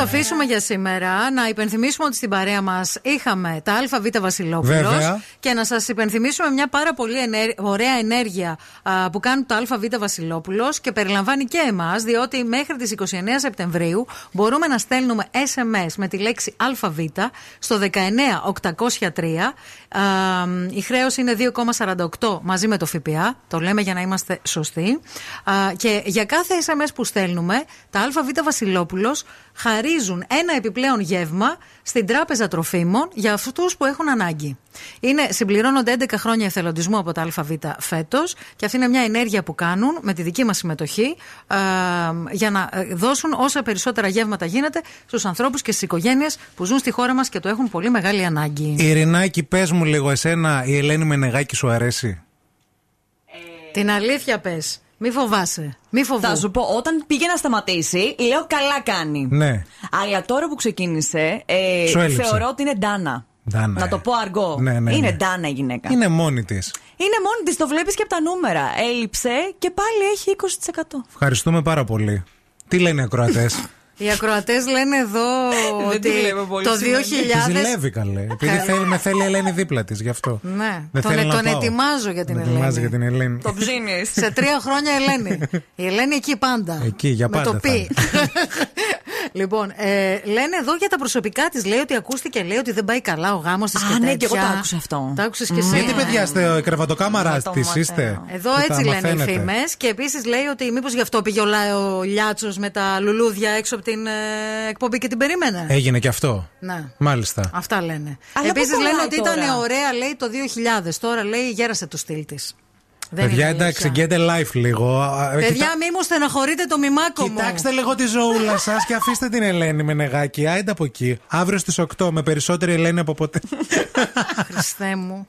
Σα αφήσουμε για σήμερα, να υπενθυμίσουμε ότι στην παρέα μας είχαμε τα ΑΒ Βασιλόπουλος. Βέβαια. Και να σας υπενθυμίσουμε μια πάρα πολύ ενέρ- ωραία ενέργεια α, που κάνει το ΑΒ Βασιλόπουλος και περιλαμβάνει και εμάς, διότι μέχρι τις 29 Σεπτεμβρίου μπορούμε να στέλνουμε SMS με τη λέξη ΑΒ στο 19803. Α, η χρέωση είναι 2,48 μαζί με το ΦΠΑ. Το λέμε για να είμαστε σωστοί. Α, και για κάθε SMS που στέλνουμε, τα ΑΒ Βασιλόπουλος χαρίζουν ένα επιπλέον γεύμα στην Τράπεζα Τροφίμων για αυτούς που έχουν ανάγκη. Είναι, συμπληρώνονται 11 χρόνια εθελοντισμού από τα ΑΒ φέτος και αυτή είναι μια ενέργεια που κάνουν με τη δική μας συμμετοχή α, για να ε, δώσουν όσα περισσότερα γεύματα γίνεται στους ανθρώπους και στις οικογένειες που ζουν στη χώρα μας και το έχουν πολύ μεγάλη ανάγκη. Ειρηνάκη, πες μου λίγο, εσένα η Ελένη Μενεγάκη σου αρέσει; Την αλήθεια πες. Μη φοβάσαι. Μη φοβάσαι. Θα σου πω, όταν πήγε να σταματήσει, λέω καλά κάνει. Ναι. Αλλά τώρα που ξεκίνησε, ε, Σου έλειψε. θεωρώ ότι είναι Ντάνα. Ντάνα, Να ε. το πω αργό. Ναι, ναι, είναι ναι. Ντάνα η γυναίκα. Είναι μόνη της. Είναι μόνη της, το βλέπεις και από τα νούμερα. Έλειψε και πάλι έχει 20%. Ευχαριστούμε πάρα πολύ. Τι λένε οι ακροατές; *laughs* Οι ακροατές λένε εδώ *laughs* Δεν ότι τη βλέπω πολύ το σήμερα. 2000. Τη ζηλεύει καλέ. Επειδή Καλά. θέλει, με θέλει η Ελένη δίπλα της, γι' αυτό. Ναι, Δεν τον, θέλω να τον πάω. ετοιμάζω για την Με Ελένη. ετοιμάζει για την Ελένη. Το ψήνει. Σε τρία χρόνια Ελένη. Η Ελένη εκεί πάντα. Εκεί, για Με πάντα το θα πει. *laughs* λοιπόν, ε, λένε εδώ για τα προσωπικά της. Λέει ότι ακούστηκε, λέει ότι δεν πάει καλά ο γάμος της. Α, ναι, και εγώ το άκουσα αυτό. Το άκουσες και εσύ. Γιατί, ε; παιδιά, στο κρεβατοκάμαρας το της μαθαίνω. είστε; Εδώ Που τα έτσι λένε οι μαθαίνετε. φήμες. Και επίσης λέει ότι μήπως γι' αυτό πήγε ο, Λα- ο Λιάτσος με τα λουλούδια έξω από την ε, εκπομπή και την περίμενε. Έγινε και αυτό. Ναι. Μάλιστα. Αυτά λένε. Αλλά Επίσης πού λένε κολλάει ότι τώρα; ήταν ωραία, λέει το 2000. Τώρα λέει γέρασε το στυλ της. Παιδιά, εντάξει, get a life λίγο. Α, α, Παιδιά, κοιτά- μη μου στεναχωρείτε το μημάκο μου. Κοιτάξτε λίγο τη ζωούλα σας και αφήστε την Ελένη με νεγάκι. Άιντε από εκεί. Αύριο στις 8 με περισσότερη Ελένη από ποτέ. Χριστέ μου.